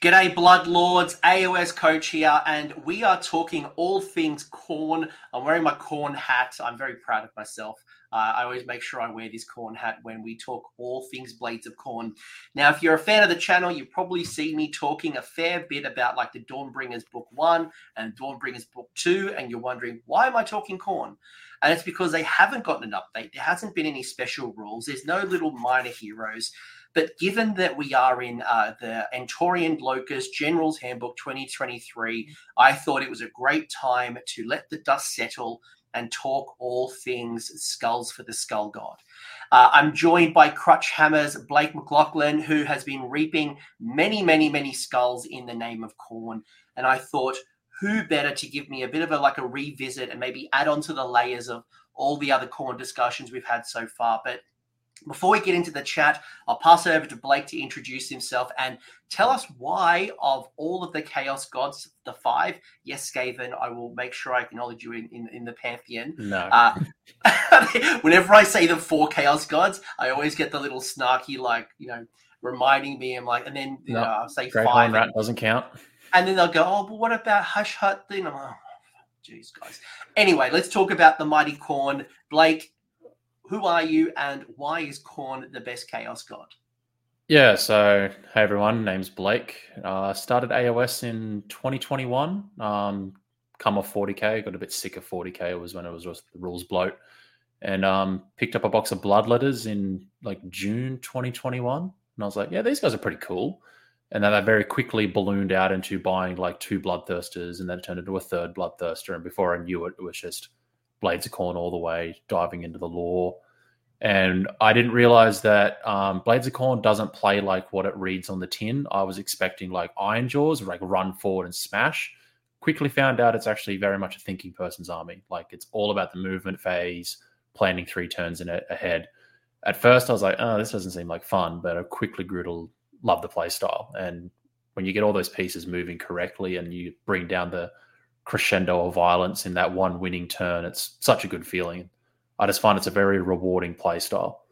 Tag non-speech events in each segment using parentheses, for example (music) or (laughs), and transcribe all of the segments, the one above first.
G'day, Blood Lords. AOS Coach here, and we are talking all things Khorne. I'm wearing my corn hat. I'm very proud of myself. Uh, I always make sure I wear this corn hat when we talk all things Blades of Khorne. Now, if you're a fan of the channel, you probably see me talking a fair bit about like the Dawnbringers Book 1 and Dawnbringers Book 2, and you're wondering, why am I talking Khorne? And it's because they haven't gotten an update. There hasn't been any special rules. There's no little minor heroes. But given that we are in uh, the Andtorian Locus General's Handbook 2023, I thought it was a great time to let the dust settle and talk all things skulls for the Skull God. Uh, I'm joined by Crutchammer's Blake McLachlan, who has been reaping many, many, many skulls in the name of Khorne. And I thought, who better to give me a bit of a like a revisit and maybe add on to the layers of all the other Khorne discussions we've had so far. But before we get into the chat, I'll pass it over to Blake to introduce himself and tell us why, of all of the Chaos Gods, the five, yes, Skaven, I will make sure I acknowledge you in, in, in the pantheon. No. Uh, (laughs) whenever I say the four Chaos Gods, I always get the little snarky, like, you know, reminding me, I'm like, and then you No. know, I'll say Great five. Rat doesn't count. And then they'll go, oh, but what about Hashut? Then I'm like, oh, jeez, guys. Anyway, let's talk about the mighty Khorne. Blake, who are you and why is Khorne the best Chaos God? Yeah, so hey everyone, name's Blake. Uh, started AOS in 2021. Um, come off 40k, got a bit sick of 40k. It was when it was just the rules bloat, and um, picked up a box of blood letters in like June 2021. And I was like, yeah, these guys are pretty cool. And then I very quickly ballooned out into buying like two bloodthirsters, and then it turned into a third bloodthirster. And before I knew it, it was just Blades of Khorne all the way, diving into the lore. And I didn't realize that um, Blades of Khorne doesn't play like what it reads on the tin. I was expecting like Ironjawz, like run forward and smash. Quickly found out it's actually very much a thinking person's army. Like it's all about the movement phase, planning three turns in a- ahead. At first, I was like, oh, this doesn't seem like fun, but I quickly grew to love the play style. And when you get all those pieces moving correctly and you bring down the crescendo of violence in that one winning turn, it's such a good feeling. I just find it's a very rewarding play style.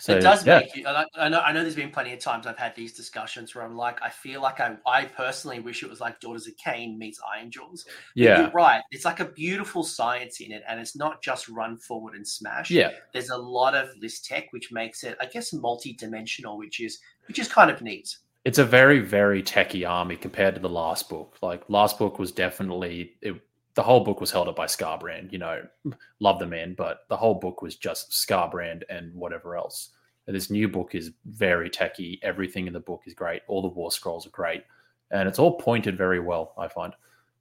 So, it does yeah. make you. I know. I know. There's been plenty of times I've had these discussions where I'm like, I feel like I, I personally wish it was like Daughters of Khaine meets Ironjawz. Yeah, you're right. It's like a beautiful science in it, and it's not just run forward and smash. yeah, There's a lot of list tech, which makes it, I guess, multi-dimensional, which is which is kind of neat. It's a very very techie army compared to the last book. Like last book was definitely it, the whole book was held up by Skarbrand. You know, love the man, but the whole book was just Skarbrand and whatever else. And this new book is very techie. Everything in the book is great. All the war scrolls are great, and it's all pointed very well. I find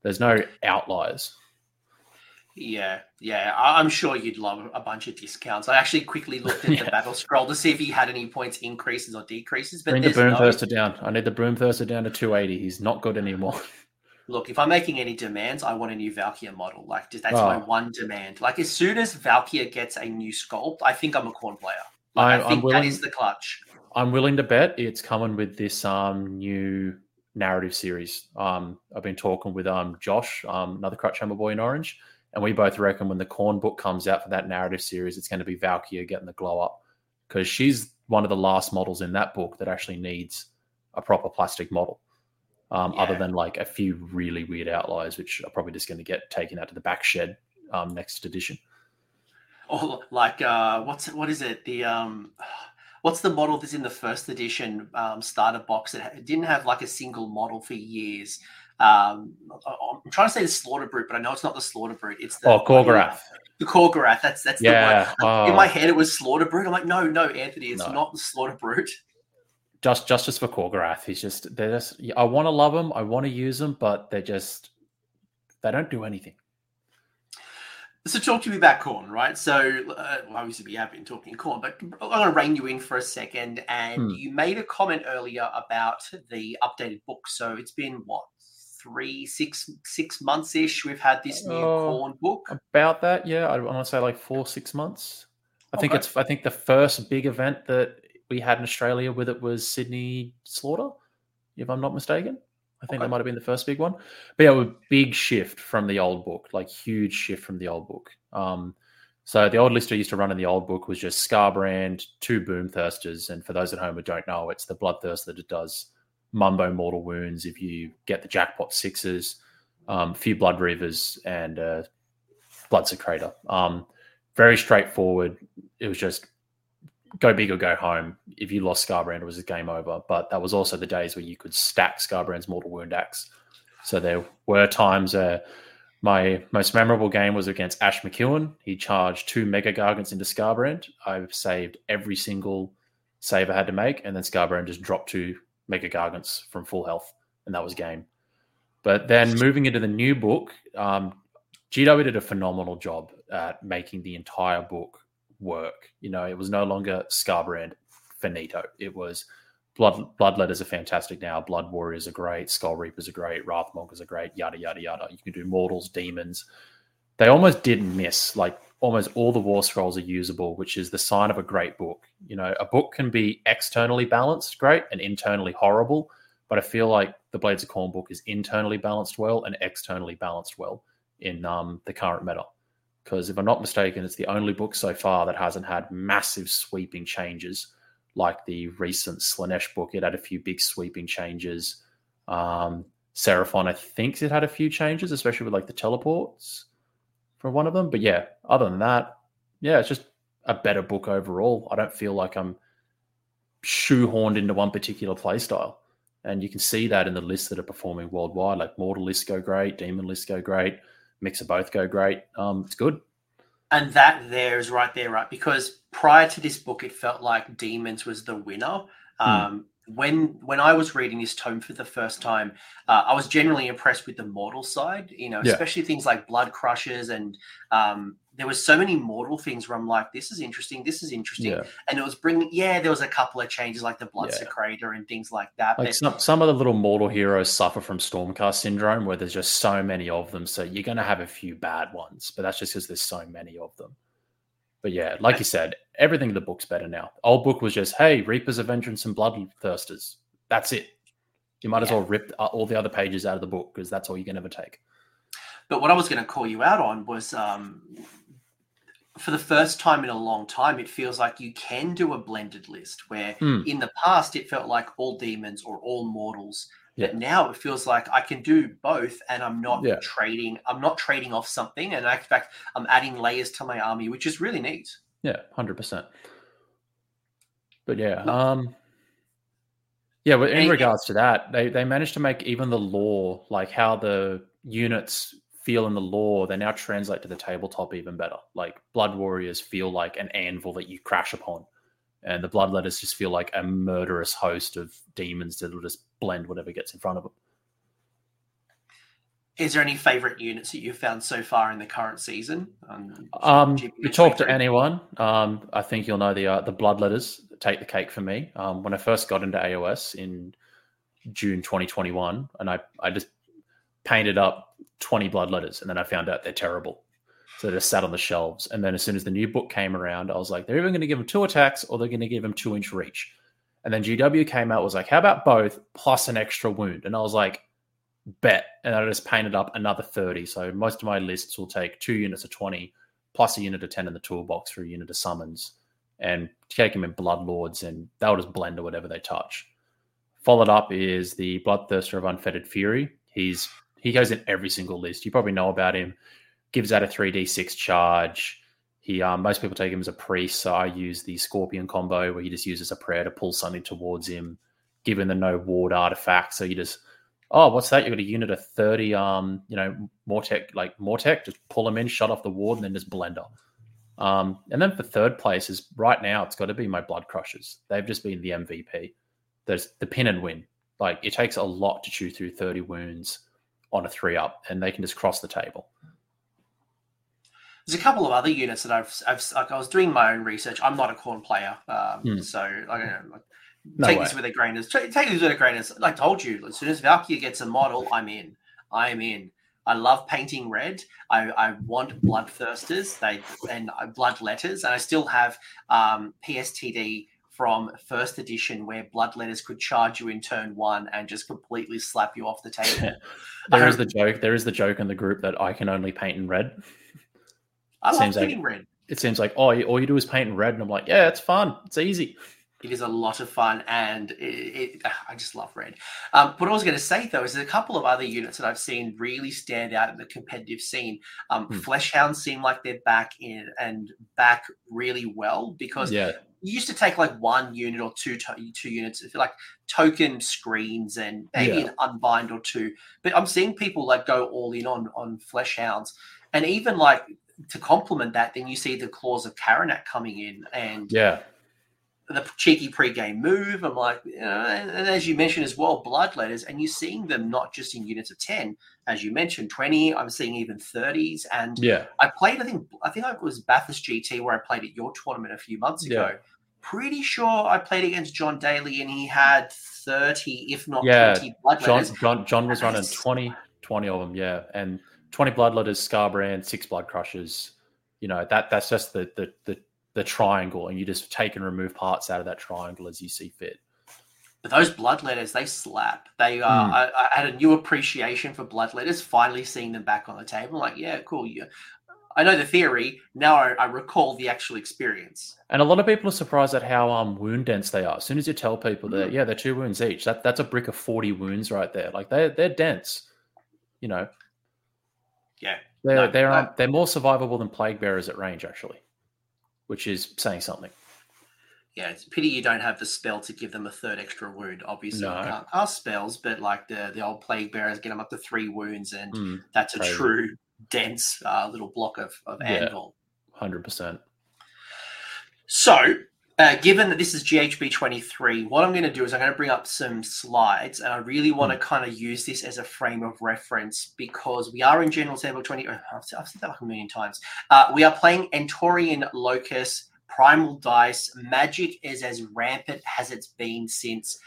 there's no outliers. Yeah, yeah. I- I'm sure you'd love a bunch of discounts. I actually quickly looked at the Yeah. (laughs) battle scroll to see if he had any points increases or decreases, but Bring the there's no. Down. I need the Boomthirster down to 280. He's not good anymore. (laughs) Look, if I'm making any demands, I want a new Valkyria model. Like, just that's Oh. my one demand. Like, as soon as Valkyria gets a new sculpt, I think I'm a Khorne player. Like, I I'm think that willing- is the clutch. I'm willing to bet it's coming with this um, new narrative series. Um, I've been talking with um, Josh, um, another Crutchammer boy in Orange, and we both reckon when the Khorne book comes out for that narrative series, it's going to be Valkyria getting the glow up because she's one of the last models in that book that actually needs a proper plastic model. Um, Other than like a few really weird outliers, which are probably just going to get taken out to the back shed um, next edition. Or like, uh, what's what is it? The um, what's the model that's in the first edition um, starter box that didn't have like a single model for years? Um, I'm trying to say the Slaughter Brute, but I know it's not the Slaughter Brute. It's the Oh, Korgorath. The Korgorath. That's that's the Yeah. one. In oh. my head, it was Slaughter Brute. I'm like, no, no, Anthony, it's No. not the Slaughter Brute. just justice for Korgorath. He's just they're just I want to love him, I want to use them, but they're just they don't do anything. So talk to me about Khorne, right? So uh, well, obviously we have been talking Khorne, but I'm going to rein you in for a second. And Hmm. you made a comment earlier about the updated book. So it's been what three, six, six months ish. We've had this new Oh. Khorne book. About that, yeah, I want to say like four six months. I think it's I think the first big event that we had in Australia with it was Sydney Slaughter, if I'm not mistaken. I think Okay. that might have been the first big one. But yeah, a big shift from the old book, like huge shift from the old book. Um, so the old list I used to run in the old book was just Skarbrand, two Boomthirsters, and for those at home who don't know, it's the Bloodthirst that it does Mumbo Mortal Wounds, if you get the Jackpot Sixes, um, a few Blood Reavers, and uh, Bloodsecrator. Um, very straightforward. It was just go big or go home. If you lost Skarbrand, it was a game over. But that was also the days where you could stack Skarbrand's Mortal Wound Axe. So there were times uh, my most memorable game was against Ash McEwen. He charged two Mega Gargants into Skarbrand. I saved every single save I had to make, and then Skarbrand just dropped two Mega Gargants from full health, and that was game. But then moving into the new book, um, GW did a phenomenal job at making the entire book work. You know, it was no longer Skarbrand finito. It was Blood Bloodletters are fantastic now. Blood Warriors are great. Skull Reapers are great. Wrathmongers are great. Yada yada yada. You can do mortals, demons. They almost didn't miss. Like almost all the war scrolls are usable, which is the sign of a great book. You know, a book can be externally balanced, great, and internally horrible. But I feel like the Blades of Khorne book is internally balanced well and externally balanced well in um, the current meta because if I'm not mistaken, it's the only book so far that hasn't had massive sweeping changes like the recent Slaanesh book. It had a few big sweeping changes. Um, Seraphon, I think it had a few changes, especially with like the teleports for one of them. But yeah, other than that, yeah, it's just a better book overall. I don't feel like I'm shoehorned into one particular playstyle. And you can see that in the lists that are performing worldwide. Like Mortal lists go great, Demon lists go great mix of both go great. Um, it's good. And that there is right there, right? Because prior to this book, it felt like Demons was the winner. Hmm. Um, when when I was reading this tome for the first time, uh, I was generally impressed with the mortal side. You know, yeah. especially things like blood crushes and um, there was so many mortal things where I'm like, this is interesting, this is interesting, yeah. and it was bringing. Yeah, there was a couple of changes like the blood yeah. secretor and things like that. Like but, some some of the little mortal heroes suffer from Stormcast syndrome, where there's just so many of them, so you're going to have a few bad ones, but that's just because there's so many of them. But yeah, like you said, everything in the book's better now. Old book was just, hey, Reapers of Vengeance and Bloodthirsters. That's it. You might as well rip all the other pages out of the book because that's all you can ever take. But what I was going to call you out on was um, for the first time in a long time, it feels like you can do a blended list where mm. in the past it felt like all demons or all mortals. Yeah. But now it feels like I can do both and I'm not yeah. trading I'm not trading off something. And in fact, I'm adding layers to my army, which is really neat. Yeah, hundred percent. But yeah, um yeah, but in regards to that, they they managed to make even the lore, like how the units feel in the lore, they now translate to the tabletop even better. Like Blood Warriors feel like an anvil that you crash upon, and the Bloodletters just feel like a murderous host of demons that will just blend whatever gets in front of them. Is there any favorite units that you've found so far in the current season? Um, um you talk to anyone, um, I think you'll know the uh, the Bloodletters take the cake for me. Um, when I first got into AOS in June 2021, and I I just painted up 20 bloodletters and then I found out they're terrible. So they just sat on the shelves. And then as soon as the new book came around, I was like, they're even going to give them two attacks or they're going to give them two inch reach. And then GW came out, was like, how about both plus an extra wound? And I was like, bet. And I just painted up another 30. So most of my lists will take two units of 20 plus a unit of 10 in the toolbox for a unit of summons and take them in blood lords and they'll just blend or whatever they touch. Followed up is the Bloodthirster of Unfettered Fury. He's he goes in every single list. You probably know about him. Gives out a 3d6 charge. He um, most people take him as a priest, so I use the Scorpion combo where he just uses a prayer to pull something towards him, given the no ward artifact. So you just, oh, what's that? You got a unit of 30, um, you know, Mortek, like Mortek, just pull him in, shut off the ward, and then just blender. Um, and then for third place is right now, it's got to be my Blood Crushers. They've just been the MVP. There's the pin and win. Like it takes a lot to chew through 30 wounds on a three up, and they can just cross the table. There's a couple of other units that I've, I've like I was doing my own research. I'm not a Khorne player, um, mm. so I don't know. Like, no take way. this with a grain of take this with a grain of. Like I told you, as soon as Valkyrie gets a model, I'm in. I'm in. I love painting red. I, I want bloodthirsters. They and blood letters, and I still have um, PSTD from first edition where bloodletters could charge you in turn one and just completely slap you off the table. (laughs) there um, is the joke. There is the joke in the group that I can only paint in red. I love painting like, red. It seems like oh, all you do is paint in red, and I'm like, yeah, it's fun. It's easy. It is a lot of fun, and it, it, I just love red. Um, what I was going to say though is there's a couple of other units that I've seen really stand out in the competitive scene. Um, hmm. Fleshhounds seem like they're back in and back really well because yeah. you used to take like one unit or two to- two units, if like token screens and maybe yeah. an unbind or two. But I'm seeing people like go all in on on Fleshhounds, and even like to complement that, then you see the claws of Karanak coming in and yeah the cheeky pre-game move. I'm like, you know, and, and, as you mentioned as well, bloodletters, and you're seeing them not just in units of ten, as you mentioned, twenty. I'm seeing even thirties, and yeah, I played. I think I think it was Bathurst GT where I played at your tournament a few months ago. Yeah. Pretty sure I played against John Daly, and he had thirty, if not yeah, 20 bloodletters. John, John, John was running 20, 20 of them, yeah, and twenty bloodletters, Skarbrand, six blood crushers. You know that that's just the the the the triangle and you just take and remove parts out of that triangle as you see fit. But those bloodletters, they slap. They, uh, mm. I, I, had a new appreciation for bloodletters. Finally seeing them back on the table, like, yeah, cool. Yeah, I know the theory. Now I, I, recall the actual experience. And a lot of people are surprised at how um wound dense they are. As soon as you tell people mm. that, hmm. yeah, they're two wounds each. That that's a brick of forty wounds right there. Like they're they're dense. You know. Yeah. They're no, they're um, they're more survivable than plague bearers at range, actually which is saying something. Yeah, it's a pity you don't have the spell to give them a third extra wound. Obviously, no. you can't cast spells, but like the the old plague bearers get them up to three wounds, and mm, that's a crazy. true dense uh, little block of, of anvil. Hundred percent. So, uh, given that this is GHB 23, what I'm going to do is I'm going to bring up some slides, and I really want to kind of use this as a frame of reference because we are in General Table 20. I've, I've said that like a million times. Uh, we are playing Andtorian Locus, Primal Dice. Magic is as rampant as it's been since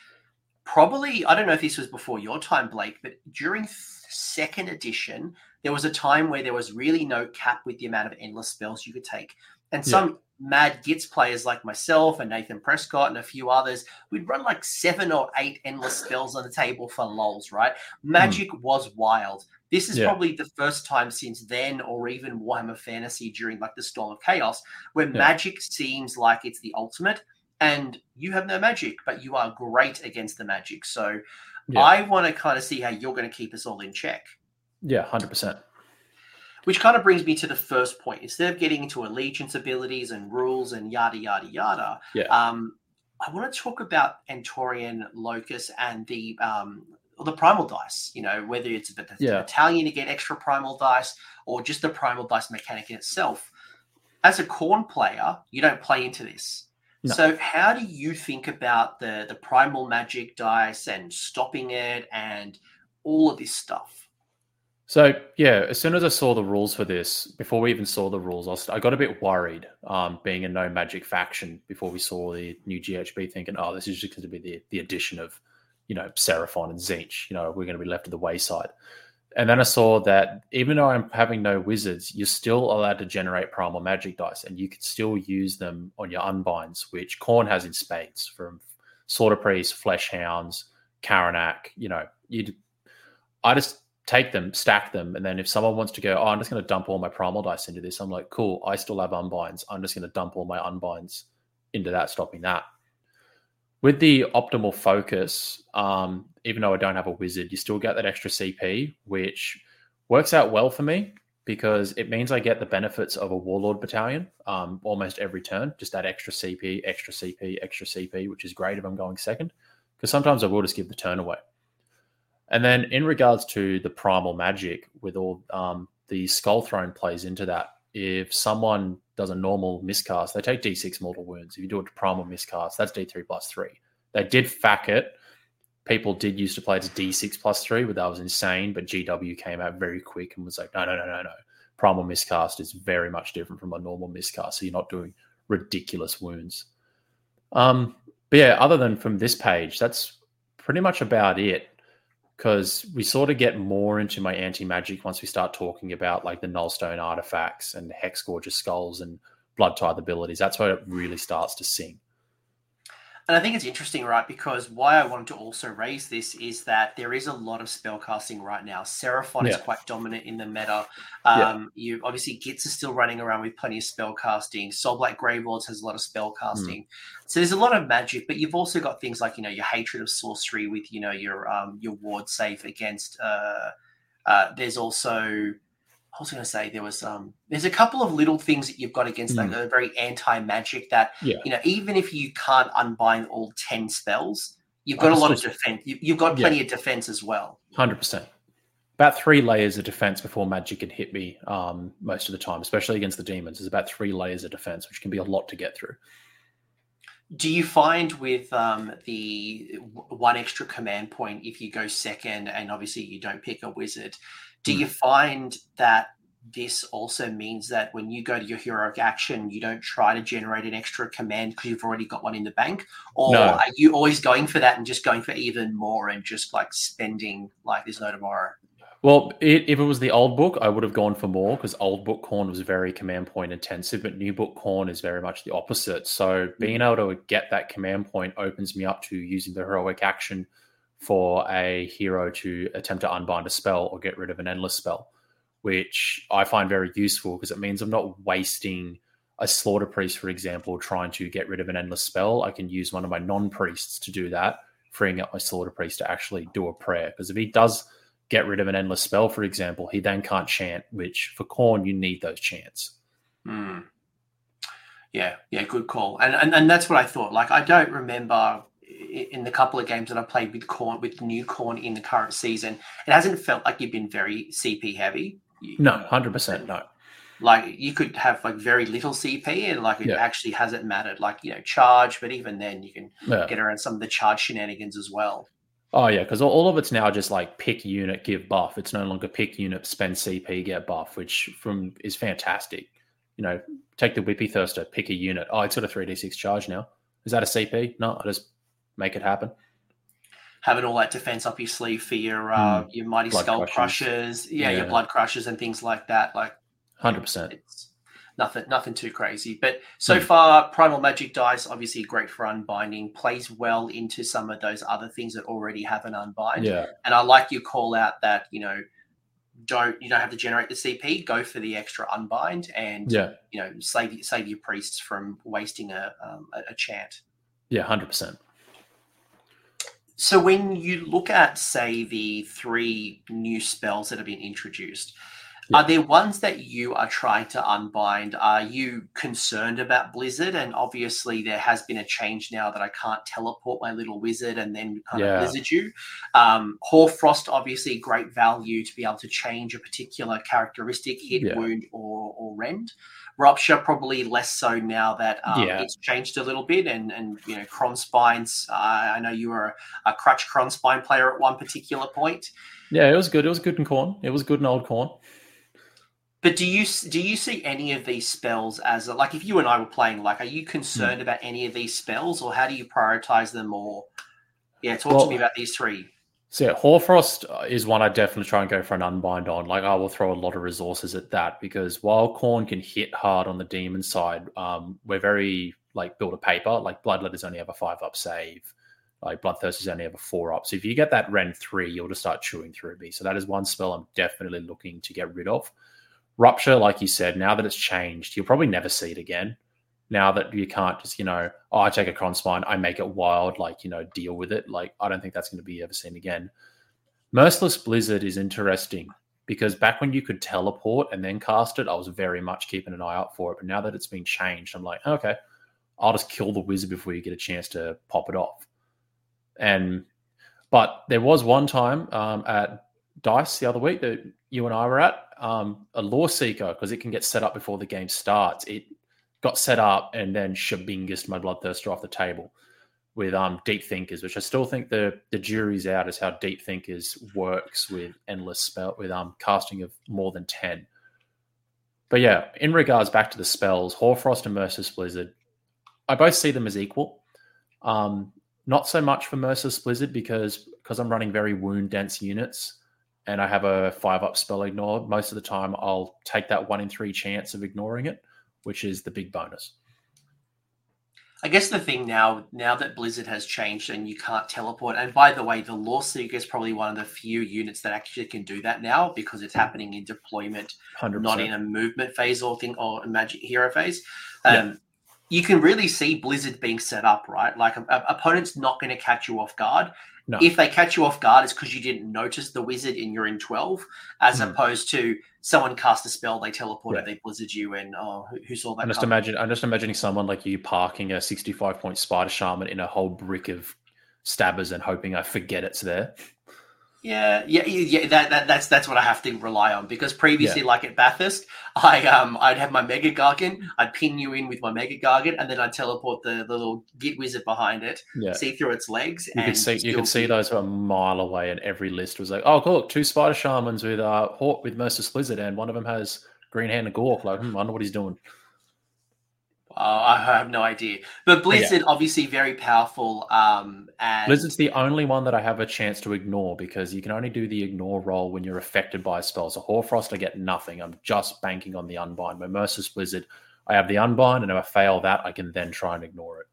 probably, I don't know if this was before your time, Blake, but during second edition, there was a time where there was really no cap with the amount of endless spells you could take. And some mad gits players like myself and Nathan Prescott and a few others, we'd run like seven or eight endless spells on the table for lols, right? Magic mm. was wild. This is yeah. probably the first time since then, or even Warhammer Fantasy during like the Storm of Chaos, where yeah. magic seems like it's the ultimate, and you have no magic, but you are great against the magic. So yeah. I want to kind of see how you're going to keep us all in check. Yeah, hundred percent. Which kind of brings me to the first point. Instead of getting into allegiance abilities and rules and yada yada yada, yeah. um, I want to talk about Andtorian Locus and the um, the primal dice. You know, whether it's the, yeah. battalion to get extra primal dice or just the primal dice mechanic in itself. As a Khorne player, you don't play into this. No. So, how do you think about the the primal magic dice and stopping it and all of this stuff? So yeah, as soon as I saw the rules for this, before we even saw the rules, I, got a bit worried. Um, being a no magic faction before we saw the new GHB, thinking, oh, this is just going to be the the addition of, you know, Seraphon and Tzeentch. You know, we're going to be left to the wayside. And then I saw that even though I'm having no wizards, you're still allowed to generate primal magic dice, and you can still use them on your unbinds, which Khorne has in spades from Slaughter Priest, Flesh Hounds, Karanak. You know, you. I just take them, stack them, and then if someone wants to go, oh, I'm just going to dump all my primal dice into this, I'm like, cool, I still have unbinds. I'm just going to dump all my unbinds into that, stopping that. With the optimal focus, um, even though I don't have a wizard, you still get that extra CP, which works out well for me because it means I get the benefits of a warlord battalion um, almost every turn. Just that extra CP, extra CP, extra CP, which is great if I'm going second. Because sometimes I will just give the turn away. And then in regards to the primal magic, with all um, the skull throne plays into that. If someone does a normal miscast, they take D6 mortal wounds. If you do a primal miscast, that's D3 plus three. They did fack it. People did used to play it to D6 plus three, but that was insane. But GW came out very quick and was like, no, no, no, no, no. Primal miscast is very much different from a normal miscast. So you're not doing ridiculous wounds. Um, but yeah, other than from this page, that's pretty much about it because we sort of get more into my anti magic once we start talking about like the Nullstone artifacts and Hexgorger skulls and Blood Tithe abilities. That's where it really starts to sing. And I think it's interesting, right? Because why I wanted to also raise this is that there is a lot of spellcasting right now. Seraphon yeah. is quite dominant in the meta. Um, yeah. You obviously Gitz is still running around with plenty of spellcasting. Soulblight Gravelords has a lot of spellcasting. Mm. So there's a lot of magic, but you've also got things like you know your hatred of sorcery with you know your um, your ward safe against. Uh, uh, there's also I was going to say there was um there's a couple of little things that you've got against mm. that are very anti magic that yeah. you know even if you can't unbind all ten spells, you've got a lot of defense. You, have got plenty yeah. of defense as well. Hundred percent. About three layers of defense before magic can hit me um, most of the time, especially against the demons. There's about three layers of defense, which can be a lot to get through. Do you find with um, the one extra command point if you go second, and obviously you don't pick a wizard? Do you mm-hmm. find that this also means that when you go to your heroic action, you don't try to generate an extra command because you've already got one in the bank? Or no. are you always going for that and just going for even more and just like spending like there's no tomorrow? Well, it, if it was the old book, I would have gone for more because old book Khorne was very command point intensive, but new book Khorne is very much the opposite. So mm-hmm. being able to get that command point opens me up to using the heroic action for a hero to attempt to unbind a spell or get rid of an endless spell, which I find very useful because it means I'm not wasting a slaughter priest, for example, trying to get rid of an endless spell. I can use one of my non priests to do that, freeing up my slaughter priest to actually do a prayer. Because if he does get rid of an endless spell, for example, he then can't chant, which for Khorne, you need those chants. Hmm. Yeah, yeah, good call. And, and and that's what I thought. Like I don't remember in the couple of games that I played with Khorne, with new Khorne in the current season, it hasn't felt like you've been very CP heavy. No, hundred percent no. Like you could have like very little CP, and like it yeah. actually hasn't mattered. Like you know, charge, but even then, you can yeah. get around some of the charge shenanigans as well. Oh yeah, because all of it's now just like pick unit, give buff. It's no longer pick unit, spend CP, get buff, which from is fantastic. You know, take the Whippy Thirster, pick a unit. Oh, it's got a three d six charge now. Is that a CP? No, I just make it happen. Having all that defense up your sleeve for your uh, mm. your mighty blood skull crushers, yeah, yeah, your blood crushers and things like that. Like, hundred percent. Nothing, nothing too crazy. But so mm. far, Primal Magic dice obviously great for unbinding. Plays well into some of those other things that already have an unbind. Yeah. And I like your call out that you know don't you don't have to generate the CP. Go for the extra unbind, and yeah, you know save save your priests from wasting a um, a, a chant. Yeah, hundred percent. So when you look at, say, the three new spells that have been introduced, yeah. are there ones that you are trying to unbind? Are you concerned about Blizzard? And obviously, there has been a change now that I can't teleport my little wizard and then kind yeah. of blizzard you. Um, Hoarfrost, obviously, great value to be able to change a particular characteristic, hit, yeah. wound, or, or rend. Rupture probably less so now that um, yeah. it's changed a little bit, and and you know Krondspines. Uh, I know you were a, a crutch Krondspine player at one particular point. Yeah, it was good. It was good in Khorne. It was good in old Khorne. But do you do you see any of these spells as like if you and I were playing? Like, are you concerned mm. about any of these spells, or how do you prioritize them? Or yeah, talk well, to me about these three. So yeah, Hoarfrost is one I definitely try and go for an unbind on. Like I will throw a lot of resources at that because while Khorne can hit hard on the demon side, um, we're very like build a paper. Like Bloodletters only have a five up save. Like Bloodthirsters only have a four up. So if you get that Rend three, you'll just start chewing through me. So that is one spell I'm definitely looking to get rid of. Rupture, like you said, now that it's changed, you'll probably never see it again now that you can't just, you know, oh, I take a Krondspine, I make it wild, like, you know, deal with it. Like, I don't think that's going to be ever seen again. Merciless Blizzard is interesting because back when you could teleport and then cast it, I was very much keeping an eye out for it. But now that it's been changed, I'm like, okay, I'll just kill the wizard before you get a chance to pop it off. And, but there was one time um, at Dice the other week that you and I were at, um, a law Seeker, because it can get set up before the game starts. It got set up and then shabingist my bloodthirster off the table with um deep thinkers, which I still think the the jury's out as how deep thinkers works with endless spell with um casting of more than ten. But yeah, in regards back to the spells, Hoarfrost and Merciless Blizzard, I both see them as equal. Um, not so much for Merciless Blizzard because because I'm running very wound dense units and I have a five up spell ignore. Most of the time, I'll take that one in three chance of ignoring it which is the big bonus. I guess the thing now, now that Blizzard has changed and you can't teleport, and by the way, the Lawseeker is probably one of the few units that actually can do that now because it's happening in deployment, 100%. not in a movement phase or thing or a Magic Hero phase. Um, Yeah. You can really see Blizzard being set up, right? Like a, a- opponent's not going to catch you off guard. No. If they catch you off guard, it's because you didn't notice the wizard and you're in 12, as Hmm. opposed to someone cast a spell, they teleported, they blizzard you, and oh, who, who saw that? I'm just imagine. I'm just imagining someone like you parking a 65 point spider shaman in a whole brick of stabbers and hoping I forget it's there. Yeah, yeah, yeah. yeah, That, that that's that's what I have to rely on because previously, like at Bathurst, I um I'd have my Mega Gargant, I'd pin you in with my Mega Gargant, and then I'd teleport the, the little Git Wizard behind it, Yeah. see through its legs, You could see you could see those a mile away, and every list was like, "Oh, look, two spider shamans with uh Hawk with Merciless Blizzard, and one of them has Green Hand and Gork." Like, hmm, I wonder what he's doing. Uh, I have no idea, but Blizzard obviously very powerful. Um, and Blizzard's the only one that I have a chance to ignore because you can only do the ignore roll when you're affected by a spell. So Hoarfrost, I get nothing. I'm just banking on the unbind. My Merciless Blizzard, I have the unbind, and if I fail that, I can then try and ignore it.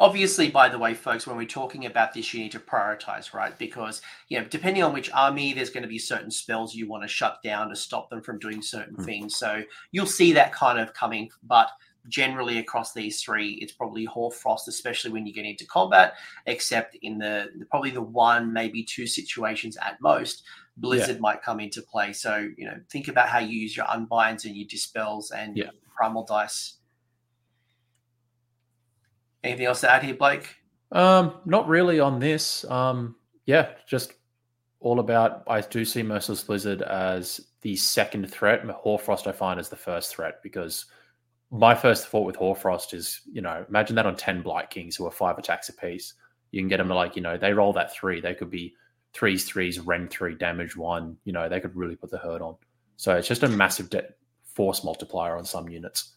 Yeah. Obviously, by the way, folks, when we're talking about this, you need to prioritize, right? Because, you know, depending on which army, there's going to be certain spells you want to shut down to stop them from doing certain Hmm. things. So you'll see that kind of coming. But generally, across these three, it's probably Hoarfrost, especially when you get into combat, except in the probably the one, maybe two situations at most. Blizzard might come into play. So, you know, think about how you use your unbinds and your dispels and Yeah. primal dice. Anything else to add here, Blake? Um, not really on this. Um, yeah, just all about. I do see Merciless Blizzard as the second threat. Hoarfrost I find as the first threat because my first thought with Hoarfrost is, you know, imagine that on ten Blight Kings who are five attacks apiece. You can get them to like, you know, they roll that three. They could be threes, threes, rend three, damage one. You know, they could really put the hurt on. So it's just a massive de- force multiplier on some units.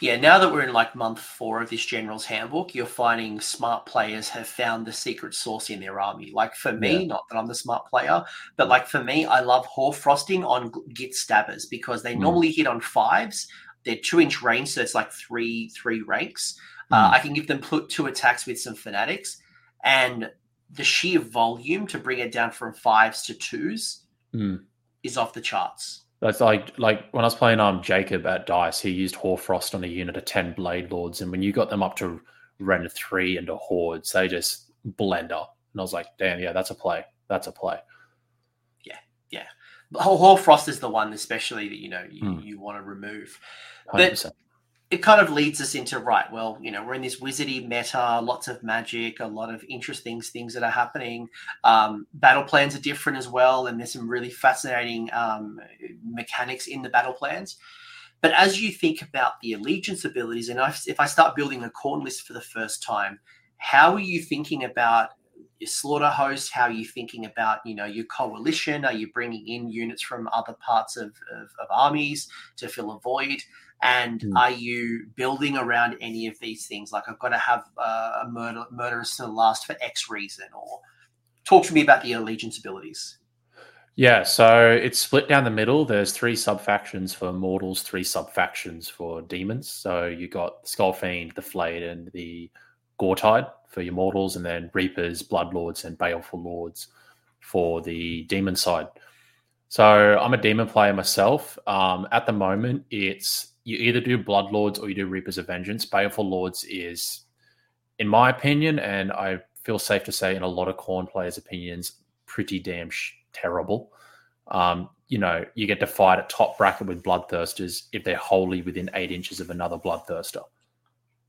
Yeah, now that we're in like month four of this General's Handbook, you're finding smart players have found the secret sauce in their army. Like for me, not that I'm the smart player, but like for me, I love Hoarfrosting on Git Stabbers because they Mm. normally hit on fives. They're two inch range, so it's like three three ranks. Uh, Mm. I can give them put two attacks with some fanatics, and the sheer volume to bring it down from fives to twos Mm. is off the charts. That's like like when I was playing um Jacob at Dice, he used Hoarfrost on a unit of ten Blade Lords, and when you got them up to Rend three and a Hordes, they just blend up. And I was like, damn, yeah, that's a play. That's a play. Yeah, yeah. Hoarfrost is the one, especially that you know you, Hmm. you want to remove. Hundred percent. It kind of leads us into right. Well, you know, we're in this wizardy meta, lots of magic, a lot of interesting things that are happening. Um, battle plans are different as well, and there's some really fascinating um, mechanics in the battle plans. But as you think about the allegiance abilities, and if if I start building a Khorne list for the first time, how are you thinking about your slaughter host? How are you thinking about you know your coalition? Are you bringing in units from other parts of, of, of armies to fill a void? And Hmm. are you building around any of these things? Like I've got to have uh, a murder murderous to last for X reason, or talk to me about the allegiance abilities. Yeah, so it's split down the middle. There's three sub factions for mortals, three sub factions for demons. So you got Skull Fiend, the Flayed, and the Gortide for your mortals, and then Reapers, Bloodlords, and Baleful Lords for the demon side. So I'm a demon player myself. Um, at the moment, it's you either do Bloodlords or you do Reapers of Vengeance. Baleful Lords is, in my opinion, and I feel safe to say in a lot of Khorne players' opinions, pretty damn sh- terrible. Um, you know, you get to fight a top bracket with bloodthirsters if they're wholly within eight inches of another bloodthirster.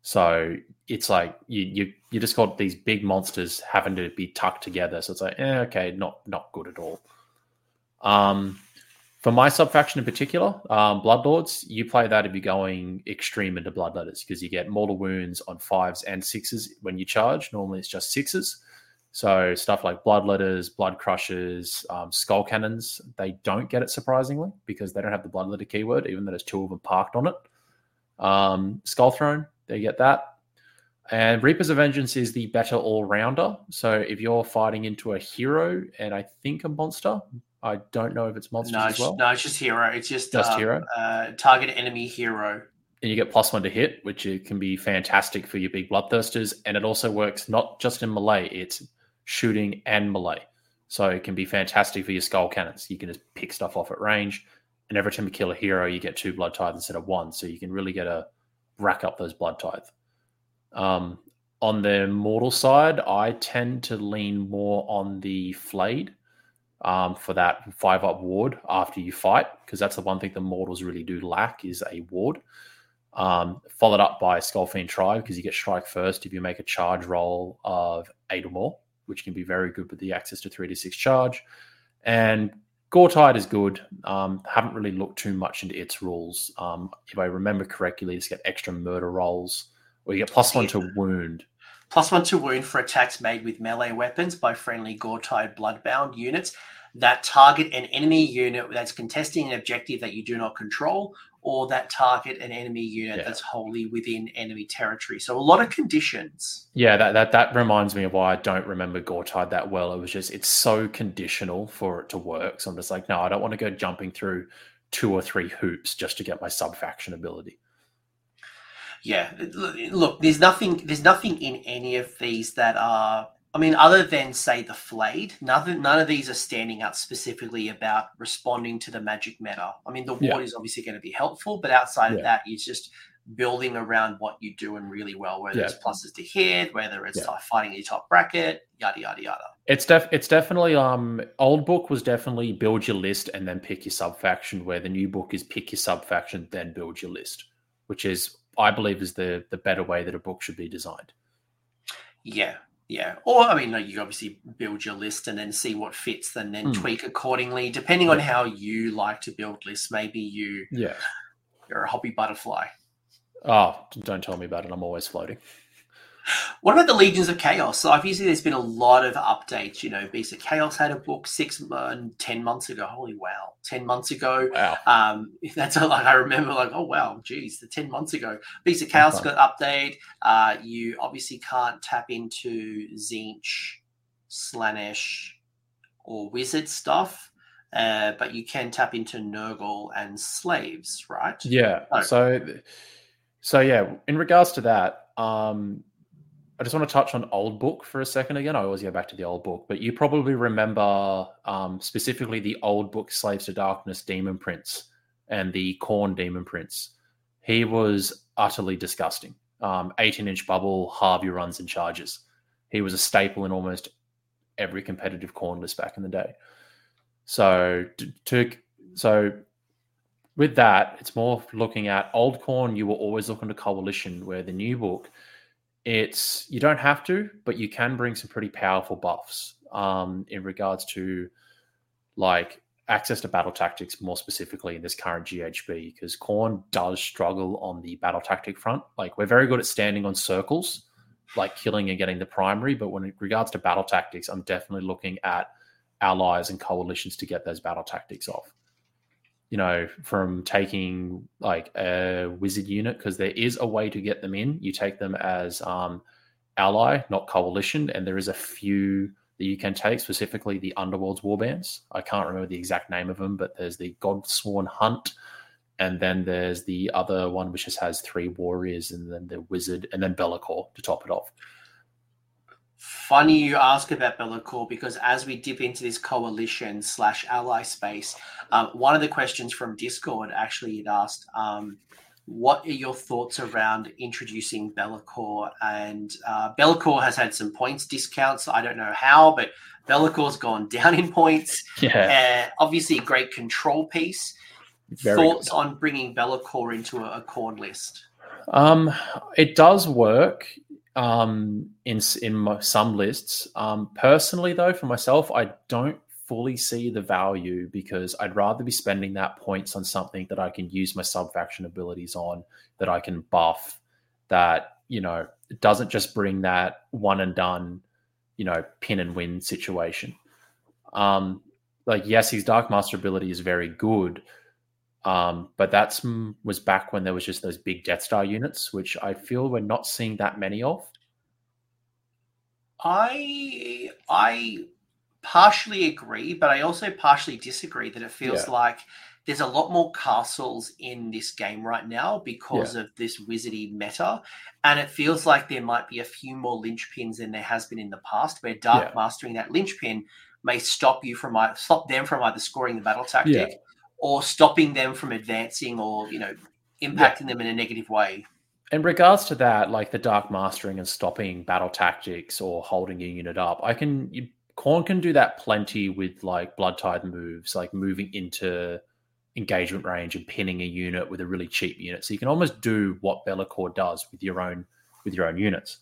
So it's like you you you just got these big monsters having to be tucked together. So it's like, eh, okay, not not good at all. Um, for my subfaction in particular, um, Bloodlords, you play that if you're going extreme into Bloodletters because you get mortal wounds on fives and sixes when you charge. Normally it's just sixes. So stuff like Bloodletters, Blood Crushers, um, Skull Cannons, they don't get it surprisingly because they don't have the Bloodletter keyword, even though there's two of them parked on it. Um, Skull Throne, they get that. And Reapers of Vengeance is the better all rounder. So if you're fighting into a hero and I think a monster, I don't know if it's monsters No, as it's, well. no, it's just hero. It's just, Just um, hero? Uh, target enemy hero. and you get plus one to hit, which can be fantastic for your big bloodthirsters. And it also works not just in melee, it's shooting and melee. So it can be fantastic for your skull cannons. You can just pick stuff off at range. And every time you kill a hero, you get two blood tithe instead of one. So you can really get a rack up those blood tithe. Um, on the mortal side, I tend to lean more on the flayed um, for that five up ward after you fight, because that's the one thing the mortals really do lack is a ward. Um, followed up by Skullfiend Tribe because you get strike first if you make a charge roll of eight or more, which can be very good with the access to three to six charge. And Gore-Tide is good. Um, haven't really looked too much into its rules. Um, if I remember correctly, it's got extra murder rolls, or you get plus one to wound. Plus one to wound for attacks made with melee weapons by friendly Gore-Tide Bloodbound units that target an enemy unit that's contesting an objective that you do not control or that target an enemy unit yeah. that's wholly within enemy territory. So a lot of conditions. Yeah, that that that reminds me of why I don't remember Gore-Tide that well. It was just it's so conditional for it to work. So I'm just like, no, I don't want to go jumping through two or three hoops just to get my sub faction ability. Yeah, look, there's nothing there's nothing in any of these that are I mean, other than say the flayed, nothing, none of these are standing out specifically about responding to the magic meta. I mean, the ward yeah. is obviously going to be helpful, but outside yeah. of that, it's just building around what you're doing really well. Whether yeah. it's pluses to hit, whether it's yeah. fighting your top bracket, yada yada yada. It's def it's definitely um old book was definitely build your list and then pick your sub faction. Where the new book is pick your sub faction then build your list, which is I believe is the the better way that a book should be designed. Yeah, yeah, or I mean, like you obviously build your list and then see what fits, and then mm. tweak accordingly, depending on how you like to build lists. Maybe you, yeah, you're a hobby butterfly. Oh, don't tell me about it. I'm always floating. What about the Legions of Chaos? So obviously, there's been a lot of updates. You know, Beast of Chaos had a book six, uh, ten months ago. Holy wow, ten months ago. Wow. Um, (laughs) that's a, like I remember, like oh wow, geez, the ten months ago. Beast of Chaos okay. got update. Uh, you obviously can't tap into Tzeentch, Slaanesh, or Wizard stuff. Uh, but you can tap into Nurgle and slaves, right? Yeah. Oh. So, so yeah. In regards to that, um, I just want to touch on old book for a second again. I always go back to the old book, but you probably remember um, specifically the old book Slaves to Darkness Demon Prince and the Khorne Demon Prince. He was utterly disgusting. Um, 18 inch bubble, Harvey runs and charges. He was a staple in almost every competitive Khorne list back in the day. So to so with that, it's more looking at old Khorne. You were always looking to coalition, where the new book it's you don't have to, but you can bring some pretty powerful buffs um, in regards to like access to battle tactics more specifically in this current GHB because Khorne does struggle on the battle tactic front. Like we're very good at standing on circles, like killing and getting the primary, but when it regards to battle tactics, I'm definitely looking at allies and coalitions to get those battle tactics off you know, from taking like a wizard unit because there is a way to get them in. You take them as um, ally, not coalition, and there is a few that you can take, specifically the Underworld's warbands. I can't remember the exact name of them, but there's the Godsworn Hunt, and then there's the other one which just has three warriors, and then the wizard, and then Be'lakor to top it off. Funny you ask about Be'lakor because as we dip into this coalition slash ally space, um, one of the questions from Discord actually had asked, um, "What are your thoughts around introducing Be'lakor?" And uh, Be'lakor has had some points discounts. I don't know how, but Be'lakor's gone (laughs) down in points. Yeah, uh, obviously a great control piece. Very thoughts good. on bringing Be'lakor into a, a Khorne list? Um, it does work um, in in some lists. Um, personally, though, for myself, I don't fully see the value because I'd rather be spending that points on something that I can use my sub faction abilities on, that I can buff, that you know doesn't just bring that one and done, you know, pin and win situation. Um, like yes, his Dark Master ability is very good, um, but that's was back when there was just those big Death Star units, which I feel we're not seeing that many of. I I partially agree, but I also partially disagree that it feels yeah. like there's a lot more castles in this game right now because yeah. of this wizardy meta. And it feels like there might be a few more linchpins than there has been in the past, where dark yeah. mastering that linchpin may stop you from stop them from either scoring the battle tactic. Or stopping them from advancing or you know impacting them in a negative way. In regards to that, like the dark mastering and stopping battle tactics or holding a unit up, I can you, Khorne can do that plenty with like blood tithe moves, like moving into engagement range and pinning a unit with a really cheap unit. So you can almost do what Be'lakor does with your own with your own units.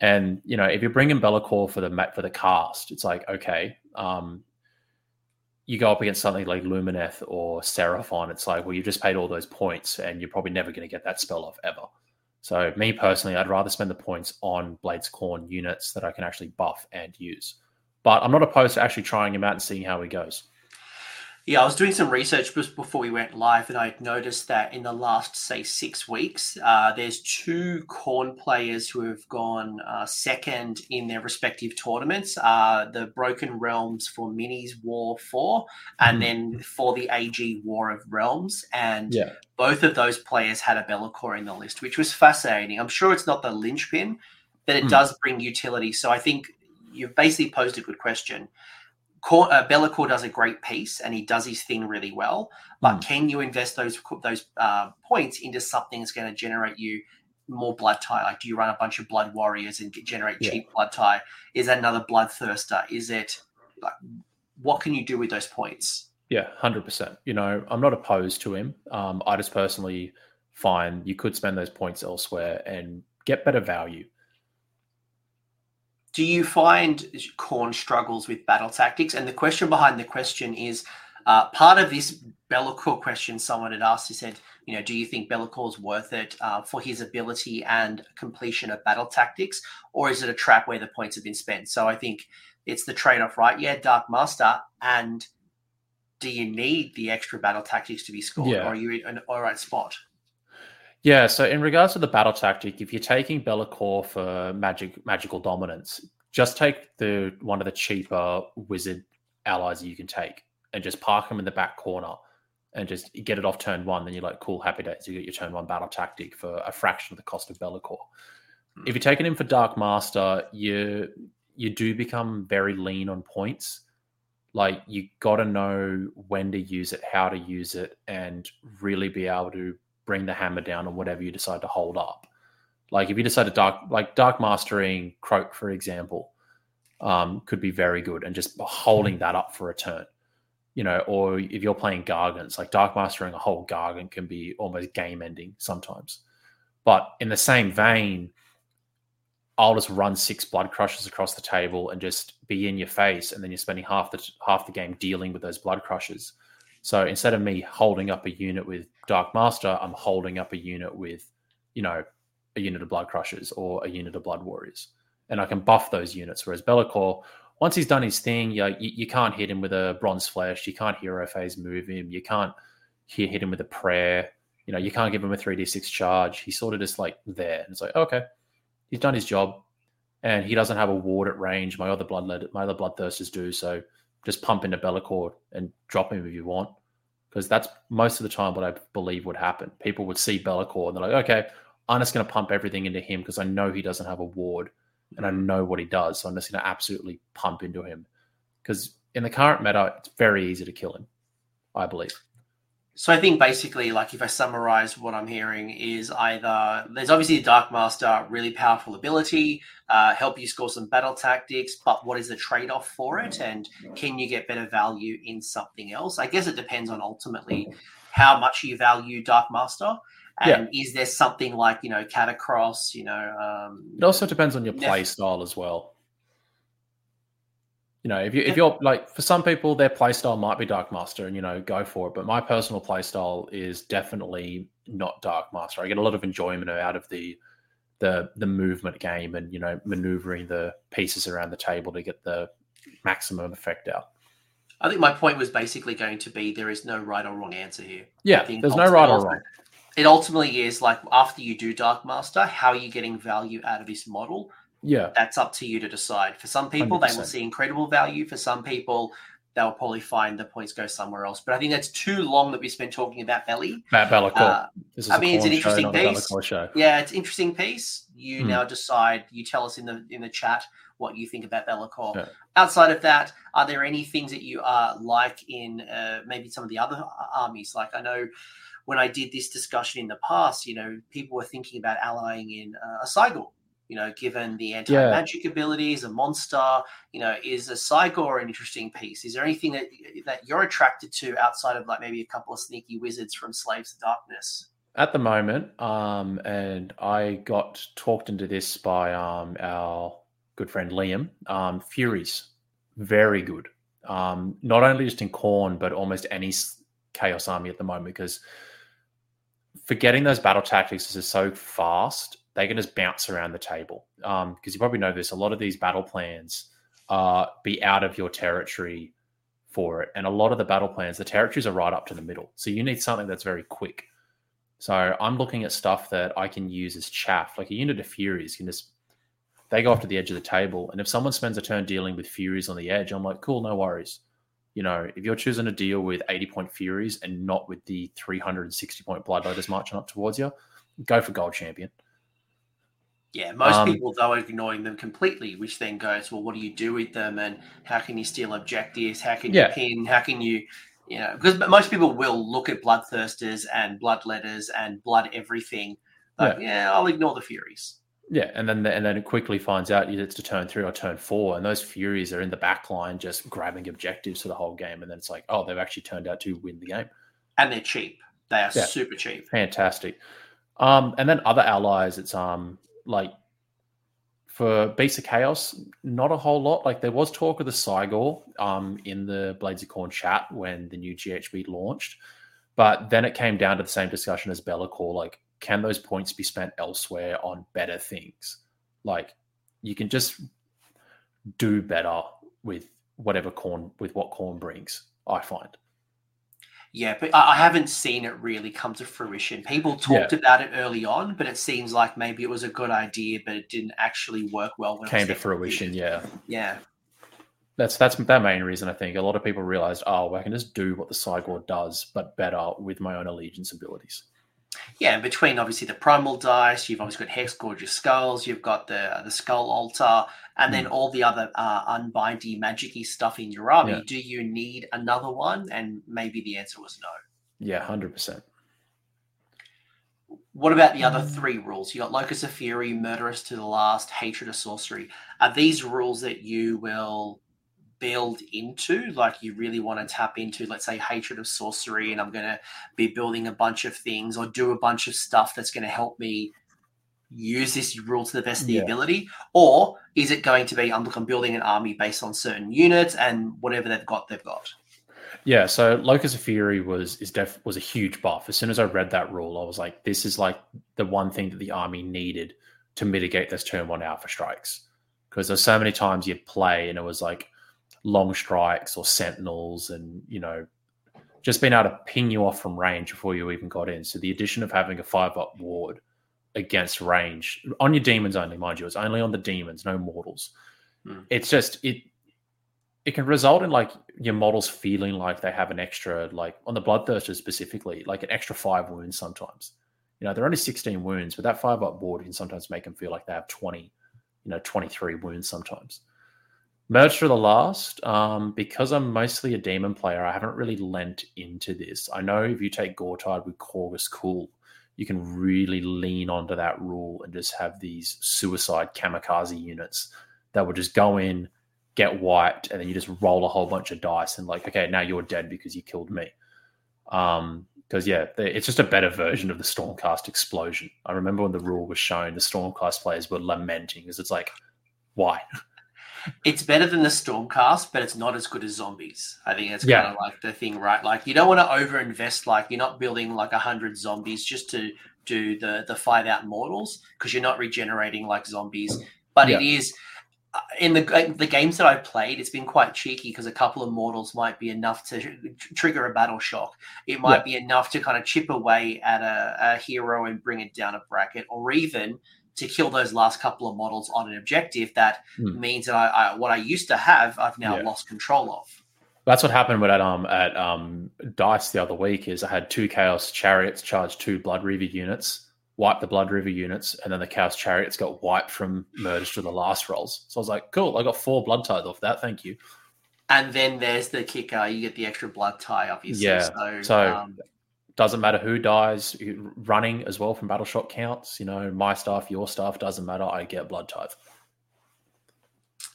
And you know, if you're bringing Be'lakor for the for the cast, it's like okay, um, you go up against something like Lumineth or Seraphon. It's like, well, you just paid all those points, and you're probably never going to get that spell off ever. So, me personally, I'd rather spend the points on Blades Khorne units that I can actually buff and use. But I'm not opposed to actually trying him out and seeing how he goes. Yeah, I was doing some research just before we went live, and I noticed that in the last, say, six weeks, uh, there's two Khorne players who have gone uh, second in their respective tournaments. Uh, the Broken Realms for Minis War 4, and mm-hmm. then for the AG War of Realms. And yeah. both of those players had a Be'lakor in the list, which was fascinating. I'm sure it's not the linchpin, but it mm. does bring utility. So I think you've basically posed a good question uh, Be'lakor does a great piece and he does his thing really well. But mm. can you invest those those uh, points into something that's going to generate you more blood tithe? Like, do you run a bunch of blood warriors and get, generate yeah. cheap blood tithe? Is that another bloodthirster? Is it like what can you do with those points? Yeah, hundred percent. You know, I'm not opposed to him. Um, I just personally find you could spend those points elsewhere and get better value. Do you find Khorne struggles with battle tactics? And the question behind the question is uh, part of this Be'lakor question someone had asked, he said, you know, do you think Be'lakor's worth it uh, for his ability and completion of battle tactics? Or is it a trap where the points have been spent? So I think it's the trade off, right? Yeah, Dark Master. And do you need the extra battle tactics to be scored? Yeah. Or are you in an all right spot? Yeah, so in regards to the battle tactic, if you're taking Be'lakor for magic magical dominance, just take the one of the cheaper wizard allies you can take and just park them in the back corner and just get it off turn one. Then you're like, cool, happy days. You get your turn one battle tactic for a fraction of the cost of Be'lakor. Hmm. If you're taking him for Dark Master, you you do become very lean on points. Like you got to know when to use it, how to use it, and really be able to bring the hammer down on whatever you decide to hold up. Like if you decide to dark, like dark mastering Kroak, for example, um, could be very good, and just holding that up for a turn, you know. Or if you're playing Gargants, like dark mastering a whole Gargant can be almost game ending sometimes. But in the same vein, I'll just run six blood crushers across the table and just be in your face, and then you're spending half the half the game dealing with those blood crushers. So instead of me holding up a unit with Dark Master, I'm holding up a unit with, you know, a unit of Blood Crushers or a unit of Blood Warriors. And I can buff those units. Whereas Be'lakor, once he's done his thing, you, you, can't hit him with a Bronze Flesh. You can't hero phase move him. You can't hit him with a prayer. You know, you can't give him a 3d6 charge. He's sort of just like there. And it's like, okay, he's done his job. And he doesn't have a ward at range. My other blood my other bloodthirsters do. So just pump into Be'lakor and drop him if you want. Because that's most of the time what I believe would happen. People would see Be'lakor and they're like, okay, I'm just going to pump everything into him because I know he doesn't have a ward and I mm. know what he does. So I'm just going to absolutely pump into him. Because in the current meta, it's very easy to kill him, I believe. So I think basically, like if I summarize what I'm hearing, is either there's obviously a Dark Master, really powerful ability, uh, help you score some battle tactics, but what is the trade off for it, and can you get better value in something else? I guess it depends on ultimately how much you value Dark Master, and yeah. is there something like you know Katakros? You know, um, it also depends on your play style as well. You know, if you if you're like for some people, their playstyle might be Dark Master, and you know, go for it. But my personal playstyle is definitely not Dark Master. I get a lot of enjoyment out of the the the movement game, and you know, maneuvering the pieces around the table to get the maximum effect out. I think my point was basically going to be there is no right or wrong answer here. Yeah, there's no right or wrong. It ultimately is like after you do Dark Master, how are you getting value out of this model? Yeah. That's up to you to decide. For some people, 100%. they will see incredible value. For some people, they'll probably find the points go somewhere else. But I think that's too long that we spent talking about Belly. Matt Be'lakor. Uh, I mean, it's an interesting piece. Yeah, it's an interesting piece. You hmm. now decide. You tell us in the in the chat what you think about Be'lakor. Yeah. Outside of that, are there any things that you uh, like in uh, maybe some of the other armies? Like I know when I did this discussion in the past, you know, people were thinking about allying in uh, a Cygor you know, given the anti magic yeah. abilities, a monster, you know, is a Cygor an interesting piece? Is there anything that that you're attracted to outside of like maybe a couple of sneaky wizards from Slaves to Darkness? At the moment, um, and I got talked into this by um, our good friend Liam. Um, Furies, very good. Um, not only just in Khorne, but almost any Chaos army at the moment because forgetting those battle tactics is so fast they can just bounce around the table. Because um, you probably know this, a lot of these battle plans uh, be out of your territory for it. And a lot of the battle plans, the territories are right up to the middle. So you need something that's very quick. So I'm looking at stuff that I can use as chaff, like a unit of Furies can just they go off to the edge of the table. And if someone spends a turn dealing with Furies on the edge, I'm like, cool, no worries. You know, if you're choosing to deal with 80 point Furies and not with the 360 point Bloodletters marching up towards you, go for Gold Champion. Yeah, most um, people though are ignoring them completely, which then goes, well, what do you do with them, and how can you steal objectives? How can you yeah. pin? How can you, you know, because most people will look at bloodthirsters and bloodletters and blood everything. Like, yeah. yeah, I'll ignore the furies. Yeah, and then the, and then it quickly finds out it's to turn three or turn four, and those Furies are in the back line just grabbing objectives for the whole game, and then it's like, oh, they've actually turned out to win the game, and they're cheap. They are yeah. super cheap. Fantastic. Um, and then other allies, it's um like for Beast of Chaos, not a whole lot. Like there was talk of the Cygor um, in the Blades of Khorne chat when the new GHB launched, but then it came down to the same discussion as Be'lakor. Like, can those points be spent elsewhere on better things? Like, you can just do better with whatever Khorne with what Khorne brings. I find. Yeah, but I haven't seen it really come to fruition. People talked yeah. about it early on, but it seems like maybe it was a good idea, but it didn't actually work well. When Came to fruition, yeah. Yeah. That's that's that main reason I think a lot of people realized, oh, I can just do what the Cygor does, but better with my own allegiance abilities. Yeah, and between obviously the primal dice, you've obviously got hexgorger skulls, you've got the the skull altar, and then mm. all the other uh, unbindy magicy stuff in your army. Yeah. Do you need another one? And maybe the answer was no. Yeah, hundred percent. What about the other three rules? You got Locus of Fury, Murderous to the Last, Hatred of Sorcery. Are these rules that you will build into like you really want to tap into let's say hatred of sorcery and i'm going to be building a bunch of things or do a bunch of stuff that's going to help me use this rule to the best of the yeah. ability? Or is it going to be i'm, I'm building an army based on certain units and whatever they've got they've got yeah so locus of fury was is def was a huge buff. As soon as i read that rule i was like this is like the one thing that the army needed to mitigate those turn one alpha strikes. Because there's so many times you'd play and it was like long strikes or sentinels and you know just being able to ping you off from range before you even got in. So the addition of having a five up ward against range. On your demons only mind you. It's only on the demons no mortals. Mm. it's just it it can result in like your models feeling like they have an extra like on the bloodthirster specifically like an extra five wounds sometimes. You know they're only 16 wounds but that five up ward can sometimes make them feel like they have 20 you know 23 wounds sometimes. Murderous to the Last, um, because I'm mostly a demon player, I haven't really lent into this. I know if you take Goretide with Korghos Khul, you can really lean onto that rule and just have these suicide kamikaze units that will just go in, get wiped, and then you just roll a whole bunch of dice and like, okay, now you're dead because you killed me. Um, because yeah, it's just a better version of the Stormcast explosion. I remember when the rule was shown, the Stormcast players were lamenting because it's like, why? (laughs) it's better than the Stormcast, but it's not as good as zombies. I think that's yeah. kind of like the thing, right? Like you don't want to over invest. Like you're not building like a hundred zombies just to do the the five out mortals because you're not regenerating like zombies. But yeah. it is uh, in the the games that I've played, it's been quite cheeky because a couple of mortals might be enough to tr- trigger a battle shock. It might yeah. be enough to kind of chip away at a, a hero and bring it down a bracket, or even to kill those last couple of models on an objective that mm. means that I, I, what I used to have I've now yeah. lost control of. That's what happened with at um at um dice the other week. Is I had two chaos chariots charge two Blood Reaver units, wipe the Blood Reaver units, and then the chaos chariots got wiped from murderous to the last rolls. So I was like, cool, I got four blood tithe off that. Thank you. And then there's the kicker. You get the extra blood tithe, obviously. Yeah. So, So um, doesn't matter who dies. Running as well from battle shock counts. You know, my stuff, your stuff doesn't matter. I get blood tithe.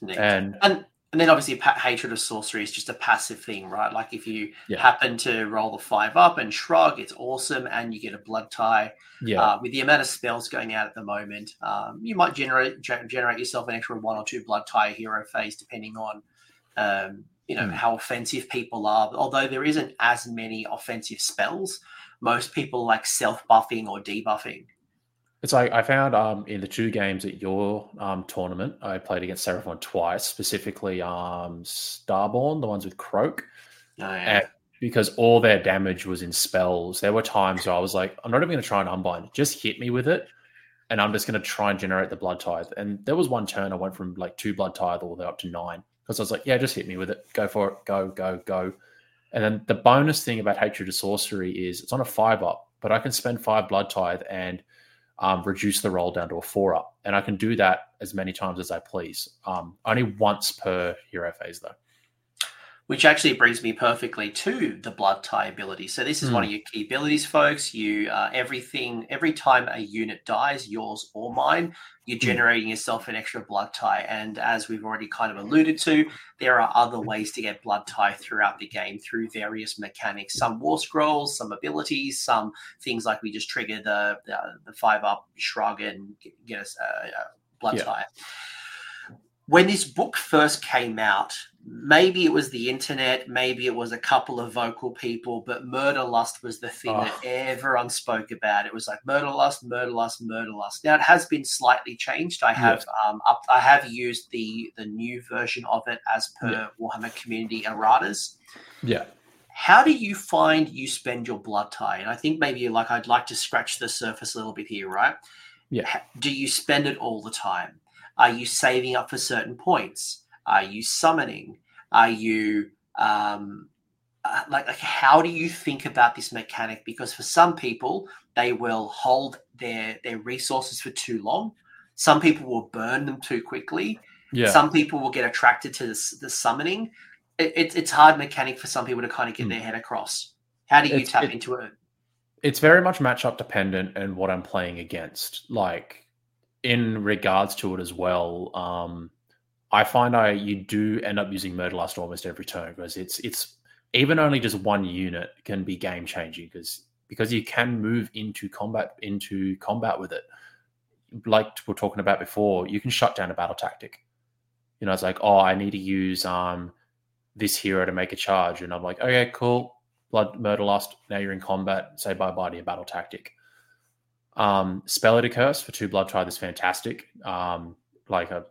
And and and then obviously pa- hatred of sorcery is just a passive thing, right? Like if you Yeah. happen to roll the five up and shrug, it's awesome, and you get a blood tithe. yeah, Uh, with the amount of spells going out at the moment, um, you might generate ge- generate yourself an extra one or two blood tithe hero phase, depending on um, you know Hmm. how offensive people are. Although there isn't as many offensive spells, most people like self buffing or debuffing. It's like I found um, in the two games at your um, tournament, I played against Seraphon twice, specifically um, Starborn, the ones with Kroak, Oh, yeah. and because all their damage was in spells. There were times where I was like, I'm not even going to try and unbind, just hit me with it, and I'm just going to try and generate the blood tithe. And there was one turn I went from like two blood tithe all the way up to nine because I was like, yeah, just hit me with it, go for it, go, go, go. And then the bonus thing about Hatred of Sorcery is it's on a five up, but I can spend five blood tithe and um, reduce the roll down to a four up. And I can do that as many times as I please. Um, only once per hero phase, though. Which actually brings me perfectly to the blood tithe ability. So this is one of your key abilities, folks. You uh, everything every time a unit dies, yours or mine, you're Hmm. generating yourself an extra blood tithe. And as we've already kind of alluded to, there are other ways to get blood tithe throughout the game through various mechanics. Some war scrolls, some abilities, some things like we just trigger the the, the five up shrug and get- get us a, a blood Yeah. tie when this book first came out, maybe it was the internet, maybe it was a couple of vocal people, but murder lust was the thing that Oh. everyone spoke about. It was like murder lust, murder lust, murder lust. Now it has been slightly changed. I have um, up, I have used the the new version of it as per Yeah. Warhammer Community erratas. Yeah. How do you find you spend your blood tithe? And I think maybe like I'd like to scratch the surface a little bit here, right? Yeah. Do you spend it all the time? Are you saving up for certain points? Are you summoning? Are you um, uh, like, like how do you think about this mechanic? Because for some people, they will hold their their resources for too long. Some people will burn them too quickly. Yeah. Some people will get attracted to the, the summoning. It, it, it's hard mechanic for some people to kind of get Hmm. their head across. How do you It's- tap it- into it? it's very much matchup dependent and what I'm playing against. Like in regards to it as well, um, I find I you do end up using Murder Lust almost every turn because it's it's even only just one unit can be game changing because because you can move into combat into combat with it. Like we we're talking about before, you can shut down a battle tactic. You know, it's like, oh, I need to use um this hero to make a charge, and I'm like, okay, cool blood murder lust now you're in combat say bye bye to your battle tactic um spelleater curse for two blood tithe is fantastic um like a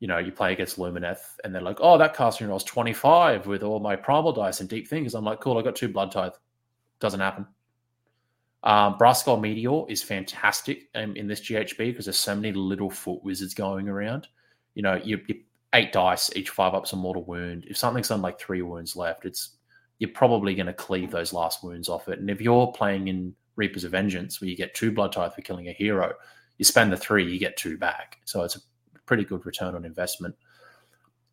you know you play against lumineth and they're like oh that casting rolls 25 with all my primal dice and deep things. I'm like cool i got two blood tithe. Doesn't happen. Um brass skull meteor is fantastic um, in this ghb because there's so many little foot wizards going around. You know you, you eight dice each five ups a mortal wound. If something's on like three wounds left it's you're probably going to cleave those last wounds off it. And if you're playing in Reapers of Vengeance, where you get two blood tithe for killing a hero, you spend the three, you get two back. So it's a pretty good return on investment.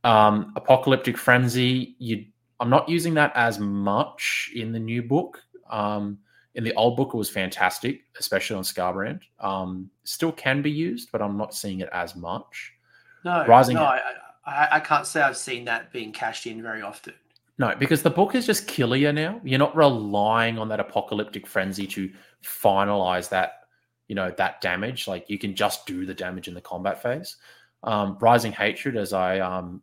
Um, Apocalyptic Frenzy, you, I'm not using that as much in the new book. Um, in the old book, it was fantastic, especially on Skarbrand. Um, still can be used, but I'm not seeing it as much. No, Rising- no, I, I, I can't say I've seen that being cashed in very often. No, because the book is just killer now. You're not relying on that apocalyptic frenzy to finalize that, you know, that damage. Like you can just do the damage in the combat phase. Um, Rising Hatred, as I um,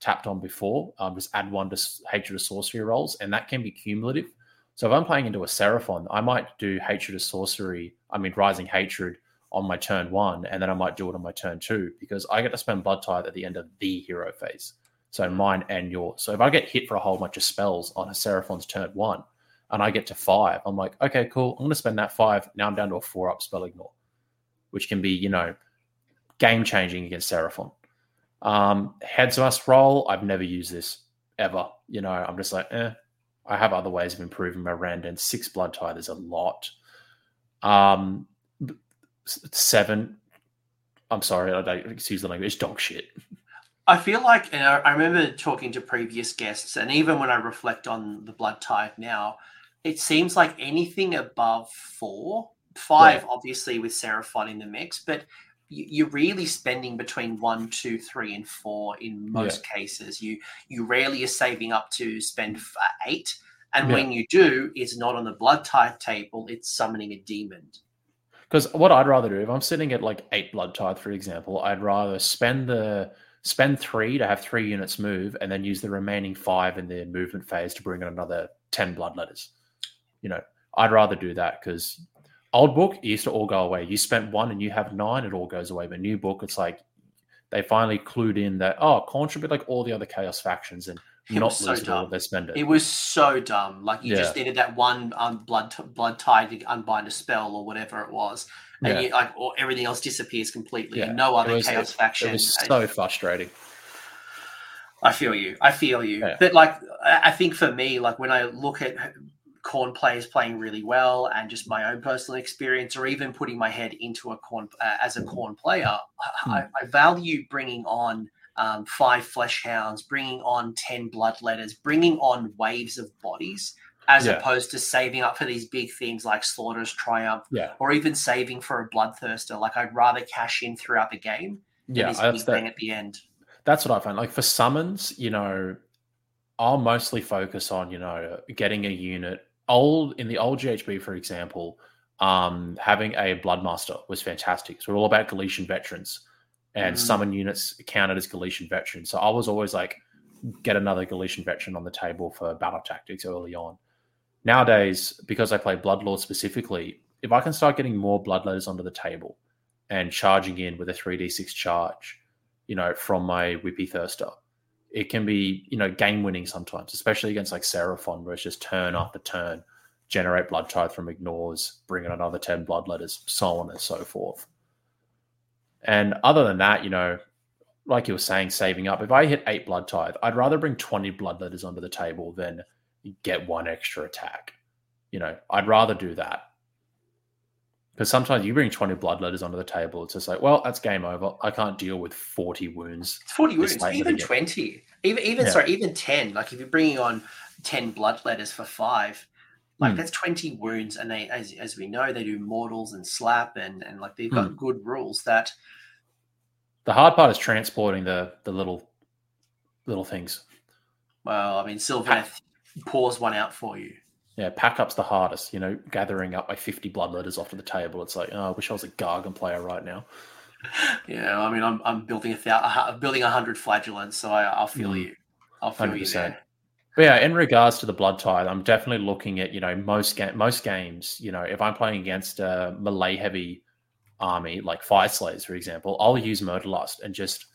tapped on before, um, just add one to Hatred of Sorcery rolls, and that can be cumulative. So if I'm playing into a Seraphon, I might do Hatred of Sorcery, I mean Rising Hatred on my turn one, and then I might do it on my turn two because I get to spend Blood Tithe at the end of the hero phase. So mine and yours. So if I get hit for a whole bunch of spells on a Seraphon's turn one and I get to five, I'm like, okay, cool. I'm going to spend that five. Now I'm down to a four up spell ignore, which can be, you know, game changing against Seraphon. Um, heads must roll. I've never used this. ever. You know, I'm just like, eh. I have other ways of improving my rend, and six blood tithe is a lot. Um, seven. I'm sorry, I don't excuse the language. Dog shit. I feel like, and I remember talking to previous guests, and even when I reflect on the blood tithe now, it seems like anything above four, five, yeah. obviously with Seraphon in the mix, but you're really spending between one, two, three, and four in most yeah. cases. You you rarely are saving up to spend uh, eight, and yeah. when you do, it's not on the blood tithe table; it's summoning a demon. Because what I'd rather do, if I'm sitting at like eight blood tithe, for example, I'd rather spend the spend three to have three units move, and then use the remaining five in the movement phase to bring in another ten blood letters. You know, I'd rather do that because old book it used to all go away. You spent one and you have nine, it all goes away. But new book, it's like they finally clued in that oh, be like all the other chaos factions and it not lose so all their spend it. It was so dumb. Like you yeah. just needed that one um, blood blood tithe to unbind a spell or whatever it was, and yeah. you, like or everything else disappears completely, yeah. and no other was, chaos it, faction. It was so frustrating. I feel you. I feel you. But like, I think for me, like when I look at Khorne players playing really well and just my own personal experience or even putting my head into a Khorne uh, as a Khorne player hmm. I, I, value bringing on um, five flesh hounds bringing on 10 bloodletters bringing on waves of bodies as yeah. opposed to saving up for these big things like slaughter's triumph yeah. or even saving for a bloodthirster like i'd rather cash in throughout the game yeah that's that, at the end that's what i find like for summons you know I'll mostly focus on, you know, getting a unit old in the old GHB, for example, um, having a Bloodmaster was fantastic. So we're all about Galletian veterans, and mm. summon units counted as Galletian veterans. So I was always like, get another Galletian veteran on the table for battle tactics early on. Nowadays, because I play Bloodlord specifically, if I can start getting more Bloodletters onto the table and charging in with a 3d6 charge, you know, from my Whippy Thirster, it can be you know game winning sometimes, especially against like Seraphon, where it's just turn mm. after turn, generate blood tithe from ignores, bring in another ten blood letters, so on and so forth. And other than that, you know, like you were saying, saving up. If I hit eight blood tithe, I'd rather bring twenty blood letters onto the table than get one extra attack. You know, I'd rather do that because sometimes you bring 20 bloodletters onto the table. It's just like, well, that's game over. I can't deal with 40 wounds. 40 wounds, even 20. Even, even yeah. sorry, even 10. Like if you're bringing on 10 bloodletters for five, like mm. that's 20 wounds. And they, as, as we know, they do mortals and slap and, and like they've got mm. good rules that. The hard part is transporting the, the little, little things. Well, I mean, Sylvaneth pours one out for you yeah, pack up's the hardest. You know, gathering up my fifty bloodletters off to the table. It's like, oh, I wish I was a Gargan player right now. (laughs) Yeah, I mean, I'm I'm building a thousand, building a hundred flagellants, so I, will feel mm. you. I'll feel 100%. you there. But yeah, in regards to the blood tithe, I'm definitely looking at you know most ga- most games. You know, if I'm playing against a melee heavy army like Fyreslayers, for example, I'll use Murderlust and just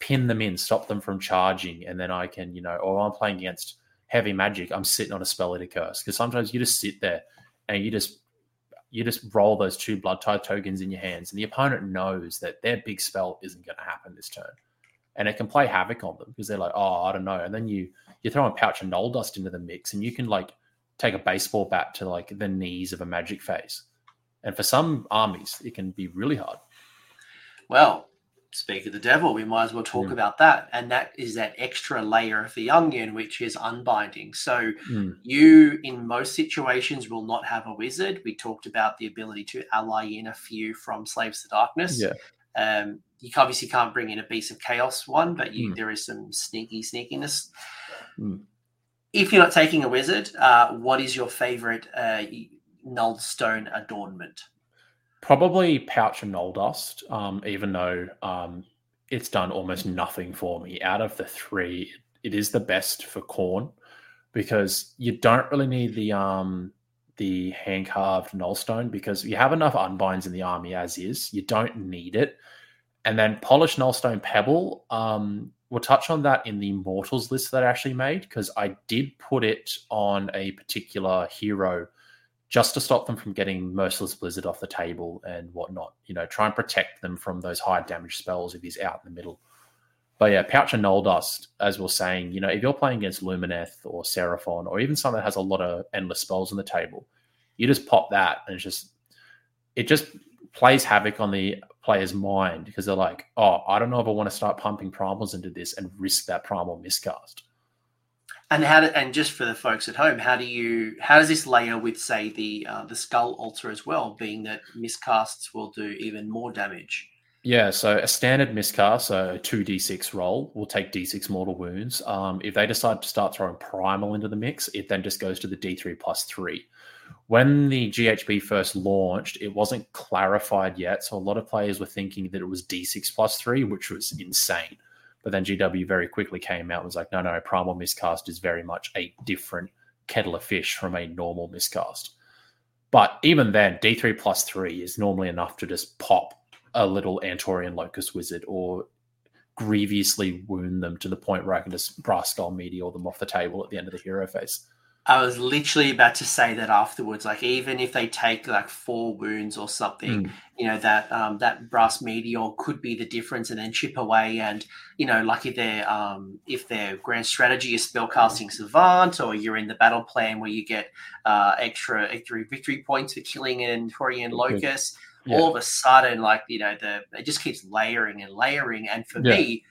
pin them in, stop them from charging, and then I can you know, or I'm playing against heavy magic, I'm sitting on a spell eater curse. Because sometimes you just sit there and you just you just roll those two blood tithe tokens in your hands, and the opponent knows that their big spell isn't going to happen this turn, and it can play havoc on them because they're like, oh, I don't know, and then you you throw a pouch of null dust into the mix, and you can like take a baseball bat to like the knees of a magic phase, and for some armies, it can be really hard. Well, speak of the devil, we might as well talk mm. about that. And that is that extra layer of the onion, which is unbinding. So mm. you, in most situations, will not have a wizard. We talked about the ability to ally in a few from Slaves to Darkness. Yeah. Um, you obviously can't bring in a Beast of Chaos one, but you, mm. there is some sneaky sneakiness. Mm. If you're not taking a wizard, uh, what is your favorite uh, null stone adornment? Probably Pouch and Null Dust, um, even though um, it's done almost nothing for me. Out of the three, it is the best for Khorne because you don't really need the um, the hand carved Nullstone because you have enough unbinds in the army as is. You don't need it. And then Polished Nullstone Pebble, um, we'll touch on that in the Mortals list that I actually made because I did put it on a particular hero just to stop them from getting Merciless Blizzard off the table and whatnot. You know, try and protect them from those high damage spells if he's out in the middle. But yeah, Pouch and Null Dust, as we are saying, you know, if you're playing against Lumineth or Seraphon or even something that has a lot of endless spells on the table, you just pop that and it's just it just plays havoc on the player's mind because they're like, oh, I don't know if I want to start pumping primals into this and risk that primal miscast. And how do, and just for the folks at home, how do you how does this layer with say the uh, the skull altar as well, being that miscasts will do even more damage? Yeah, so a standard miscast, so a 2d6 roll, will take d6 mortal wounds. Um, if they decide to start throwing primal into the mix, it then just goes to the d3 plus 3. When the GHB first launched, it wasn't clarified yet, so a lot of players were thinking that it was d6 plus 3, which was insane. But then GW very quickly came out and was like, no, no, primal miscast is very much a different kettle of fish from a normal miscast. But even then, D3 plus 3 is normally enough to just pop a little Andtorian Locus Wizard or grievously wound them to the point where I can just brass skull meteor them off the table at the end of the hero phase. I was literally about to say that afterwards. Like even if they take like four wounds or something, mm. you know that um, that brass meteor could be the difference, and then chip away. And you know, like if their um, if their grand strategy is spellcasting savant, or you're in the battle plan where you get uh, extra extra victory points for killing an Andtorian Locus yeah. all of a sudden, like you know, the it just keeps layering and layering. And for yeah. me,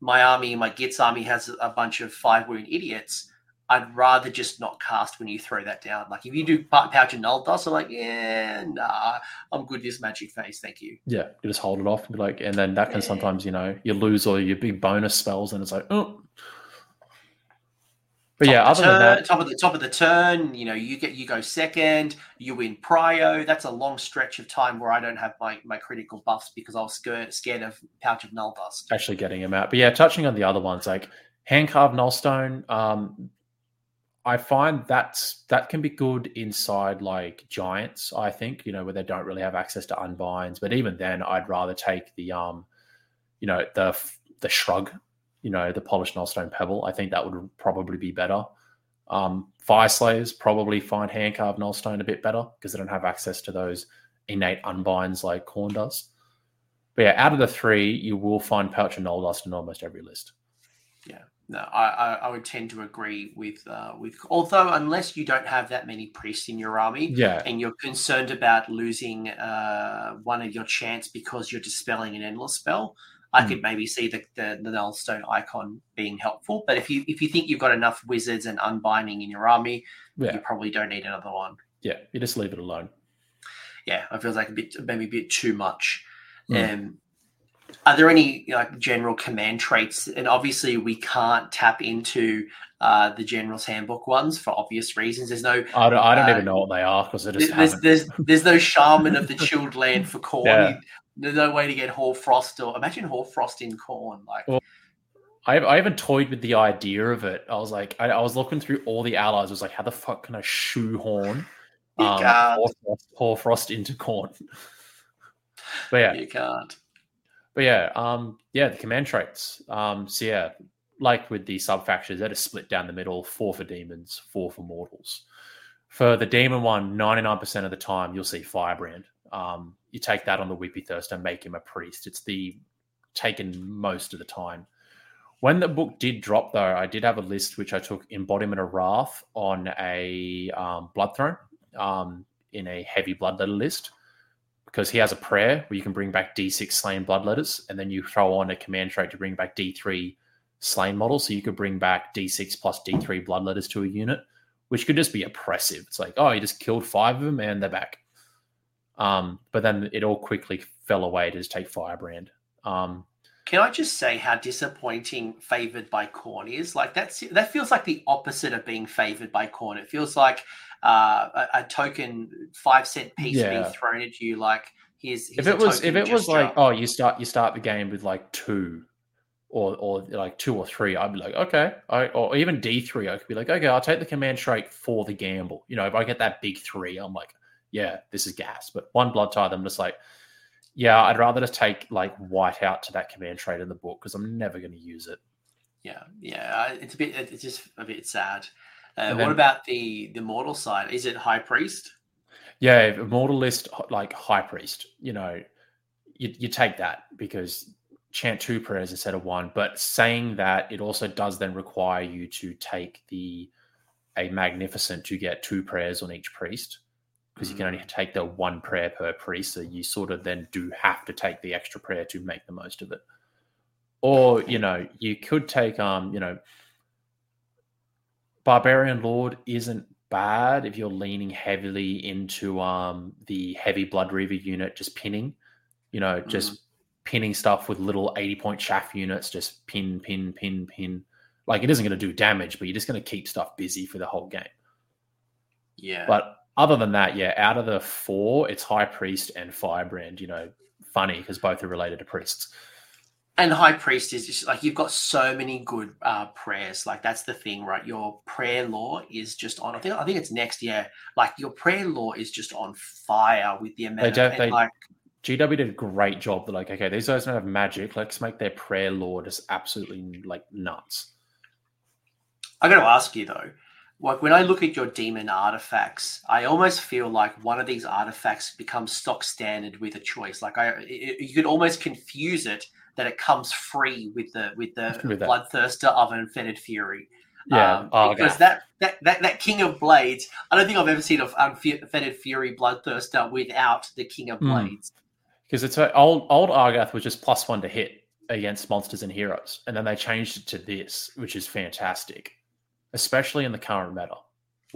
my army, my Gits army has a bunch of five wound idiots. I'd rather just not cast when you throw that down. Like if you do pouch and null dust, I'm like, yeah, nah, I'm good this magic phase, thank you. Yeah, you just hold it off and be like, and then that can yeah. sometimes, you know, you lose all your big bonus spells, and it's like, oh, but yeah, other turn, than that, top of the top of the turn, you know, you get you go second, you win prio. That's a long stretch of time where I don't have my, my critical buffs because I was scared scared of pouch of null dust. Actually, getting him out. But yeah, touching on the other ones like hand carved nullstone. Um, I find that's that can be good inside like giants. I think you know where they don't really have access to unbinds. But even then, I'd rather take the um, you know, the the shrug you know, the polished nullstone pebble. I think that would probably be better. Um, Fyreslayers probably find hand carved nullstone a bit better because they don't have access to those innate unbinds like Khorne does. But yeah, out of the three, you will find Pouch and Null Dust in almost every list. No, I, I, I would tend to agree with uh, with. Although, unless you don't have that many priests in your army, yeah. and you're concerned about losing uh, one of your chants because you're dispelling an endless spell, I mm. could maybe see the, the the Nullstone icon being helpful. But if you if you think you've got enough wizards and unbinding in your army, yeah. you probably don't need another one. Yeah, you just leave it alone. Yeah, it feels like a bit maybe a bit too much. Mm. Um, are there any like general command traits? And obviously, we can't tap into uh, the General's Handbook ones for obvious reasons. There's no. I don't, I don't uh, even know what they are because there's, there's, there's no shaman of the (laughs) chilled land for Khorne Yeah. There's no way to get Hoarfrost or imagine Hoarfrost in Khorne Like, well, I, I even toyed with the idea of it. I was like, I, I, was looking through all the allies. I was like, how the fuck can I shoehorn um, Hoarfrost, Hoarfrost into Khorne (laughs) but yeah, you can't. But yeah, um, yeah, the command traits. Um, so yeah, like with the sub factions, they're split down the middle: four for demons, four for mortals. For the demon one, 99% of the time, you'll see Firebrand. Um, you take that on the Whippy Thirst and make him a priest. It's the taken most of the time. When the book did drop, though, I did have a list which I took Embodiment of Wrath on a um, Blood Throne um, in a heavy blood letter list because he has a prayer where you can bring back D6 slain blood letters, and then you throw on a command trait to bring back D3 slain model. So you could bring back D6 plus D3 blood letters to a unit, which could just be oppressive. It's like, oh, you just killed five of them and they're back. Um, but then it all quickly fell away to just take Firebrand. Um, Can I just say how disappointing favored by Khorne is? Like that's that feels like the opposite of being favored by Khorne. It feels like uh, a, a, token five cent piece yeah. being thrown at you. Like here's, here's if it was if it was like oh you start you start the game with like two or or like two or three, I'd be like, okay, I, or even D three, I could be like, okay, I'll take the command trait for the gamble. You know, if I get that big three, I'm like, yeah, this is gas. But one blood tithe, I'm just like, yeah, I'd rather just take like white out to that command trade in the book because I'm never going to use it. Yeah, yeah, it's a bit, it's just a bit sad. Uh, then, what about the the mortal side? Is it high priest? Yeah, mortal list like high priest. You know, you, you take that because chant two prayers instead of one. But saying that, it also does then require you to take the a magnificent to get two prayers on each priest because you can only take the one prayer per priest. So you sort of then do have to take the extra prayer to make the most of it. Or, you know, you could take um, you know, Barbarian Lord isn't bad if you're leaning heavily into um the heavy Blood Reaver unit just pinning, you know, just mm. pinning stuff with little 80 point chaff units, just pin, pin, pin, pin. Like it isn't going to do damage, but you're just going to keep stuff busy for the whole game. Yeah. But other than that, yeah, out of the four, it's High Priest and Firebrand. You know, funny because both are related to priests. And High Priest is just like you've got so many good uh, prayers. Like that's the thing, right? Your prayer lore is just on. I think I think it's next year. Like your prayer lore is just on fire with the amount. They, of, they, like GW did a great job. They're like, okay, these guys don't have magic. Let's make their prayer lore just absolutely like nuts. I got to ask you though, like when I look at your demon artifacts, I almost feel like one of these artifacts becomes stock standard with a choice. Like I, it, you could almost confuse it that it comes free with the with the with bloodthirster of unfettered fury. Yeah, um, oh, because that, that that that King of Blades, I don't think I've ever seen an unfettered fury bloodthirster without the King of hmm. Blades. Because mm. it's a, old old Argath was just plus one to hit against monsters and heroes, and then they changed it to this, which is fantastic especially in the current meta.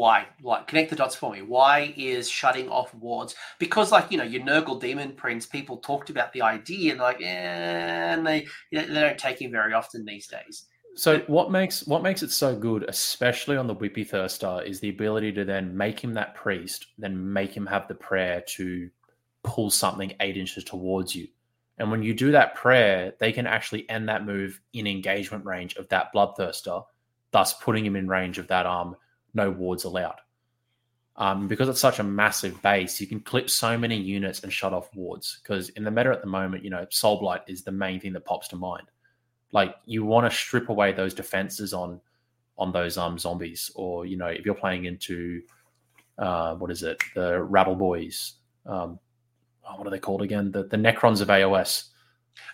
Why? Like, connect the dots for me. Why is shutting off wards? Because, like, you know, your Nurgle Demon Prince, people talked about the idea and like, and they they don't take him very often these days. So what makes what makes it so good, especially on the Whippy Thirster, is the ability to then make him that priest, then make him have the prayer to pull something eight inches towards you. And when you do that prayer, they can actually end that move in engagement range of that Bloodthirster thus putting him in range of that um no wards allowed. Um, because it's such a massive base, you can clip so many units and shut off wards. Because in the meta at the moment, you know, Soul Blight is the main thing that pops to mind. Like you want to strip away those defenses on on those um zombies, or you know, if you're playing into uh, what is it, the Rattle Boys, um, oh, what are they called again? The the Necrons of AOS.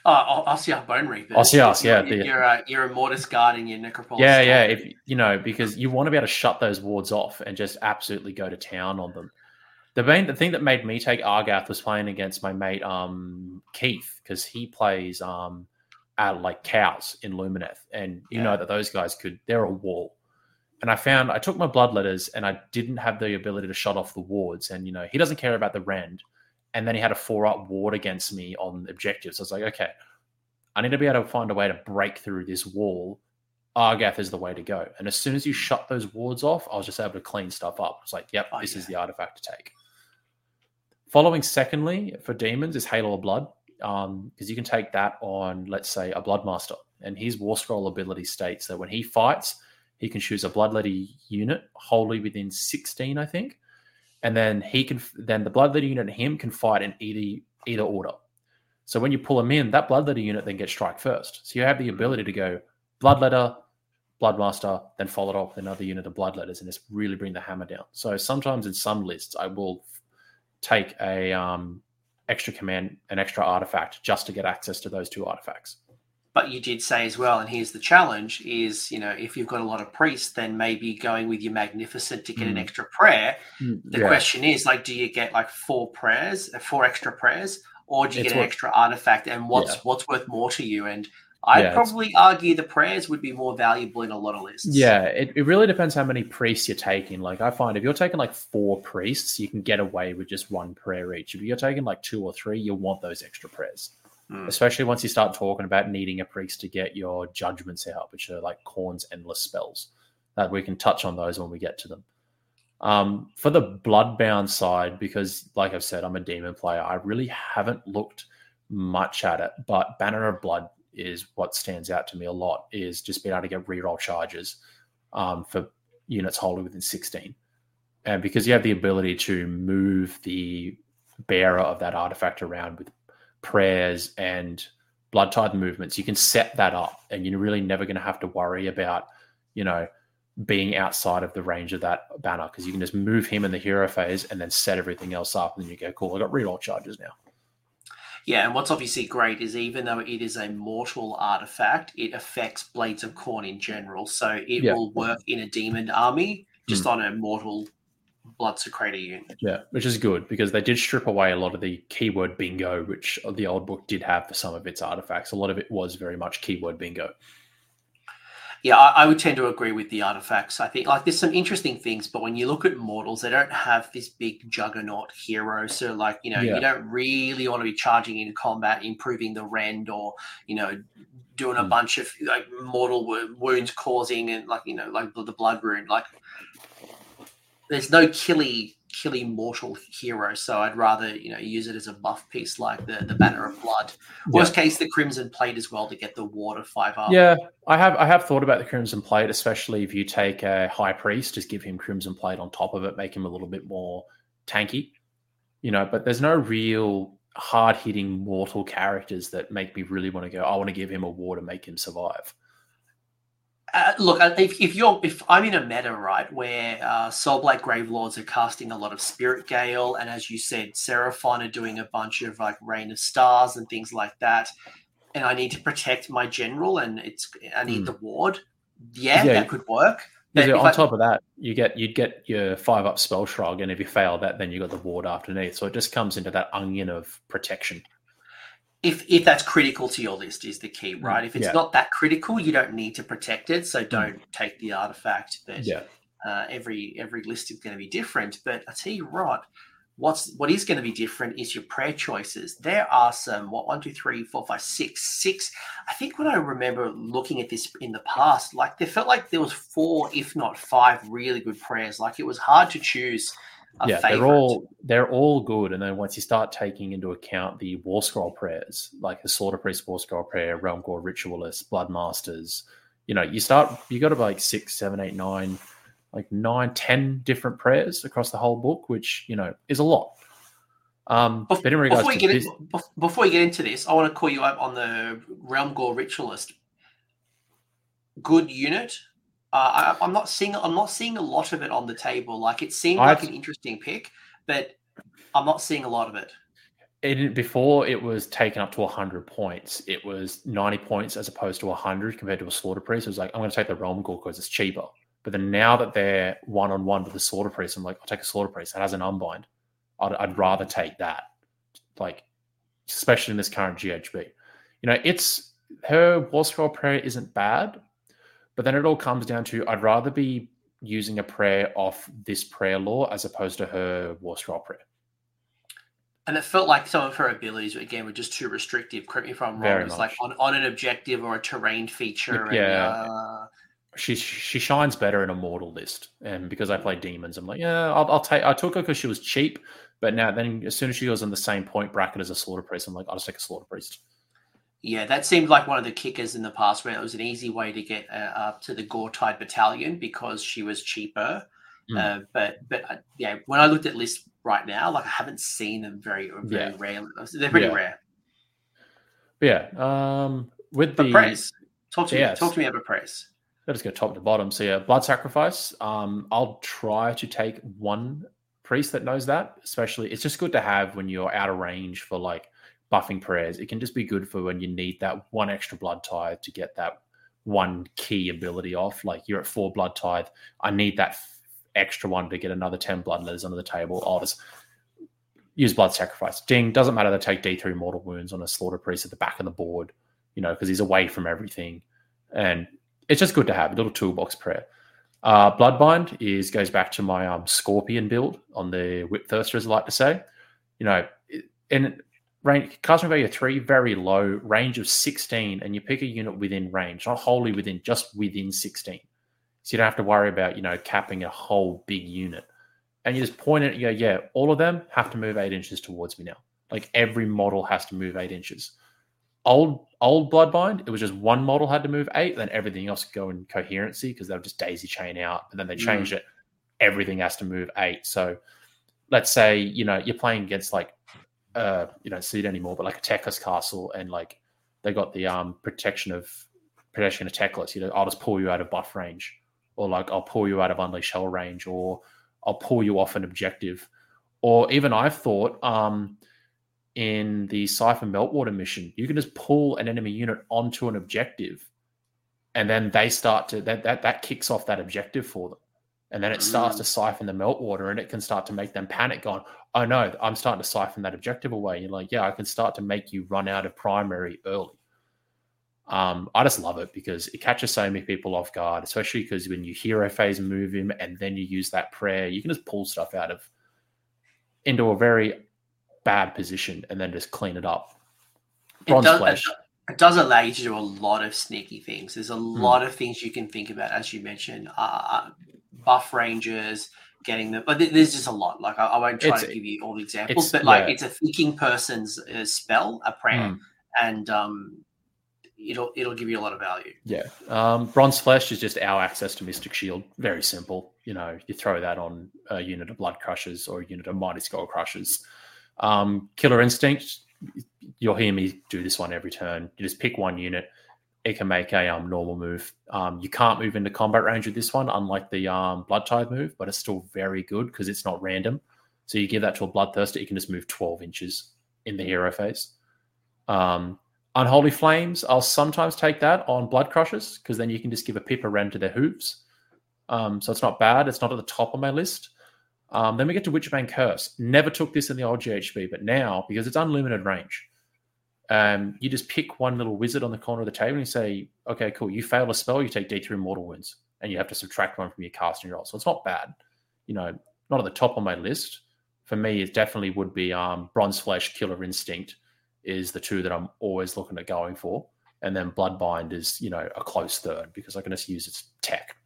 Oh, Ossiarch Bone Reaper. Ossiarch, yeah. You're, you're, a, you're a Mortis guarding your Necropolis. Yeah, yeah. If you know, because you want to be able to shut those wards off and just absolutely go to town on them. The main the thing that made me take Argath was playing against my mate um Keith because he plays um at like cows in Lumineth, and you yeah. know that those guys could they're a wall. And I found I took my blood letters and I didn't have the ability to shut off the wards. And you know he doesn't care about the rend and then he had a four up ward against me on objectives. I was like, okay, I need to be able to find a way to break through this wall. Argath is the way to go. And as soon as you shut those wards off, I was just able to clean stuff up. It's like, yep, oh, this yeah. is the artifact to take. Following secondly for demons is Halo of Blood, because um, you can take that on, let's say, a Bloodmaster. And his War Scroll ability states that when he fights, he can choose a Bloodletter unit wholly within 16, I think and then he can then the bloodletter unit and him can fight in either either order. So when you pull him in, that bloodletter unit then gets strike first. So you have the ability to go bloodletter, bloodmaster, then follow it up with another unit of bloodletters, and just really bring the hammer down. So sometimes in some lists, I will take a um, extra command, an extra artifact, just to get access to those two artifacts. But you did say as well, and here's the challenge: is you know if you've got a lot of priests, then maybe going with your magnificent to get mm. an extra prayer. Mm, the yeah. question is like, do you get like four prayers, uh, four extra prayers, or do you it's get an extra artifact? And what's yeah. what's worth more to you? And I'd yeah, probably argue the prayers would be more valuable in a lot of lists. Yeah, it, it really depends how many priests you're taking. Like I find if you're taking like four priests, you can get away with just one prayer each. If you're taking like two or three, you'll want those extra prayers. Mm. Especially once you start talking about needing a priest to get your judgments out, which are like Khorne's endless spells. That we can touch on those when we get to them. Um, for the bloodbound side, because like I've said, I'm a demon player, I really haven't looked much at it, but Banner of Blood is what stands out to me a lot, is just being able to get reroll charges um, for units wholly within 16. And because you have the ability to move the bearer of that artifact around with prayers and blood tithe movements, you can set that up and you're really never going to have to worry about, you know, being outside of the range of that banner because you can just move him in the hero phase and then set everything else up. And then you go, cool, I got reroll charges now. Yeah, and what's obviously great is even though it is a mortal artifact, it affects Blades of Khorne in general. So it Yeah. will work in a demon army just Hmm. on a mortal Bloodsecrator unit. Yeah, which is good because they did strip away a lot of the keyword bingo, which the old book did have for some of its artifacts. A lot of it was very much keyword bingo. Yeah, I, I would tend to agree with the artifacts. I think like there's some interesting things, but when you look at mortals, they don't have this big juggernaut hero. So like you know, Yeah. you don't really want to be charging in combat, improving the rend, or you know, doing a Hmm. bunch of like mortal wo- wounds causing and like you know, like the blood rune. Like there's no killy killy mortal hero, so I'd rather you know use it as a buff piece like the the banner of blood. Worst case, the crimson plate as well to get the water five up. Yeah, I have I have thought about the Crimson Plate, especially if you take a High Priest, just give him Crimson Plate on top of it, make him a little bit more tanky, you know. But there's no real hard hitting mortal characters that make me really want to go. I want to give him a war to make him survive. Uh, look, uh, if, if you're if I'm in a meta right where uh, Soulblight Gravelords are casting a lot of Spirit Gale, and as you said, Seraphon are doing a bunch of like Rain of Stars and things like that, and I need to protect my general, and it's I need Hmm. the ward. Yeah, Yeah. that could work. If on I- top of that, you get you'd get your five up spell shrug, and if you fail that, then you got the ward underneath. So it just comes into that onion of protection. If if that's critical to your list is the key, right? If it's yeah. not that critical, you don't need to protect it, so don't take the artifact. But Yeah, uh, every every list is going to be different. But I tell you what, what's what is going to be different is your prayer choices. There are some what one, two, three, four, five, six, six. I think when I remember looking at this in the past, like there felt like there was four, if not five, really good prayers. Like it was hard to choose. Yeah, favorite. they're all they're all good. And then once you start taking into account the War Scroll prayers, like the Slaughter Priest War Scroll prayer, Realm Gore Ritualist, Blood Masters, you know, you start you got to like six, seven, eight, nine, like nine, ten different prayers across the whole book, which you know is a lot. Um, Bef- Before we get this, in, before we get into this, I want to call you up on the Realm Gore Ritualist. Good unit. Uh, I, I'm not seeing. I'm not seeing a lot of it on the table. Like it seemed I- like an interesting pick, but I'm not seeing a lot of it. it, before it was taken up to 100 points, it was 90 points as opposed to 100 compared to a Slaughter Priest. It was like, I'm going to take the Realm Gore because it's cheaper. But then now that they're one on one with the Slaughter Priest, I'm like, I'll take a Slaughter Priest. It has an unbind. I'd, I'd rather take that. Like, especially in this current GHB. You know, it's her War Scroll prayer isn't bad, but then it all comes down to I'd rather be using a prayer off this prayer lore as opposed to her War Scroll prayer. And it felt like some of her abilities again were just too restrictive. Correct me if I'm wrong. Very It was like on, on an objective or a terrain feature. Yeah. And, uh, she she shines better in a mortal list, and because I play demons, I'm like, yeah, I'll, I'll take. I took her because she was cheap, but now then as soon as she goes in the same point bracket as a slaughter priest, I'm like, I'll just take a slaughter priest. Yeah, that seemed like one of the kickers in the past where it was an easy way to get uh, up to the Goretide Battalion because she was cheaper. Mm. Uh, but but uh, yeah, when I looked at lists right now, like I haven't seen them very very Yeah. rare. They're pretty Yeah. rare. Yeah, um, with But the praise, talk to me. Talk to me about praise. Let's go top to bottom. So yeah, blood sacrifice. Um, I'll try to take one priest that knows that. Especially, it's just good to have when you're out of range for like buffing prayers. It can just be good for when you need that one extra blood tithe to get that one key ability off. Like you're at four blood tithe. I need that f- extra one to get another ten blood letters under the table. I'll just use blood sacrifice. Ding. Doesn't matter to take D three mortal wounds on a slaughter priest at the back of the board. You know, because he's away from everything, and it's just good to have a little toolbox prayer. Uh, Bloodbind is goes back to my um, Scorpion build on the Whip Thirster, as I like to say. You know, in range, casting value three, very low, range of 16, and you pick a unit within range, not wholly within, just within 16. So you don't have to worry about, you know, capping a whole big unit. And you just point it, you go, yeah, all of them have to move eight inches towards me now. Like every model has to move eight inches old old bloodbind it was just one model had to move eight then everything else could go in coherency because they would just daisy chain out and then they Mm. changed it everything has to move eight so let's say you know you're playing against like uh you don't see it anymore but like a Teclis castle and like they got the um protection of protection of Teclis you know i'll just pull you out of buff range or like i'll pull you out of unleash hell range or i'll pull you off an objective or even i've thought um in the Cypher Meltwater mission, you can just pull an enemy unit onto an objective, and then they start to that that that kicks off that objective for them, and then it starts to siphon the meltwater, and it can start to make them panic. Going, oh no, I'm starting to siphon that objective away. You're like, yeah, I can start to make you run out of primary early. Um, I just love it because it catches so many people off guard, especially because when you hero phase move him and then you use that prayer, you can just pull stuff out of into a very bad position and then just clean it up. It Bronze does, flesh. it does allow you to do a lot of sneaky things. There's a Hmm. lot of things you can think about, as you mentioned. Uh, buff rangers, getting them, but there's just a lot. Like I, I won't try It's- to give you all the examples, but like yeah. it's a thinking person's uh, spell, a prayer, Mm. and um, it'll it'll give you a lot of value. Yeah. Um, bronze flesh is just our access to Mystic Shield. Very simple. You know, you throw that on a unit of Blood Crushers or a unit of Mighty Skull Crushers. Um, Killer Instinct, you'll hear me do this one every turn. You just pick one unit. It can make a um, normal move. Um, you can't move into combat range with this one, unlike the um, Blood Tithe move, but it's still very good because it's not random. So you give that to a Bloodthirster, you can just move 12 inches in the hero phase. Um, Unholy Flames, I'll sometimes take that on Blood Crushers because then you can just give a pip around to their hooves. Um, so it's not bad. It's not at the top of my list. Um, then we get to Witchbane Curse. Never took this in the old GHB, but now, because it's unlimited range, um, you just pick one little wizard on the corner of the table and you say, okay, cool, you fail a spell, you take D3 mortal wounds, and you have to subtract one from your casting roll. So it's not bad. You know, not at the top of my list. For me, it definitely would be um, Bronze Flesh, Killer Instinct is the two that I'm always looking at going for. And then Bloodbind is, you know, a close third because I can just use its tech.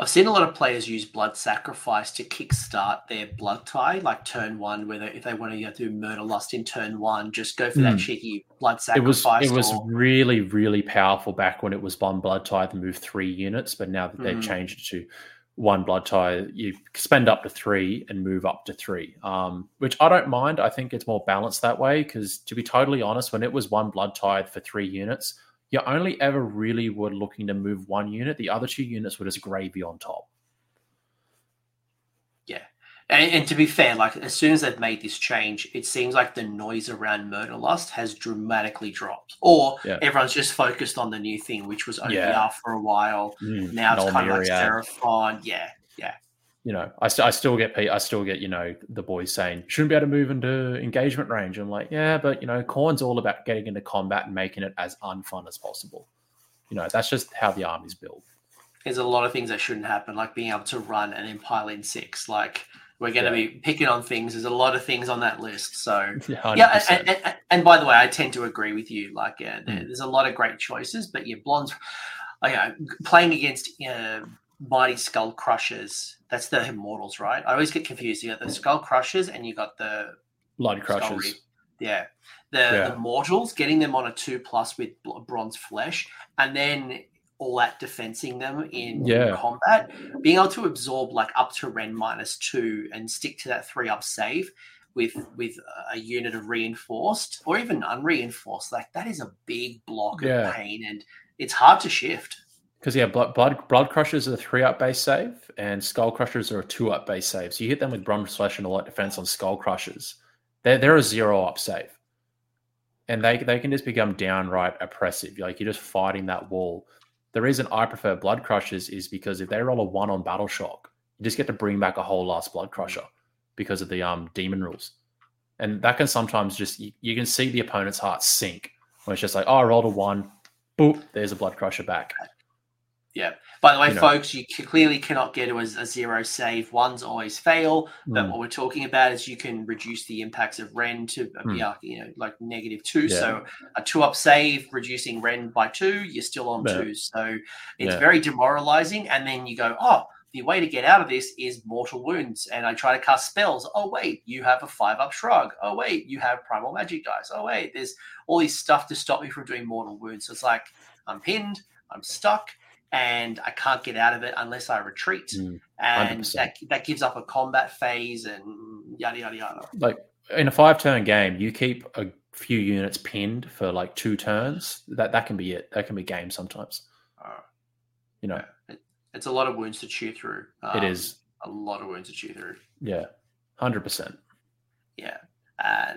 I've seen a lot of players use blood sacrifice to kickstart their blood tithe, like turn one, whether if they want to do murder lust in turn one, just go for that Mm. cheeky blood sacrifice. It was it was or- really really powerful back when it was one blood tithe to move three units, but now that they've Mhm. changed it to one blood tithe, you spend up to three and move up to three, um, which I don't mind. I think it's more balanced that way because, to be totally honest, when it was one blood tithe for three units, you only ever really were looking to move one unit. The other two units were just gravy on top. And, and to be fair, like as soon as they've made this change, it seems like the noise around murder lust has dramatically dropped. Or Yeah. everyone's just focused on the new thing, which was OBR Yeah. for a while. Mm, Now it's kind of like. Seraphon. Yeah, yeah. You know, I, st- I still get I still get you know the boys saying shouldn't be able to move into engagement range. I'm like, yeah, but you know, Khorne's all about getting into combat and making it as unfun as possible. You know, that's just how the army's built. There's a lot of things that shouldn't happen, like being able to run and then pile in six. Like we're going to be picking on things. There's a lot of things on that list. So (laughs) Yeah, yeah, 100%. and, and, and, by the way, I tend to agree with you. Like, yeah, there, Mm. there's a lot of great choices, but yeah, blondes. Oh, yeah, playing against uh, mighty skull crushers. That's the immortals, right? I always get confused. You got the skull crushers, and you got the blood crushers. Yeah, the Yeah. the mortals, getting them on a two plus with bl- bronze flesh, and then all that defensing them in Yeah. combat, being able to absorb like up to Rend minus two and stick to that three up save with with a unit of reinforced or even unreinforced, like that is a big block Yeah. of pain, and it's hard to shift. Because yeah, blood, blood blood crushers are a three up base save, and skull crushers are a two up base save. So you hit them with bronze flesh and all that defense on skull crushers. They're they're a zero up save, and they they can just become downright oppressive. Like you're just fighting that wall. The reason I prefer blood crushers is because if they roll a one on battle shock, you just get to bring back a whole last blood crusher because of the um demon rules, and that can sometimes just you, you can see the opponent's heart sink when it's just like oh I rolled a one, boop, there's a blood crusher back. Yeah. By the way, You know. folks, you c- clearly cannot get to a, a zero save. Ones always fail. But Mm. what we're talking about is you can reduce the impacts of Rend to uh, Hmm. you know, like negative two. Yeah. So a two up save, reducing Rend by two, you're still on Yeah. two. So it's Yeah. very demoralizing. And then you go, oh, the way to get out of this is mortal wounds. And I try to cast spells. Oh wait, you have a five up shrug. Oh wait, you have primal magic dice. Oh wait, there's all this stuff to stop me from doing mortal wounds. So it's like I'm pinned, I'm stuck, and I can't get out of it unless I retreat Mm. and that that gives up a combat phase and yada yada yada. like in a five turn game, you keep a few units pinned for like two turns. That that can be it. That can be game sometimes. Uh, You know, it's a lot of wounds to chew through. it Um, is. a lot of wounds to chew through. Yeah, hundred percent. Yeah. Uh,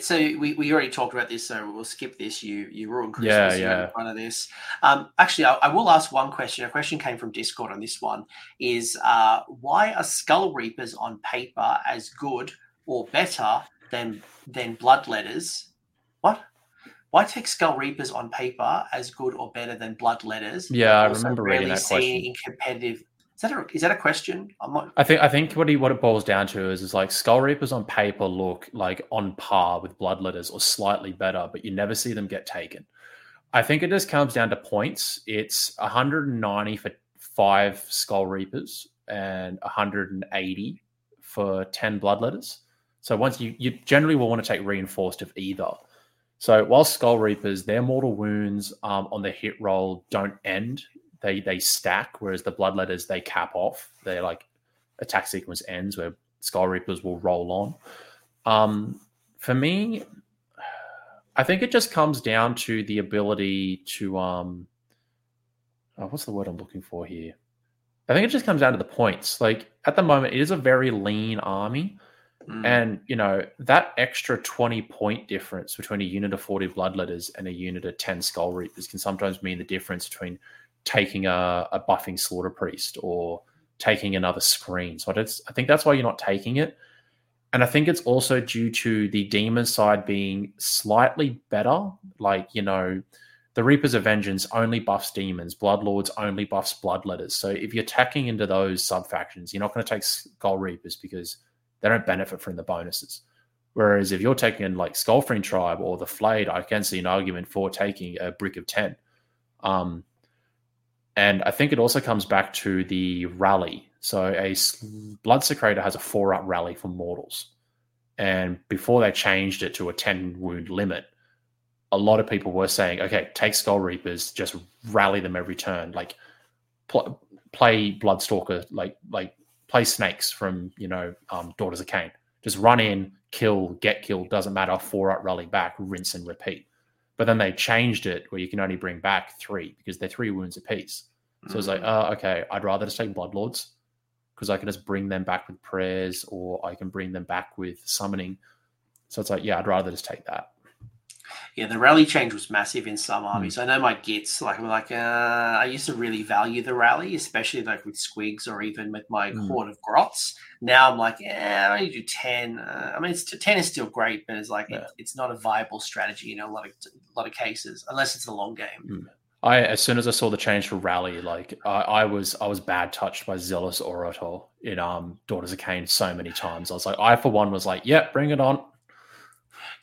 so we, we already talked about this, so we'll skip this. You you ruined Christmas. Yeah, yeah. In front of this. Um, actually, I, I, will ask one question. A question came from Discord on this one: is uh, why are Skull Reapers on paper as good or better than than Bloodletters? What? Why take Skull Reapers on paper as good or better than Bloodletters? Yeah, I remember reading that question. In competitive is that a, is that a question? Not... i think I think what he, what it boils down to is is like Skull Reapers on paper look like on par with Bloodletters or slightly better, but you never see them get taken. I think it just comes down to points. It's 190 for five Skull Reapers and 180 for 10 Bloodletters. So once you you generally will want to take reinforced of either. So while Skull Reapers, their mortal wounds um, on the hit roll don't end they they stack, whereas the bloodletters they cap off. They're like attack sequence ends where Skull Reapers will roll on. Um, for me, I think it just comes down to the ability to um, oh, what's the word I'm looking for here? I think it just comes down to the points. Like at the moment, it is a very lean army. Mm. And you know that extra twenty point difference between a unit of forty bloodletters and a unit of ten skull reapers can sometimes mean the difference between taking a, a buffing slaughter priest or taking another screen. So I, I think that's why you're not taking it. And I think it's also due to the demon side being slightly better. Like, you know, the Reapers of Vengeance only buffs demons, Bloodlords only buffs bloodletters. So if you're attacking into those sub factions, you're not going to take Skull Reapers because they don't benefit from the bonuses. Whereas if you're taking in like Skullfiend Tribe or the Flayed, I can see an argument for taking a Brick of 10. Um, and I think it also comes back to the rally. So a Bloodsecrator has a four up rally for mortals. And before they changed it to a 10 wound limit, a lot of people were saying, okay, take Skull Reapers, just rally them every turn. Like pl- play Bloodstalker, like like play snakes from, you know, um, Daughters of Khaine. Just run in, kill, get killed, doesn't matter, four up rally back, rinse and repeat. But then they changed it where you can only bring back three because they're three wounds apiece. So mm-hmm. it's like, oh, okay, I'd rather just take Bloodlords because I can just bring them back with prayers or I can bring them back with summoning. So it's like, yeah, I'd rather just take that. Yeah, the rally change was massive in some armies. Mm. I know my gits, like I'm like, uh, I used to really value the rally, especially like with Squigs or even with my mm. Horde of Grots. Now I'm like, yeah, I only do ten. Uh, I mean, it's, ten is still great, but it's like yeah. it, it's not a viable strategy in a lot of a lot of cases, unless it's a long game. Mm. I as soon as I saw the change for rally, like I, I was I was bad touched by Zealous Orator in um Daughters of Khaine so many times. I was like, I for one was like, yeah, bring it on.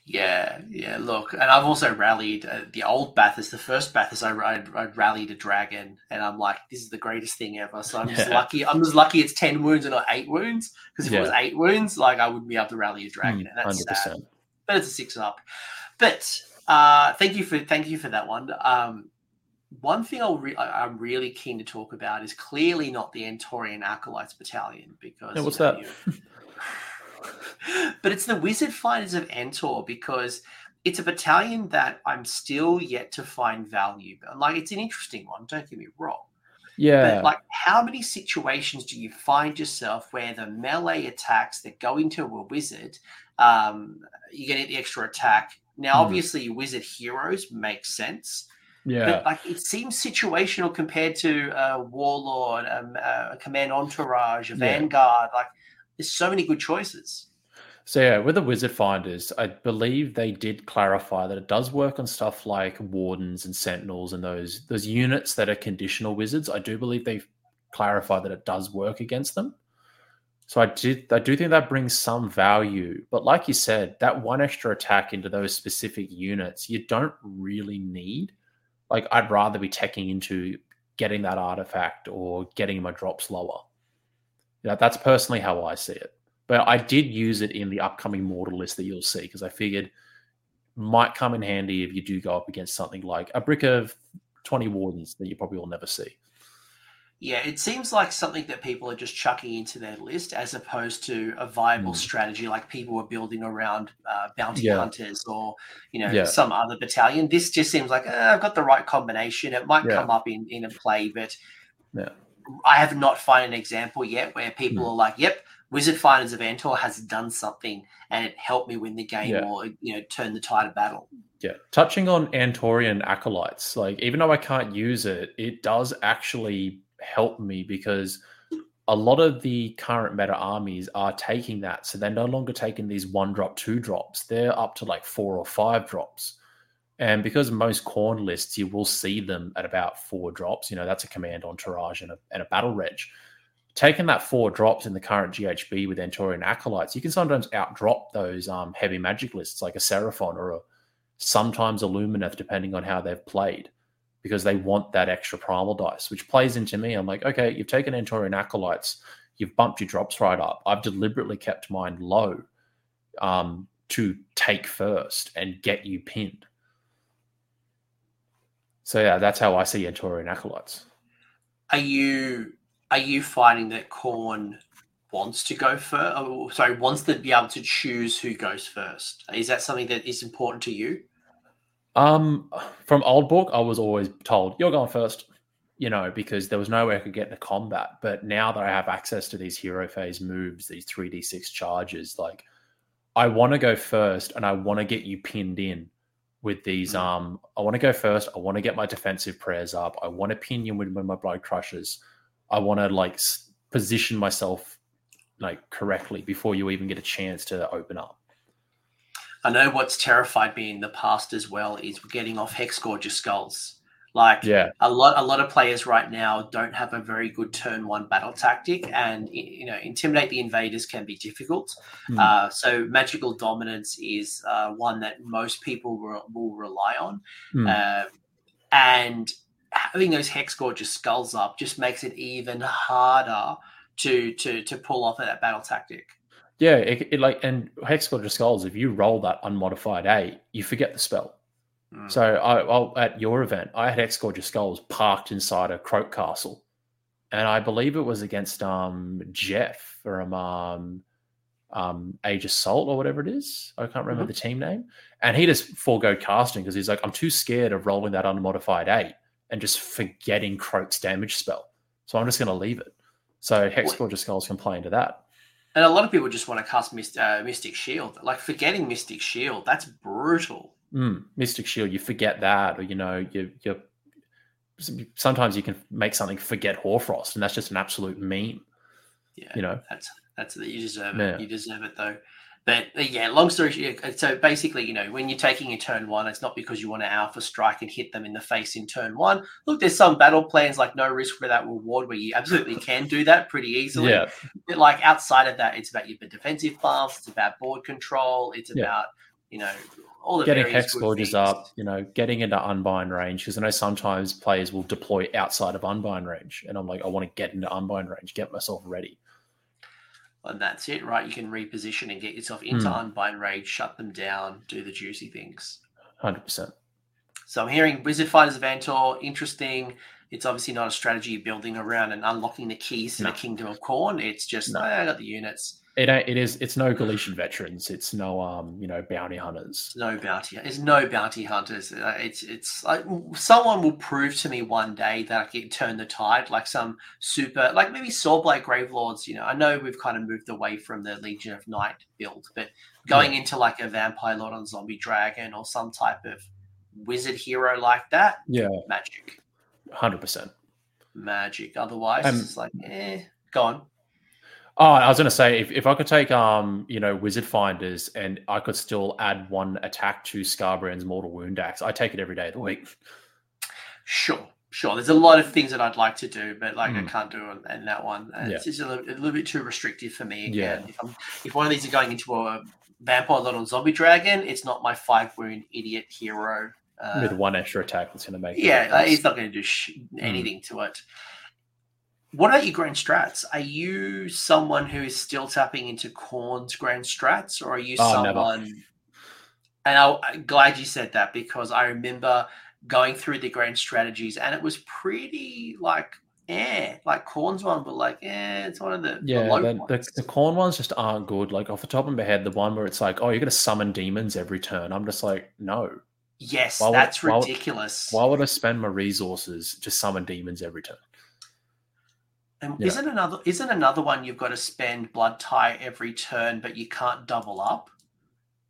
Yeah, yeah. Look, and I've also rallied uh, the old Bathurst, the first Bathurst. I, I, I, rallied a dragon, and I'm like, this is the greatest thing ever. So I'm just yeah. lucky. I'm just lucky it's ten wounds and not eight wounds. Because if yeah. it was eight wounds, like I wouldn't be able to rally a dragon, mm, and that's 100%. sad. But it's a six up. But uh, thank you for thank you for that one. Um, one thing I'll re- I'm really keen to talk about is clearly not the Andtorian Acolytes Battalion because what's you know, that? (laughs) (laughs) but it's the Wizard Finders of Andtor because it's a battalion that I'm still yet to find value. Like it's an interesting one, don't get me wrong. Yeah. But like how many situations do you find yourself where the melee attacks that go into a wizard, um, you get the extra attack. Now, mm. obviously, wizard heroes make sense. Yeah. But like it seems situational compared to uh, Warlord, um, uh, Command Entourage, a yeah. Vanguard. Like there's so many good choices. So yeah, with the Wizard Finders, I believe they did clarify that it does work on stuff like Wardens and Sentinels and those those units that are conditional wizards. I do believe they've clarified that it does work against them. So I did I do think that brings some value. But like you said, that one extra attack into those specific units, you don't really need. Like I'd rather be taking into getting that artifact or getting my drops lower. Yeah, that's personally how I see it. But I did use it in the upcoming mortal list that you'll see because I figured might come in handy if you do go up against something like a brick of 20 wardens that you probably will never see. Yeah, it seems like something that people are just chucking into their list as opposed to a viable mm. strategy like people were building around uh, bounty yeah. hunters or you know yeah. some other battalion. This just seems like uh, I've got the right combination. It might yeah. come up in in a play, but I have not found an example yet where people mm. are like, "Yep, Wizard Finders of Andtor has done something and it helped me win the game Yeah. or you know turn the tide of battle. Yeah, touching on Andtorian acolytes, like even though I can't use it, it does actually help me because a lot of the current meta armies are taking that, so they're no longer taking these one drop, two drops. They're up to like four or five drops, and because most Khorne lists, you will see them at about four drops. You know, that's a command entourage and a, and a battle reg. Taking that four drops in the current GHB with Andtorian acolytes, you can sometimes outdrop those um, heavy magic lists like a Seraphon or a sometimes a Lumineth, depending on how they've played, because they want that extra primal dice, which plays into me. I'm like, okay, you've taken Andtorian Acolytes, you've bumped your drops right up. I've deliberately kept mine low um, to take first and get you pinned. So yeah, that's how I see Andtorian Acolytes. Are you are you finding that Khorne wants to go first? Oh, sorry, wants to be able to choose who goes first? Is that something that is important to you? Um, from old book, I was always told you're going first, you know, because there was no way I could get into combat. But now that I have access to these hero phase moves, these three d six charges, like I want to go first, and I want to get you pinned in with these. Mm. Um, I want to go first. I want to get my defensive prayers up. I want to pin you with, with my blood crushers. I want to like position myself like correctly before you even get a chance to open up. I know what's terrified me in the past as well is getting off hexgorger skulls. Like Yeah, a lot, a lot of players right now don't have a very good turn one battle tactic, and you know, intimidate the invaders can be difficult. Hmm. Uh, so magical dominance is uh, one that most people will, will rely on, Hmm. Um and having those hexgorger skulls up just makes it even harder to to to pull off that battle tactic. Yeah, it, it like and Hexgorger Skulls, if you roll that unmodified eight, you forget the spell. Mm. So I, I'll, at your event, I had Hexgorger Skulls parked inside a Kroak Castle, and I believe it was against um Jeff from um um Age Assault or whatever it is. I can't remember the team name, and he just forego casting because he's like, I'm too scared of rolling that unmodified eight and just forgetting Kroak's damage spell, so I'm just going to leave it. So Hex Wait. Gorgeous Skulls can play into that. And a lot of people just want to cast Myst- uh, Mystic Shield. Like forgetting Mystic Shield, that's brutal. Mm, Mystic Shield, you forget that, or you know, you you sometimes you can make something forget Hoarfrost, and that's just an absolute meme. Yeah, You know, that's that's you deserve Yeah. it. You deserve it though. But yeah, long story short, so basically, you know, when you're taking a turn one, it's not because you want to alpha strike and hit them in the face in turn one. Look, there's some battle plans like no risk for that reward where you absolutely can do that pretty easily. yeah, But like outside of that, it's about your defensive buffs, it's about board control, it's Yeah. about you know all the getting Hex Gorges up, you know, getting into unbind range because I know sometimes players will deploy outside of unbind range, and I'm like, I want to get into unbind range, get myself ready. And that's it, right? You can reposition and get yourself into Hmm. unbind rage, shut them down, do the juicy things. Hundred percent. So I'm hearing Wizard Fighters of Andtor, interesting. It's obviously not a strategy building around and unlocking the keys to No. the Kingdom of Khorne. It's just, No. "Oh, I got the units. It it is it's no Galletian veterans, it's no um you know bounty hunters. No bounty. It's no bounty hunters. Uh, It's it's like someone will prove to me one day that I can turn the tide, like some super, like maybe Soulblight Gravelords. You know, I know we've kind of moved away from the Legion of Night build, but going into like a Vampire Lord on Zombie Dragon or some type of wizard hero like that, Yeah, magic, hundred percent. magic. Otherwise, Um, it's like, eh, go on. Oh, I was going to say if, if I could take um you know wizard finders and I could still add one attack to Skarbrand's mortal wound axe, I take it every day of the week. Sure, sure. There's a lot of things that I'd like to do, but like I Mm. can't do it in that one. Yeah. It's just a little, a little bit too restrictive for me. Again, Yeah. if, I'm, if one of these are going into a vampire lord on zombie dragon, it's not my five wound idiot hero. Uh, with one extra attack that's going to make yeah, he's not going to do sh- Mm. anything to it. What about your grand strats? Are you someone who is still tapping into Khorne's grand strats, or are you Oh, never. someone? And I'll, I'm glad you said that because I remember going through the grand strategies, and it was pretty like, eh, like Khorne's one, but like, eh, it's one of the the Yeah, the, ones. the, the Khorne ones just aren't good. Like off the top of my head, the one where it's like, oh, you're going to summon demons every turn. I'm just like, no. yes, why would- that's why would- ridiculous. Why would I spend my resources to summon demons every turn? And Yeah. isn't another isn't another one you've got to spend blood tithe every turn, but you can't double up?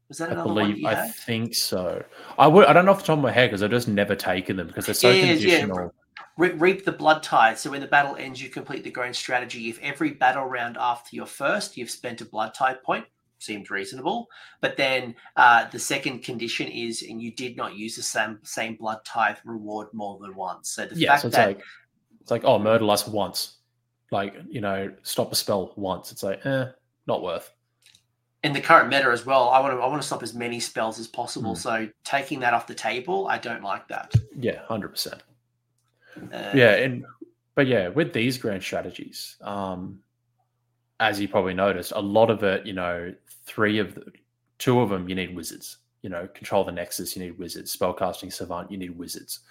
Was that I another one believe you I had? think so. I would I don't know off the top of my head because I've just never taken them because they're so Yeah, yeah, conditional. Re- reap the blood tithe. So when the battle ends, you complete the grand strategy. If every battle round after your first, you've spent a blood tithe point, seems reasonable. But then uh, the second condition is, and you did not use the same same blood tithe reward more than once. So the Yeah, fact so it's that like it's like oh murder lust once, like you know stop a spell once. It's like eh, not worth. in the current meta as well, I want to I want to stop as many spells as possible. Hmm. So taking that off the table, I don't like that. Yeah, hundred percent. Uh, Yeah, and but yeah, with these grand strategies, um, as you probably noticed, a lot of it, you know, three of the two of them, you need wizards. You know, control the nexus, you need wizards. Spellcasting savant, you need wizards.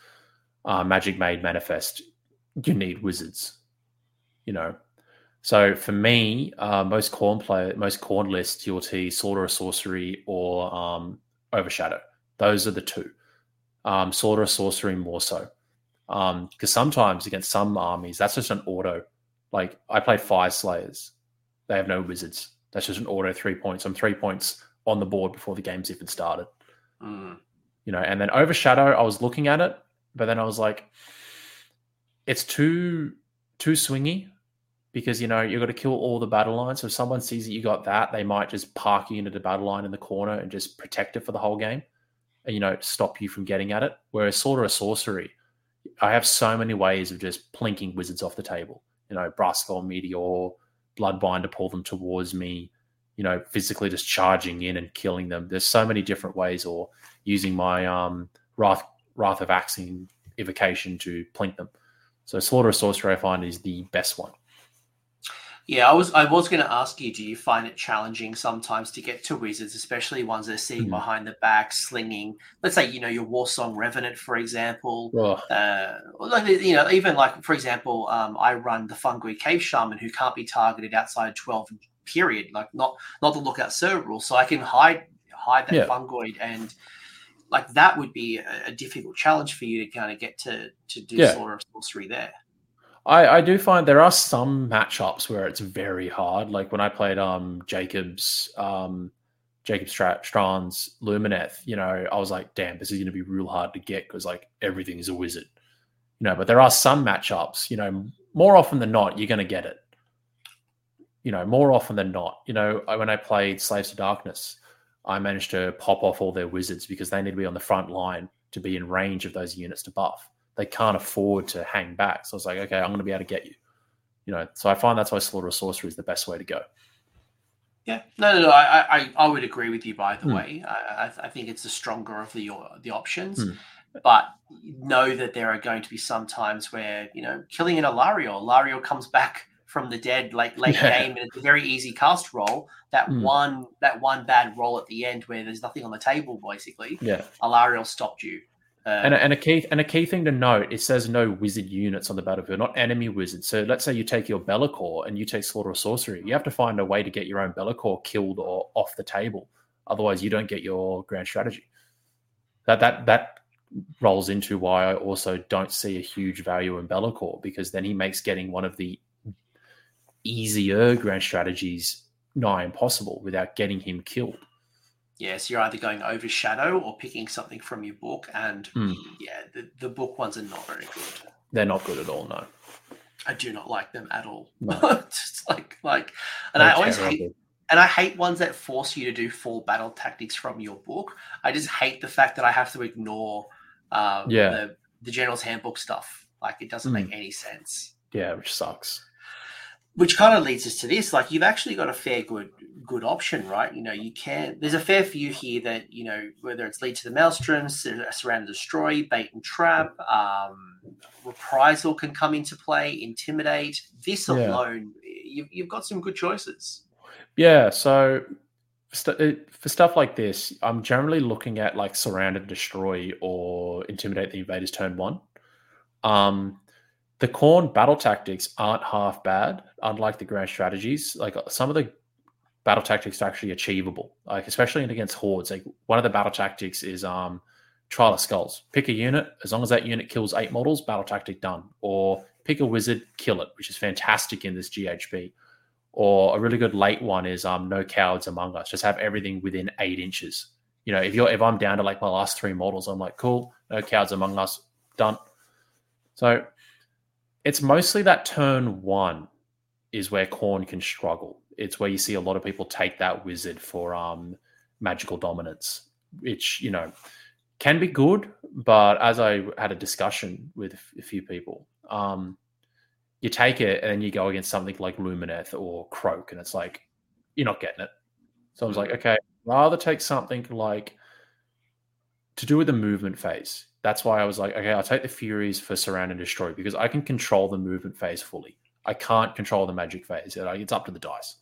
Uh, Magic made manifest, you need wizards. You know, so for me, uh, most Khorne play, most Khorne lists, you'll see slaughter of sorcery or um, overshadow. Those are the two. Um, slaughter of sorcery more so. Because sometimes against some armies that's just an auto like i play fire slayers. They have no wizards. That's just an auto three points. I'm three points on the board before the game's even started. Mm, you know and then overshadow i was looking at it but then i was like it's too too swingy because you know you've got to kill all the battle lines so if someone sees that you got that they might just park you into the battle line in the corner and just protect it for the whole game and you know stop you from getting at it whereas slaughter of sorcery I have so many ways of just plinking wizards off the table. You know, brass skull meteor, bloodbind to pull them towards me. You know, physically just charging in and killing them. There's so many different ways, or using my um, wrath wrath of axing evocation to plink them. So slaughter of sorcery, I find is the best one. Yeah, I was I was going to ask you, do you find it challenging sometimes to get to wizards, especially ones that are sitting Mhm. behind the back, slinging? Let's say you know your Warsong Revenant, for example. Ugh. Uh, or like, you know, even like for example, um, I run the Fungoid Cave Shaman, who can't be targeted outside twelve period, like not not the lookout server rule, so I can hide hide that Yeah. fungoid and. Like that would be a, a difficult challenge for you to kind of get to to do Yeah. Slaughter of Sorcery there. I, I do find there are some matchups where it's very hard. Like when I played um Jacob's um Jacob Stra- Strand's Lumineth, you know, I was like, damn, this is going to be real hard to get because like everything is a wizard, you know. But there are some matchups, you know, more often than not, you're going to get it. You know, more often than not, you know, when I played Slaves to Darkness, I managed to pop off all their wizards because they need to be on the front line to be in range of those units to buff they can't afford to hang back. So I was like, okay, I'm going to be able to get you. You know, so I find that's why Slaughter of Sorcery is the best way to go. Yeah, no, no, no. I, I, I would agree with you. By the Hmm. way, I, I, think it's the stronger of the the options. Hmm. But know that there are going to be some times where you know killing an Alarielle, Alarielle comes back from the dead late late Yeah. game, and it's a very easy cast roll. That Hmm. one that one bad roll at the end where there's nothing on the table, basically, Yeah, Alarielle stopped you. Uh, and a, and a key and a key thing to note: it says no wizard units on the battlefield, not enemy wizards. So let's say you take your Be'lakor and you take Slaughter of Sorcery, you have to find a way to get your own Be'lakor killed or off the table. Otherwise, you don't get your grand strategy. That that that rolls into why I also don't see a huge value in Be'lakor because then he makes getting one of the easier grand strategies nigh impossible without getting him killed. Yes, you're either going overshadow or picking something from your book, and Hmm. yeah, the, the book ones are not very good. They're not good at all, no. I do not like them at all. No. (laughs) Just like like, and I They're always hate and I hate ones that force you to do full battle tactics from your book. I just hate the fact that I have to ignore um, Yeah. the, the general's handbook stuff. Like it doesn't Mm. make any sense. Yeah, which sucks. Which kind of leads us to this. Like you've actually got a fair good good option, right? You know, you can. There's a fair few here that you know whether it's lead to the maelstrom, Sur- surround and destroy, bait and trap, um, reprisal can come into play, intimidate. This Yeah. alone, you've, you've got some good choices. Yeah, so st- for stuff like this, I'm generally looking at like surround and destroy or intimidate the invaders turn one. Um, the Khorne battle tactics aren't half bad, unlike the grand strategies. Like some of the battle tactics are actually achievable, like especially against hordes. Like one of the battle tactics is um, trial of skulls. Pick a unit, as long as that unit kills eight models, battle tactic done. Or pick a wizard, kill it, which is fantastic in this GHB. Or a really good late one is um, no cowards among us. Just have everything within eight inches. You know, if you're if I'm down to like my last three models, I'm like, cool, no cowards among us, done. So it's mostly that turn one is where Khorne can struggle. It's where you see a lot of people take that wizard for um magical dominance, which you know can be good, but as I had a discussion with a few people, um, you take it and then you go against something like Lumineth or Kroak, and it's like you're not getting it. So I was like, mm. okay, rather take something like to do with the movement phase. That's why I was like, okay, I'll take the Furies for Surround and Destroy because I can control the movement phase fully. I can't control the magic phase. It's up to the dice.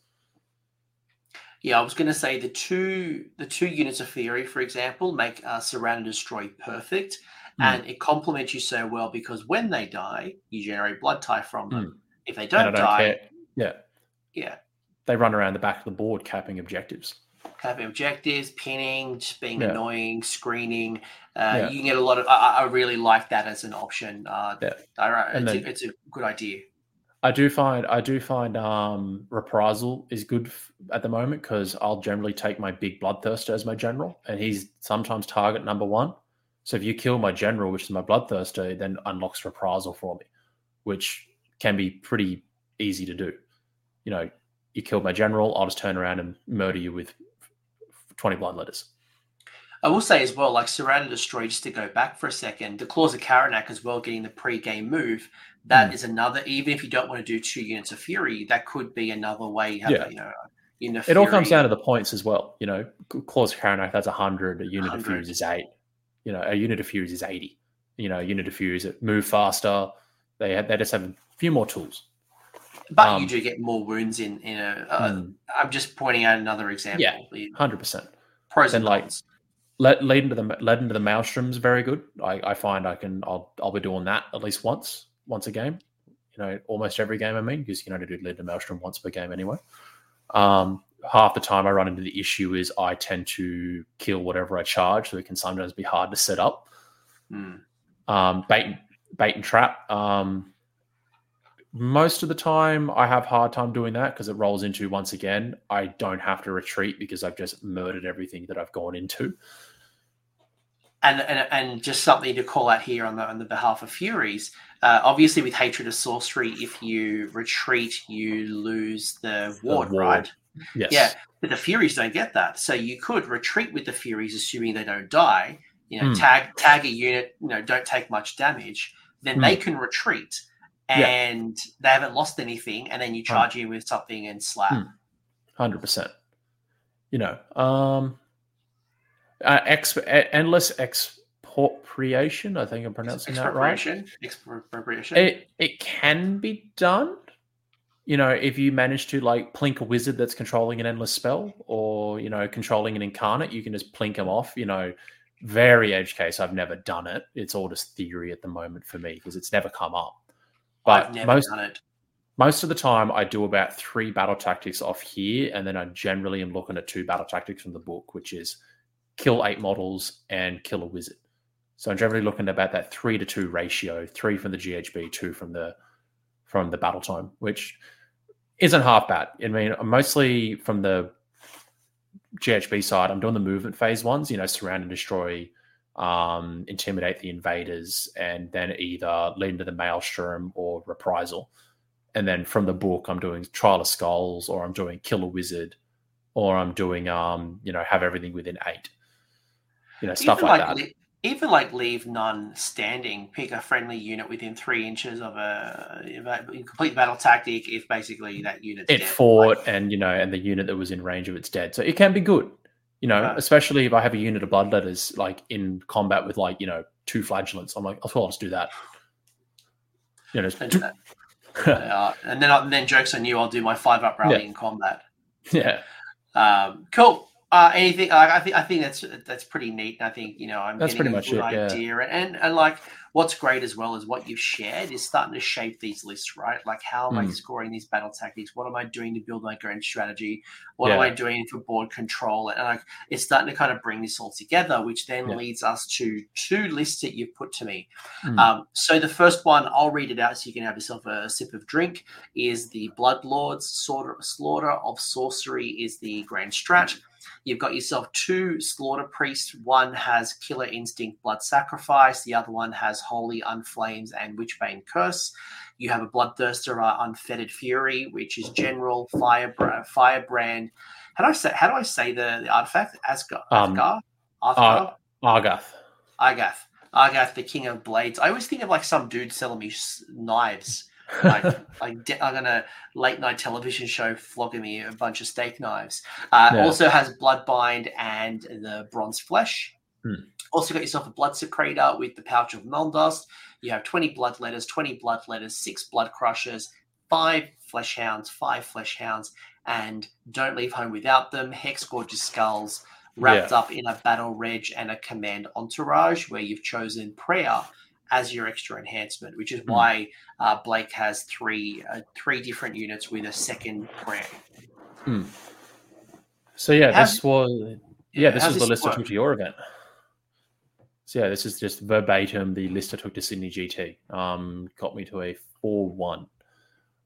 Yeah, I was going to say the two the two units of Fury, for example, make uh, Surround and Destroy perfect, mm. and it complements you so well because when they die, you generate blood tithe from them. Mm. If they don't, don't die, care. yeah, yeah, they run around the back of the board capping objectives. Capping objectives, pinning, just being yeah. annoying, screening. Uh, yeah. You can get a lot of. I, I, really like that as an option. Uh, yeah. I, it's, then, a, it's a good idea. I do find I do find um, reprisal is good f- at the moment because I'll generally take my big bloodthirster as my general, and he's sometimes target number one. So if you kill my general, which is my bloodthirster, it then unlocks reprisal for me, which can be pretty easy to do. You know, you kill my general, I'll just turn around and murder you with twenty bloodletters. I will say as well, like and Destroy, just to go back for a second, the Claws of Karanak as well, getting the pre-game move that mm. is another. Even if you don't want to do two units of Fury, that could be another way. You have, yeah. you know, in it all comes down to the points as well. You know, Claws of Karanak that's hundred. A unit 100. of Furies is eight. You know, a unit of Furies is eighty. You know, a unit of Furies move faster. They have, they just have a few more tools. But um, you do get more wounds in in a. Uh, mm. I'm just pointing out another example. Yeah, hundred percent. Pros and. Like, lead into the lead into the maelstrom is very good. I, I find I can I'll I'll be doing that at least once once a game. You know, almost every game. I mean, because you can only do lead to maelstrom once per game anyway. Um, half the time I run into the issue is I tend to kill whatever I charge, so it can sometimes be hard to set up. Mm. Um, bait, bait and trap. Um, most of the time, I have hard time doing that because it rolls into once again. I don't have to retreat because I've just murdered everything that I've gone into. And, and, and just something to call out here on the on the behalf of Furies. Uh, obviously, with Hatred of Sorcery, if you retreat, you lose the ward, the ward. right? Yes. Yeah, but the Furies don't get that. So you could retreat with the Furies, assuming they don't die. You know, mm. tag tag a unit. You know, don't take much damage. Then mm. they can retreat, and yeah. they haven't lost anything. And then you charge in with something and slap. Hmm. Hundred percent. You know, um, uh, exp- endless expropriation. I think I'm pronouncing that right. Expropriation. It it can be done. You know, if you manage to like plink a wizard that's controlling an endless spell, or you know, controlling an incarnate, you can just plink them off. You know, very edge case. I've never done it. It's all just theory at the moment for me because it's never come up. But most most of the time, I do about three battle tactics off here, and then I generally am looking at two battle tactics from the book, which is kill eight models and kill a wizard. So I'm generally looking at about that three to two ratio, three from the GHB, two from the from the battle time, which isn't half bad. I mean, mostly from the GHB side, I'm doing the movement phase ones, you know, surround and destroy, um, intimidate the invaders, and then either lead into the maelstrom or reprisal. And then from the book, I'm doing Trial of Skulls, or I'm doing Killer Wizard, or I'm doing, um, you know, have everything within eight. You know, stuff like, like, that even like leave none standing, pick a friendly unit within three inches of a, complete battle tactic if basically that unit it dead. fought like, and you know and the unit that was in range of it's dead. So it can be good, you know, especially if I have a unit of bloodletters like in combat with like you know two flagellants. I'm like, well, I'll just do that. You know, and, uh, (laughs) and then and then jokes on you. I'll do my five up rally yeah. in combat. Yeah. Um, cool. Uh, anything? I think I think that's that's pretty neat. I think you know I'm that's getting pretty a much good it, idea, yeah. and and like what's great as well is what you've shared is starting to shape these lists, right? Like how am mm. I hmm. scoring these battle tactics? What am I doing to build my grand strategy? What yeah. am I doing for board control? And like it's starting to kind of bring this all together, which then yeah. leads us to two lists that you've put to me. Mm. Um, so the first one, I'll read it out so you can have yourself a sip of drink, is the Blood Lords Slaughter, Slaughter of Sorcery is the grand strat. You've got yourself two slaughter priests. One has killer instinct, blood sacrifice. The other one has holy unflames and witchbane curse. You have a bloodthirster, uh, unfettered fury, which is general fire firebrand. How do I say? How do I say the, the artifact? Asgard. Um, Asgard. Arthgar? Argath. Argath. Argath, the king of blades. I always think of like some dude selling me knives like, (laughs) like de- I'm gonna late night television show flogging me a bunch of steak knives. Uh, yeah. Also has Bloodbind and the Bronze Flesh. Hmm. Also got yourself a Blood Secretor with the Pouch of Null You have 20 Blood Letters, 20 Blood Letters, six Blood Crushers, five Flesh Hounds, five Flesh Hounds, and Don't Leave Home Without Them, Hex Gorgeous Skulls, wrapped yeah. up in a Battle Reg and a Command Entourage, where you've chosen Prayer as your extra enhancement, which is mm. why uh, Blake has three uh, three different units with a second prayer. Mm. So yeah, How, this was yeah, this is the list work? I took to your event. So yeah, this is just verbatim the list I took to Sydney GT. Um, got me to a four one.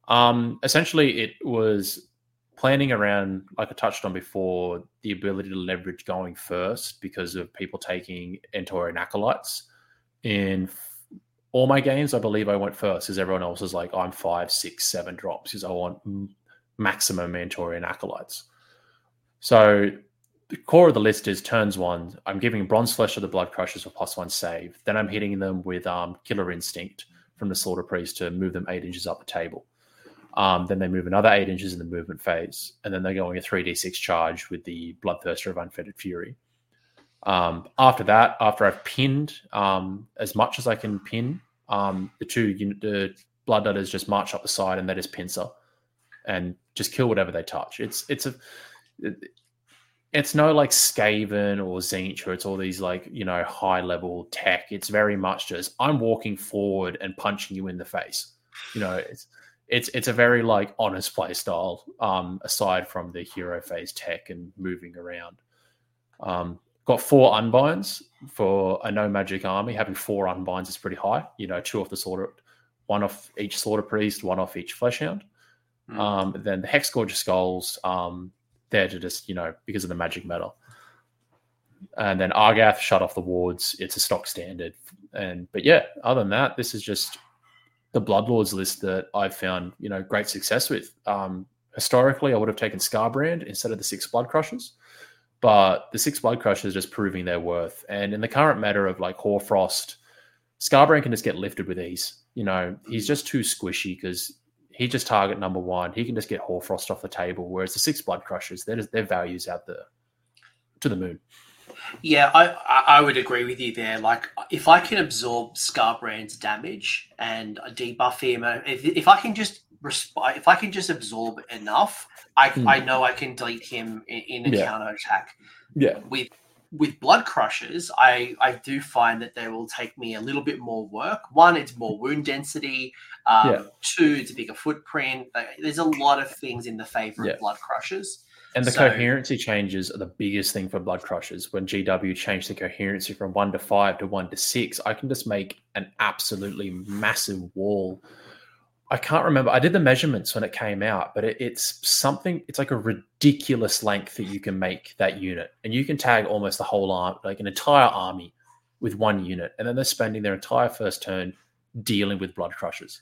Um, essentially, it was planning around, like I touched on before, the ability to leverage going first because of people taking Entor and acolytes in all my games, I believe I went first because everyone else is like, I'm five, six, seven drops because I want maximum Mentorian acolytes. So the core of the list is turns one. I'm giving Bronze Flesh of the Blood Crushers for plus one save. Then I'm hitting them with um, Killer Instinct from the Slaughter Priest to move them eight inches up the table. Um, then they move another eight inches in the movement phase. And then they're going a 3d6 charge with the Bloodthirster of Unfettered Fury. Um, after that, after I've pinned um, as much as I can pin, um, the two the blood letters just march up the side and they just pincer and just kill whatever they touch. It's it's a it's no like Skaven or Tzeentch or it's all these like you know high level tech. It's very much just I'm walking forward and punching you in the face. You know, it's it's it's a very like honest play style. Um, aside from the hero phase tech and moving around. Um, got four unbinds for a no magic army. Having four unbinds is pretty high. You know, two off the slaughter, one off each slaughter priest, one off each fleshhound. Mm. Um, then the hexgorger skulls, um, there to just you know because of the magic metal. And then Argath shut off the wards. It's a stock standard. And but yeah, other than that, this is just the Bloodlords list that I've found you know great success with. Um, historically, I would have taken Skarbrand instead of the six Blood Crushers but the six blood crushers just proving their worth. And in the current matter of like Hoarfrost, Skarbrand can just get lifted with ease. You know, he's just too squishy because he just target number one. He can just get Hoarfrost off the table. Whereas the six blood crushers, their their values out there to the moon. Yeah, I I would agree with you there. Like, if I can absorb Skarbrand's damage and debuff him, uh, if, if I can just if I can just absorb enough, I, mm. I know I can delete him in, in a yeah. counter attack. Yeah. With with blood crushers, I I do find that they will take me a little bit more work. One, it's more wound density. Um, yeah. Two, it's a bigger footprint. There's a lot of things in the favor yeah. of blood crushers. And the so, coherency changes are the biggest thing for blood crushers. When GW changed the coherency from one to five to one to six, I can just make an absolutely massive wall I can't remember. I did the measurements when it came out, but it, it's something. It's like a ridiculous length that you can make that unit, and you can tag almost the whole arm, like an entire army, with one unit, and then they're spending their entire first turn dealing with blood crushers.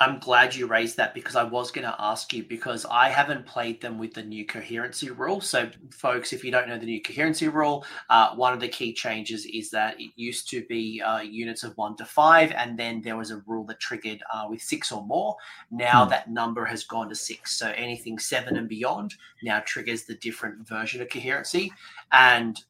I'm glad you raised that because I was going to ask you because I haven't played them with the new coherency rule. So, folks, if you don't know the new coherency rule, uh, one of the key changes is that it used to be uh, units of one to five, and then there was a rule that triggered uh, with six or more. Now hmm. that number has gone to six. So, anything seven and beyond now triggers the different version of coherency. And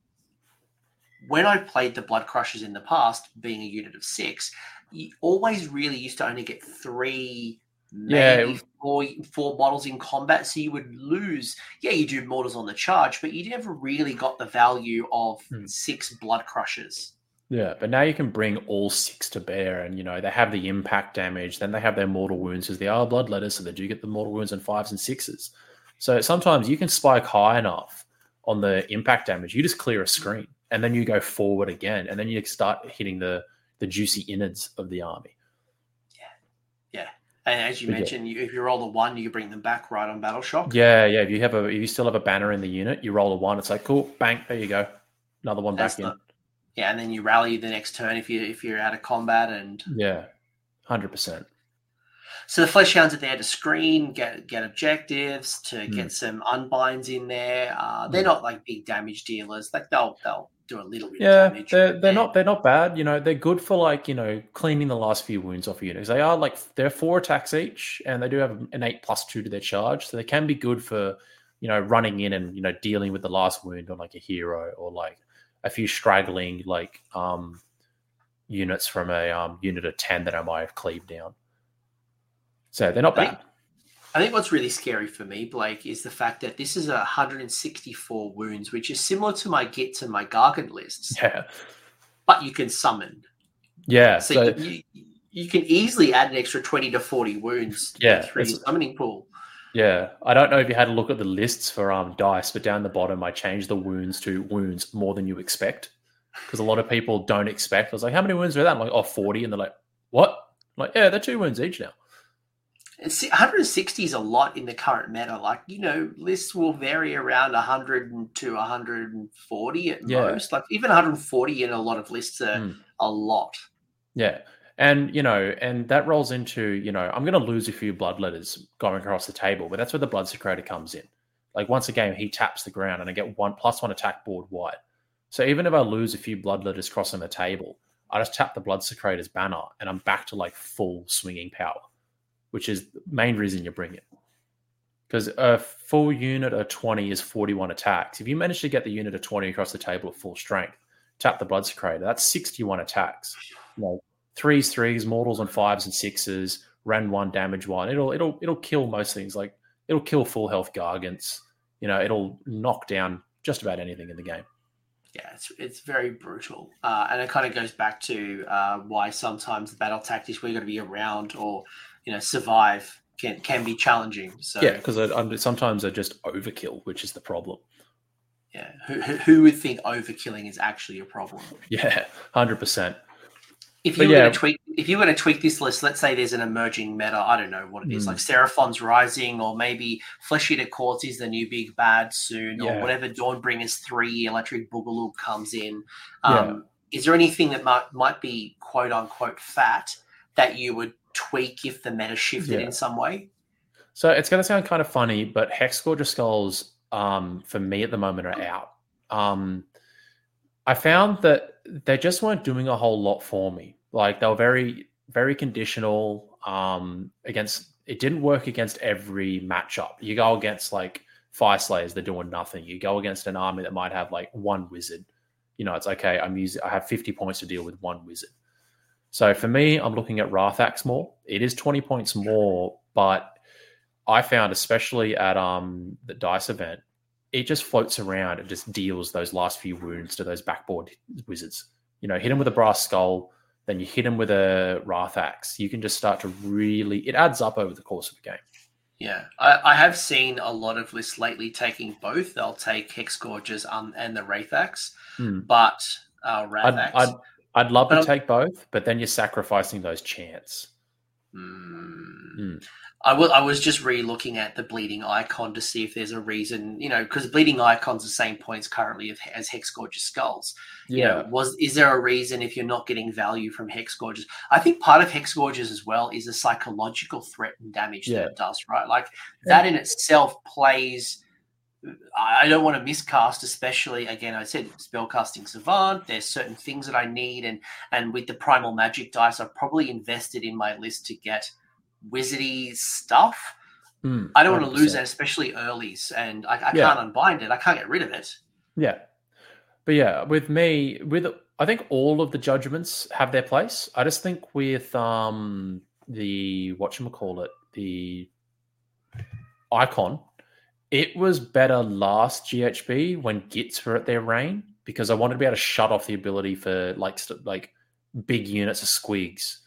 when I played the Blood Crushers in the past, being a unit of six, you always really used to only get three yeah four, four models in combat so you would lose yeah you do mortals on the charge but you never really got the value of hmm. six blood crushers Yeah, but now you can bring all six to bear, and you know they have the impact damage. Then they have their mortal wounds because they are bloodletters, so they do get the mortal wounds and fives and sixes. So sometimes you can spike high enough on the impact damage, you just clear a screen, and then you go forward again, and then you start hitting the the juicy innards of the army. Yeah, yeah. And as you but mentioned, yeah. you, if you roll a one, you bring them back right on battle shock. Yeah, yeah. If you have a, if you still have a banner in the unit, you roll a one. It's like cool, bang, there you go, another one That's back in yeah, and then you rally the next turn if you if you're out of combat and yeah, hundred percent. So the flesh hounds are there to screen, get get objectives, to mm. get some unbinds in there. Uh, they're mm. not like big damage dealers. Like they'll they'll do a little bit. Yeah, they're they're not they're not bad. You know, they're good for like you know cleaning the last few wounds off units. They are like they're four attacks each, and they do have an eight plus two to their charge, so they can be good for you know running in and you know dealing with the last wound on like a hero or like a few straggling like um, units from a um, unit of 10 that I might have cleaved down. So they're not bad. I think what's really scary for me, Blake, is the fact that this is a 164 wounds, which is similar to my Gits and my Gargant lists. Yeah. But you can summon. Yeah. So, so you, you, can easily add an extra 20 to 40 wounds yeah, through summoning pool. Yeah, I don't know if you had a look at the lists for um dice, but down the bottom I changed the wounds to wounds more than you expect because a lot of people don't expect. I was like, how many wounds are that? I'm like, oh, 40. And they're like, what? I'm like, yeah, they're two wounds each now. And 160 is a lot in the current meta. Like, you know, lists will vary around 100 to 140 at yeah. most. Like, even 140 in a lot of lists are mm. a lot. Yeah. And you know, and that rolls into you know, I'm going to lose a few bloodletters going across the table, but that's where the Bloodsecrator comes in. Like once a game, he taps the ground, and I get one plus one attack board wide. So even if I lose a few bloodletters crossing the table, I just tap the Bloodsecrator's banner, and I'm back to like full swinging power, which is the main reason you bring it. Because a full unit of 20 is 41 attacks. If you manage to get the unit of 20 across the table at full strength, tap the Bloodsecrator, that's 61 attacks. You know, threes, threes, mortals on fives and sixes, rend one, damage one. It'll it'll it'll kill most things. Like it'll kill full health gargants. You know, it'll knock down just about anything in the game. Yeah, it's it's very brutal, uh, and it kind of goes back to uh, why sometimes the battle tactics where you got to be around or you know survive can can be challenging. So yeah, because sometimes they're just overkill, which is the problem. Yeah, who, who would think overkilling is actually a problem? Yeah, hundred percent if you were yeah. going to tweak if you were going to tweak this list, let's say there's an emerging meta, I don't know what it is, mm. like Seraphon's Rising, or maybe Flesh Eater Courts is the new big bad soon, yeah. or whatever Dawnbringer's three Electric Boogaloo comes in. Um, yeah. Is there anything that might might be quote unquote fat that you would tweak if the meta shifted in some way? So it's going to sound kind of funny, but Hexgorger Skulls um, for me at the moment are out. Um, I found that they just weren't doing a whole lot for me. Like they were very, very conditional. Um, against it didn't work against every matchup. You go against like Fyreslayers, they're doing nothing. You go against an army that might have like one wizard. You know, it's okay. I'm using. I have 50 points to deal with one wizard. So for me, I'm looking at Wrath-Axe more. It is 20 points more, but I found, especially at um the dice event, it just floats around and just deals those last few wounds to those backboard wizards. You know, hit him with a brass skull, then you hit him with a wrath axe. You can just start to really. It adds up over the course of the game. Yeah, I, I have seen a lot of lists lately taking both. They'll take Hexgorgers um, and the Wrath Axe, mm. but uh, Wrath Axe. I'd, I'd love to take both, but then you're sacrificing those chants. Mm. Mm. I, was just re-looking at the bleeding icon to see if there's a reason, you know, because bleeding icon's the same points currently as hexgorger skulls. Yeah. You know, was is there a reason if you're not getting value from hexgorgers? I think part of hexgorgers as well is the psychological threat and damage yeah. that it does, right? Like that in itself plays. I don't want to miscast, especially again. I said spellcasting savant. There's certain things that I need, and and with the primal magic dice, I've probably invested in my list to get wizardy stuff. Mm, I don't want to lose that, especially earlys, and I, I yeah. can't unbind it. I can't get rid of it. Yeah, but yeah, with me, with I think all of the judgments have their place. I just think with um the what call it, the icon, it was better last GHB when Gits were at their reign because I wanted to be able to shut off the ability for like st- like big units of squigs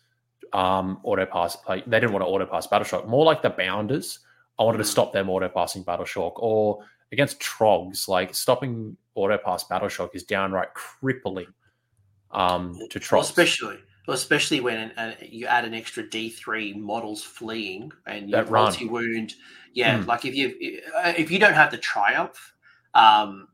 um auto pass like they didn't want to auto pass battle shock more like the bounders i wanted to Mm. stop them auto passing battle shock or against trogs like stopping auto pass battle shock is downright crippling um to trogs. well, especially when uh, you add an extra D three models fleeing and you multi wound. Yeah, Mm. like if you if you don't have the triumph, um,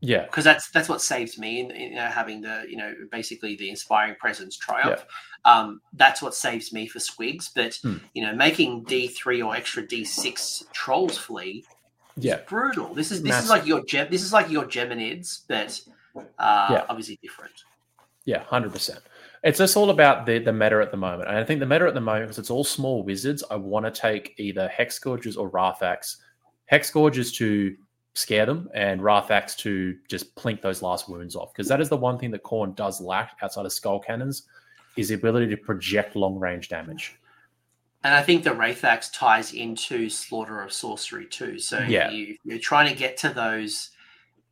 yeah because that's that's what saves me in, in you know, having the you know basically the inspiring presence triumph. Um, that's what saves me for squigs. But Hmm. you know, making D three or extra D six trolls flee yeah is brutal. This is this is like your gem. This is like your geminids, but uh, Yeah. obviously different. Yeah, hundred percent. It's just all about the the meta at the moment, and I think the meta at the moment because it's all small wizards. I want to take either Hexgorgers or Wrath-Axe. Hex Gorges to scare them, and Wrath-Axe to just plink those last wounds off. Because that is the one thing that Khorne does lack outside of Skull Cannons, is the ability to project long range damage. And I think the Wrath-Axe ties into Slaughter of Sorcery too. So Yeah. you, you're trying to get to those.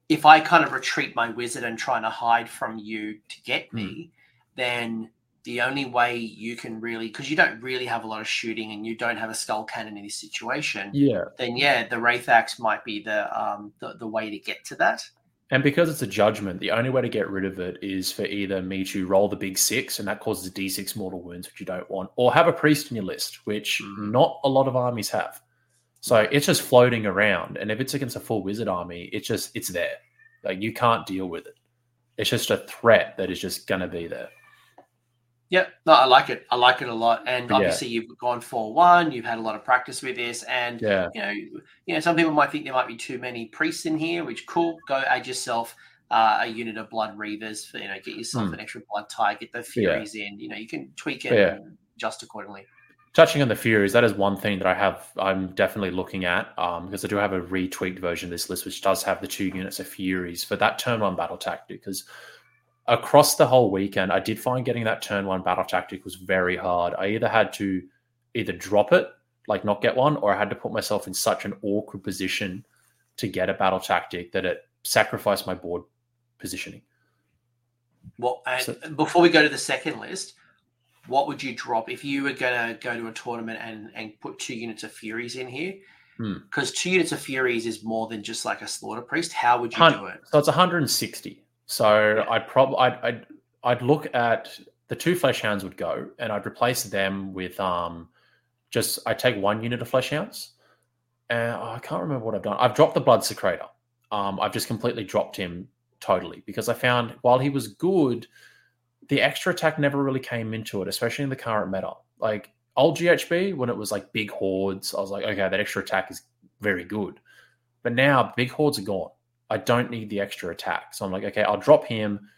If I kind of retreat my wizard and trying to hide from you to get me, hmm. Then the only way you can really, because you don't really have a lot of shooting and you don't have a skull cannon in this situation, Yeah, then yeah, the Wrath-Axe might be the um the, the way to get to that. and because it's a judgment, the only way to get rid of it is for either me to roll the big six, and that causes d6 mortal wounds, which you don't want, or have a priest in your list, which Mhm. not a lot of armies have. So it's just floating around, and if it's against a full wizard army, it's just it's there. Like you can't deal with it. It's just a threat that is just going to be there. Yeah, no, I like it. I like it a lot. And Yeah. obviously, you've gone four one. You've had a lot of practice with this, and Yeah, you know, you know, some people might think there might be too many priests in here, which cool. Go add yourself uh, a unit of blood reavers for you know, get yourself Hmm. an extra blood tithe, get the furies in. You know, you can tweak it Yeah. adjust accordingly. touching on the Furies, that is one thing that I have. I'm definitely looking at um, because I do have a retweaked version of this list, which does have the two units of Furies for that turn one battle tactic. Because across the whole weekend, I did find getting that turn one battle tactic was very hard. I either had to either drop it, like not get one, or I had to put myself in such an awkward position to get a battle tactic that it sacrificed my board positioning. Well, and So- before we go to the second list, what would you drop if you were going to go to a tournament and, and put two units of Furies in here? Hmm. Because two units of Furies is more than just like a Slaughter Priest. How would you do it? So it's 160. So Yeah. I'd probably I'd, I'd I'd look at the two flesh hounds would go, and I'd replace them with um just I take one unit of flesh hounds, and oh, I can't remember what I've done. I've dropped the Bloodsecrator. Um, I've just completely dropped him totally because I found while he was good, the extra attack never really came into it, especially in the current meta. Like old GHB when it was like big hordes, I was like, okay, that extra attack is very good. But now big hordes are gone. I don't need the extra attack. So I'm like, okay, I'll drop him,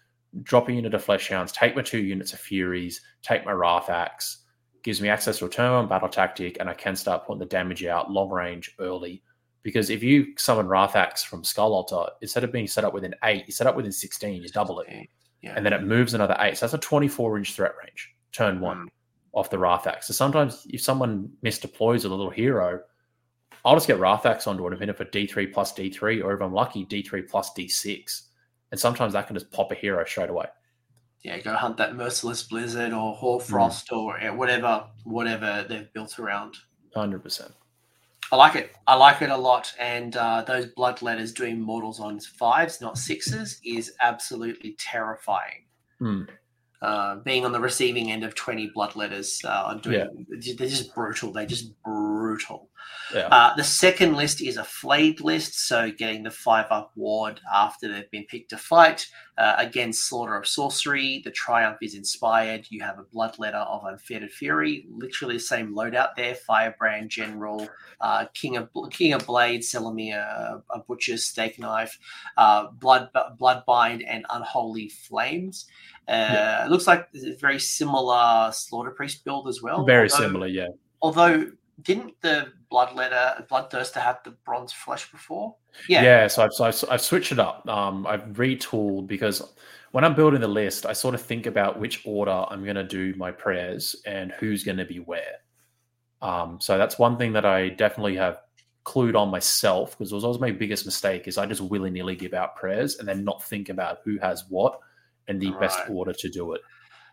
drop a unit of flesh hounds, take my two units of furies, take my wrath axe, gives me access to a turn one battle tactic, and I can start putting the damage out long range early. Because if you summon wrath axe from Skull Altar, instead of being set up within eight, you set up within 16, you double it. Yeah. And then it moves another eight. So that's a 24 inch threat range, turn one Mm. off the wrath axe. So sometimes if someone misdeploys a little hero, I'll just get Wrath-Axe onto it and hit it for D3 plus D3, or if I'm lucky, D3 plus D6. And sometimes that can just pop a hero straight away. yeah, go hunt that merciless blizzard or hoarfrost or uh, whatever, whatever they've built around. 100%. I like it. I like it a lot. And uh, those blood letters doing mortals on fives, not sixes, is absolutely terrifying. Hmm. Uh, being on the receiving end of 20 blood letters uh, doing, they're just brutal. They're just brutal. Yeah. Uh, the second list is a flayed list, so getting the five up ward after they've been picked to fight. Uh, again, Slaughter of Sorcery. The Triumph is inspired. You have a blood letter of Unfettered Fury, literally the same loadout there. Firebrand General, uh, King of King of Blades, Selamir, a Butcher's Steak Knife, uh, Blood Bloodbind, and Unholy Flames. Uh, Yeah. It looks like it's a very similar Slaughter Priest build as well. Very although- similar, yeah. Although, didn't the Bloodletter Bloodthirster have the bronze flesh before? Yeah, Yeah. so, I've, so I've, I've switched it up. Um, I've retooled because when I'm building the list, I sort of think about which order I'm going to do my prayers and who's going to be where. Um, so that's one thing that I definitely have clued on myself because it was always my biggest mistake is I just willy nilly give out prayers and then not think about who has what and the right. best order to do it.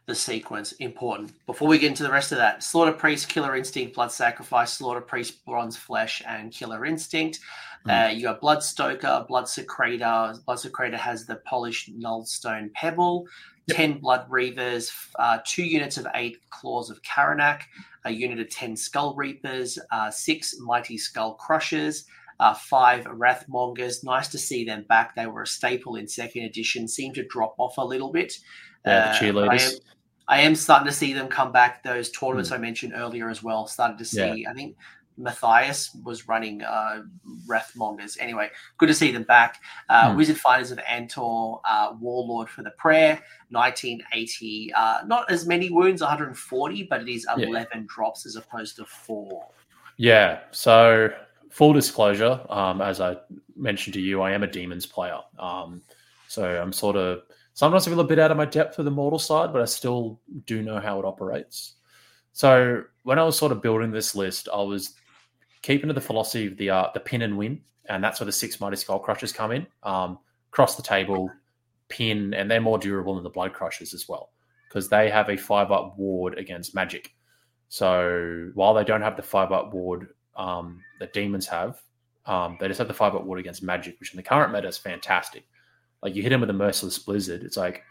The sequence important. Before we get into the rest of that, Slaughter Priest, Killer Instinct, Blood Sacrifice, Slaughter Priest, Bronze Flesh, and Killer Instinct. Mm. Uh, you got Blood Stoker, Bloodsecrator. Blood Secretor has the polished Nullstone Pebble. Yep. 10 Blood Reavers, uh, two units of eight Claws of Karanak, a unit of 10 Skull Reapers, uh, six Mighty Skull Crushers, uh, five Wrathmongers. Nice to see them back. They were a staple in second edition, seem to drop off a little bit. Yeah, the uh, cheerleaders. I am starting to see them come back. Those tournaments mm. I mentioned earlier as well. Started to see. Yeah. I think Matthias was running uh, Wrathmongers. Anyway, good to see them back. Uh, mm. Wizard Finders of Andtor, uh, Warlord for the Prayer, 1980. Uh, not as many wounds, 140, but it is 11 yeah. drops as opposed to four. Yeah. So, full disclosure, um, as I mentioned to you, I am a Demons player. Um, so, I'm sort of sometimes I feel a bit out of my depth with the mortal side, but I still do know how it operates. So, when I was sort of building this list, I was keeping to the philosophy of the uh, the pin and win, and that's where the six mighty skull crushers come in. Um, cross the table, pin, and they're more durable than the blood crushers as well because they have a five up ward against magic. So while they don't have the five up ward um, that demons have, um, they just have the five up ward against magic, which in the current meta is fantastic. Like you hit him with a merciless blizzard, it's like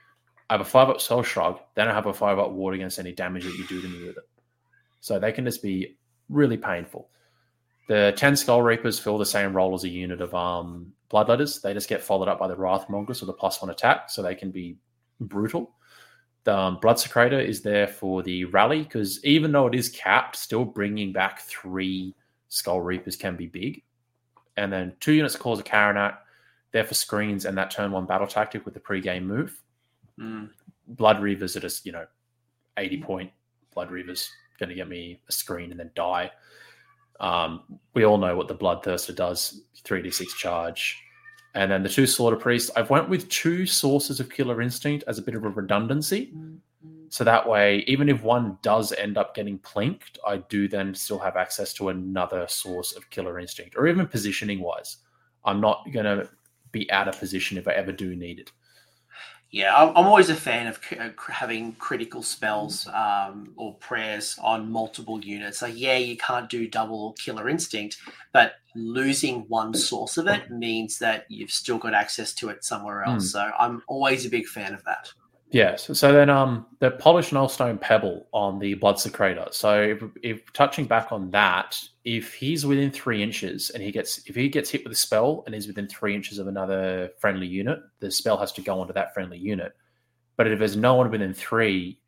I have a five up spell shrug, then I have a five up ward against any damage that you do to me with it. So they can just be really painful. The 10 Skull Reapers fill the same role as a unit of um, Bloodletters. They just get followed up by the Wrathmongers with a plus one attack, so they can be brutal. The um, Bloodsecrator is there for the rally because even though it is capped, still bringing back three Skull Reapers can be big. And then two units of Claws of Karanak, there for screens and that turn one battle tactic with the pre-game move. Mm. Blood Reavers are just, you know, 80 point Blood Reavers going to get me a screen and then die. Um, we all know what the Bloodthirster does 3d6 charge. And then the two Slaughter Priests, I've went with two sources of Killer Instinct as a bit of a redundancy. So that way, even if one does end up getting plinked, I do then still have access to another source of Killer Instinct, or even positioning wise. I'm not going to be out of position if I ever do need it. Yeah, I'm always a fan of uh, having critical spells um, or prayers on multiple units. Like, yeah, you can't do double killer instinct, but losing one source of it means that you've still got access to it somewhere else. Mm. So I'm always a big fan of that. Yes. So then, um, the polished nullstone pebble on the Bloodsecrator. So if, if, touching back on that, if he's within three inches and he gets if he gets hit with a spell and is within three inches of another friendly unit, the spell has to go onto that friendly unit. But if there's no one within three,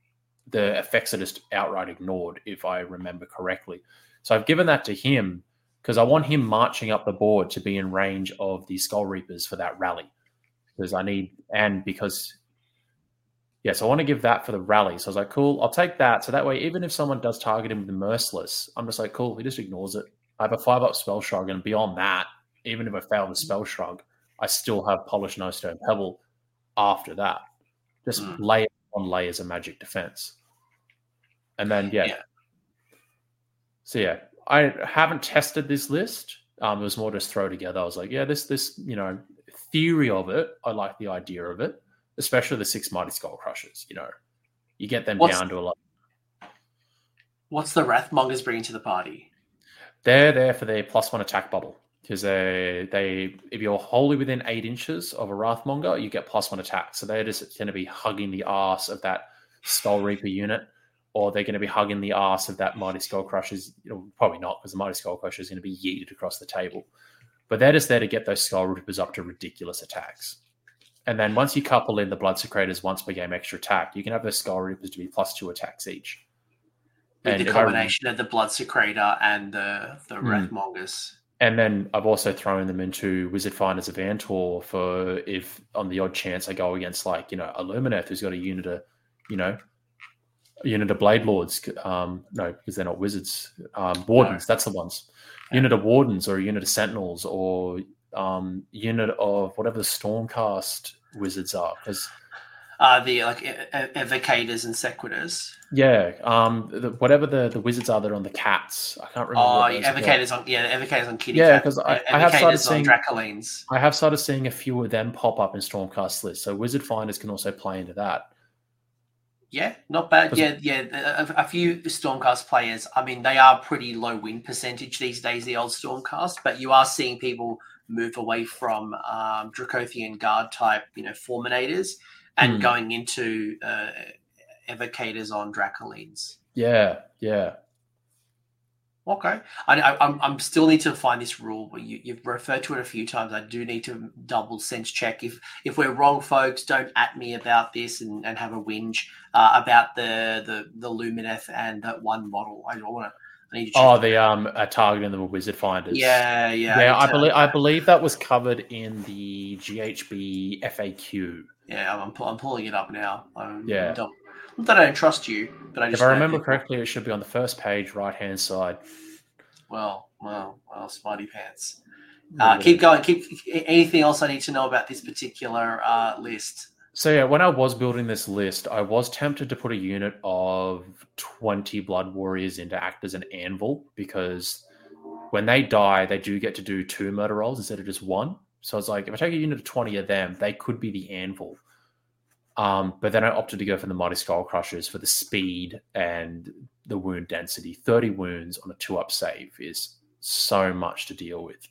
the effects are just outright ignored, if I remember correctly. So I've given that to him because I want him marching up the board to be in range of the Skull Reapers for that rally. Because I need, and because yeah, so I want to give that for the rally. So I was like, cool, I'll take that. So that way, even if someone does target him with the merciless, I'm just like, cool, he just ignores it. I have a five up spell shrug, and beyond that, even if I fail the spell shrug, I still have polished nullstone pebble after that. Just mm. layer on layers of magic defense. And then yeah. yeah. So yeah, I haven't tested this list. Um, it was more just throw together. I was like, yeah, this this, you know, theory of it, I like the idea of it especially the six mighty skull crushers. You know, you get them what's, down to a lot. What's the Wrathmongers bringing to the party? They're there for their plus one attack bubble because they they if you're wholly within eight inches of a Wrathmonger, you get plus one attack. So they're just going to be hugging the ass of that Skull Reaper unit, or they're going to be hugging the ass of that Mighty Skull Crushers. You know, probably not because the Mighty Skull Crusher is going to be yeeted across the table. But they're just there to get those Skull Reapers up to ridiculous attacks. And then once you couple in the Bloodsecrators once per game extra attack, you can have the Skull Reapers to be plus two attacks each. With and the combination of the Bloodsecrator and the, the mm, Wrathmongers. And then I've also thrown them into Wizard Finders of Andtor for if on the odd chance I go against like, you know, Lumineth who's got a unit of, you know, a unit of Blade Lords. Um, no, because they're not wizards. Um, wardens, no. that's the ones. Unit of Wardens or a unit of Sentinels or um, unit of whatever the Stormcast wizards are because Uh, the like evocators and sequitors. Yeah, um, the, whatever the, the wizards are that are on the cats. I can't remember. Oh, yeah, those are on yeah, evocators on kitty. Yeah, 'cause I- I have started seeing- Dracolines. I have started seeing a few of them pop up in Stormcast lists, so Wizard Finders can also play into that. Yeah, not bad. Yeah, yeah. A, a few Stormcast players. I mean, they are pretty low win percentage these days. The old Stormcast, but you are seeing people move away from um, Dracothian Guard type, you know, Fulminators, and Hmm. going into uh, Evocators on Dracolines. Yeah, yeah. Okay, I, I, I'm, I'm still need to find this rule. But you, you've referred to it a few times. I do need to double sense check. If if we're wrong, folks, don't at me about this and, and have a whinge uh, about the the the Lumineth and that one model. I don't want to. I need to. Oh, the um, uh, targeting them with Wizard Finders. yeah, yeah, yeah. I to- believe I believe that was covered in the GHB FAQ. Yeah, I'm, I'm pulling it up now. I'm, Yeah. Don't, not that I don't trust you, but I just. If I remember correctly, it should be on the first page, right hand side. Well, well, well, Smarty Pants. Uh, keep going. Keep anything else I need to know about this particular uh, list. So yeah, when I was building this list, I was tempted to put a unit of 20 Blood Warriors into act as an anvil because when they die, they do get to do two murder rolls instead of just one. So I was like, if I take a unit of 20 of them, they could be the anvil. Um, but then I opted to go for the Mighty Skull Crushers for the speed and the wound density. 30 wounds on a two up save is so much to deal with.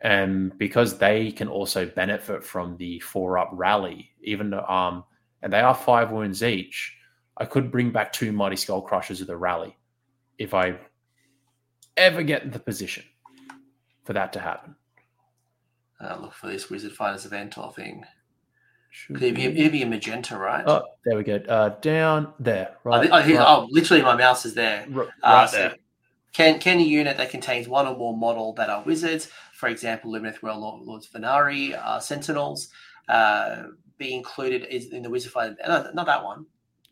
And because they can also benefit from the four up rally, even though, um, and they are five wounds each, I could bring back two Mighty Skull Crushers with a rally if I ever get in the position for that to happen. Uh, look for this Wizard Finders of Andtor thing. Should It'd be, be- it'd be a magenta, right? Oh, there we go. Uh, down there. Right. oh, here- right, oh, literally, my mouse is there. Uh, right so there. Can can a unit that contains one or more model that are wizards, for example, Lumineth Lord- Lords Venari, uh, Sentinels, uh, be included in the Wizard Finder? No, not that one,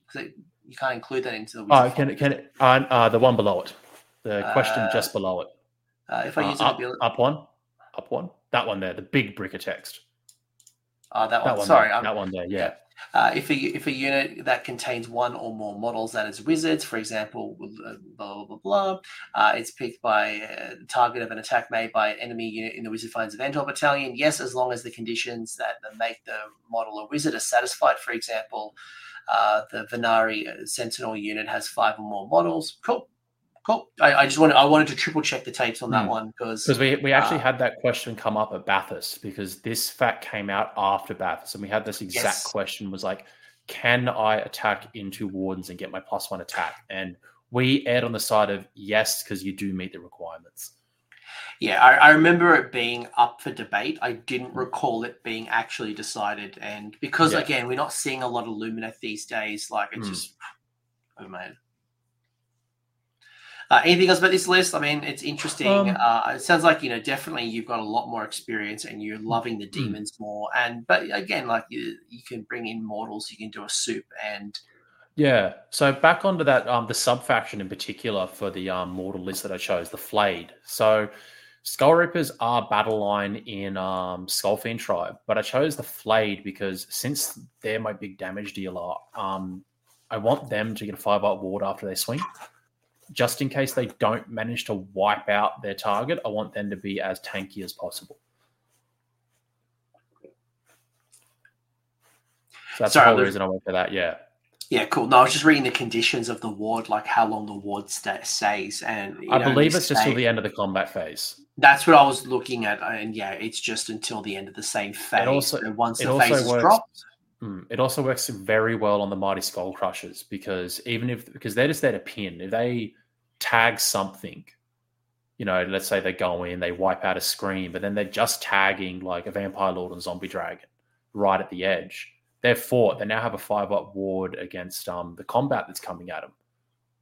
because you can't include that into the Wizard Oh, can it, can it, uh, uh, the one below it. The question Uh, just below it. Uh, if I Uh, use up, an ability, up one, up one. That one there, the big brick of text. uh, that one. That one. Sorry, there, that one there. Yeah. Uh, if a if a unit that contains one or more models that is wizards, for example, blah blah blah blah, uh, it's picked by uh, the target of an attack made by an enemy unit in the Wizard Finds Event or Battalion. Yes, as long as the conditions that, make the model a wizard are satisfied. For example, uh, the Venari Sentinel unit has five or more models. Cool, cool. I, I just wanted I wanted to triple check the tapes on that Hmm. one because Because we, we actually Uh, had that question come up at Bathurst because this fact came out after Bathurst, and we had this exact Yes. question was like, can I attack into wardens and get my plus one attack? And we aired on the side of yes, because you do meet the requirements. Yeah, I, I remember it being up for debate. I didn't recall it being actually decided, and because Yeah. again, we're not seeing a lot of Lumineth these days. Like it's Mm. just, oh man. Uh, anything else about this list? I mean, it's interesting. Um, uh, it sounds like you know definitely you've got a lot more experience and you're loving the demons more. And but again, like you, you can bring in mortals, you can do a soup, and Yeah. So back onto that, um, the sub faction in particular for the um, mortal list that I chose, the Flayed. So Skull Reapers are battle line in um, Skullfiend tribe, but I chose the Flayed because since they're my big damage dealer, um, I want them to get a five up ward after they swing. Just in case they don't manage to wipe out their target, I want them to be as tanky as possible. So that's Sorry, the whole reason I went for that. Yeah. yeah, cool. No, I was just reading the conditions of the ward, like how long the ward sta stays, and I know, believe it's just till the end of the combat phase. That's what I was looking at, and yeah, it's just until the end of the same phase. also- so once the phase is works- dropped, Mm, It also works very well on the Mighty Skull Crushers because even if because they're just there to pin, if they tag something, you know, let's say they go in, they wipe out a screen, but then they're just tagging like a Vampire Lord and Zombie Dragon right at the edge. They're fought. They now have a five up ward against um, the combat that's coming at them.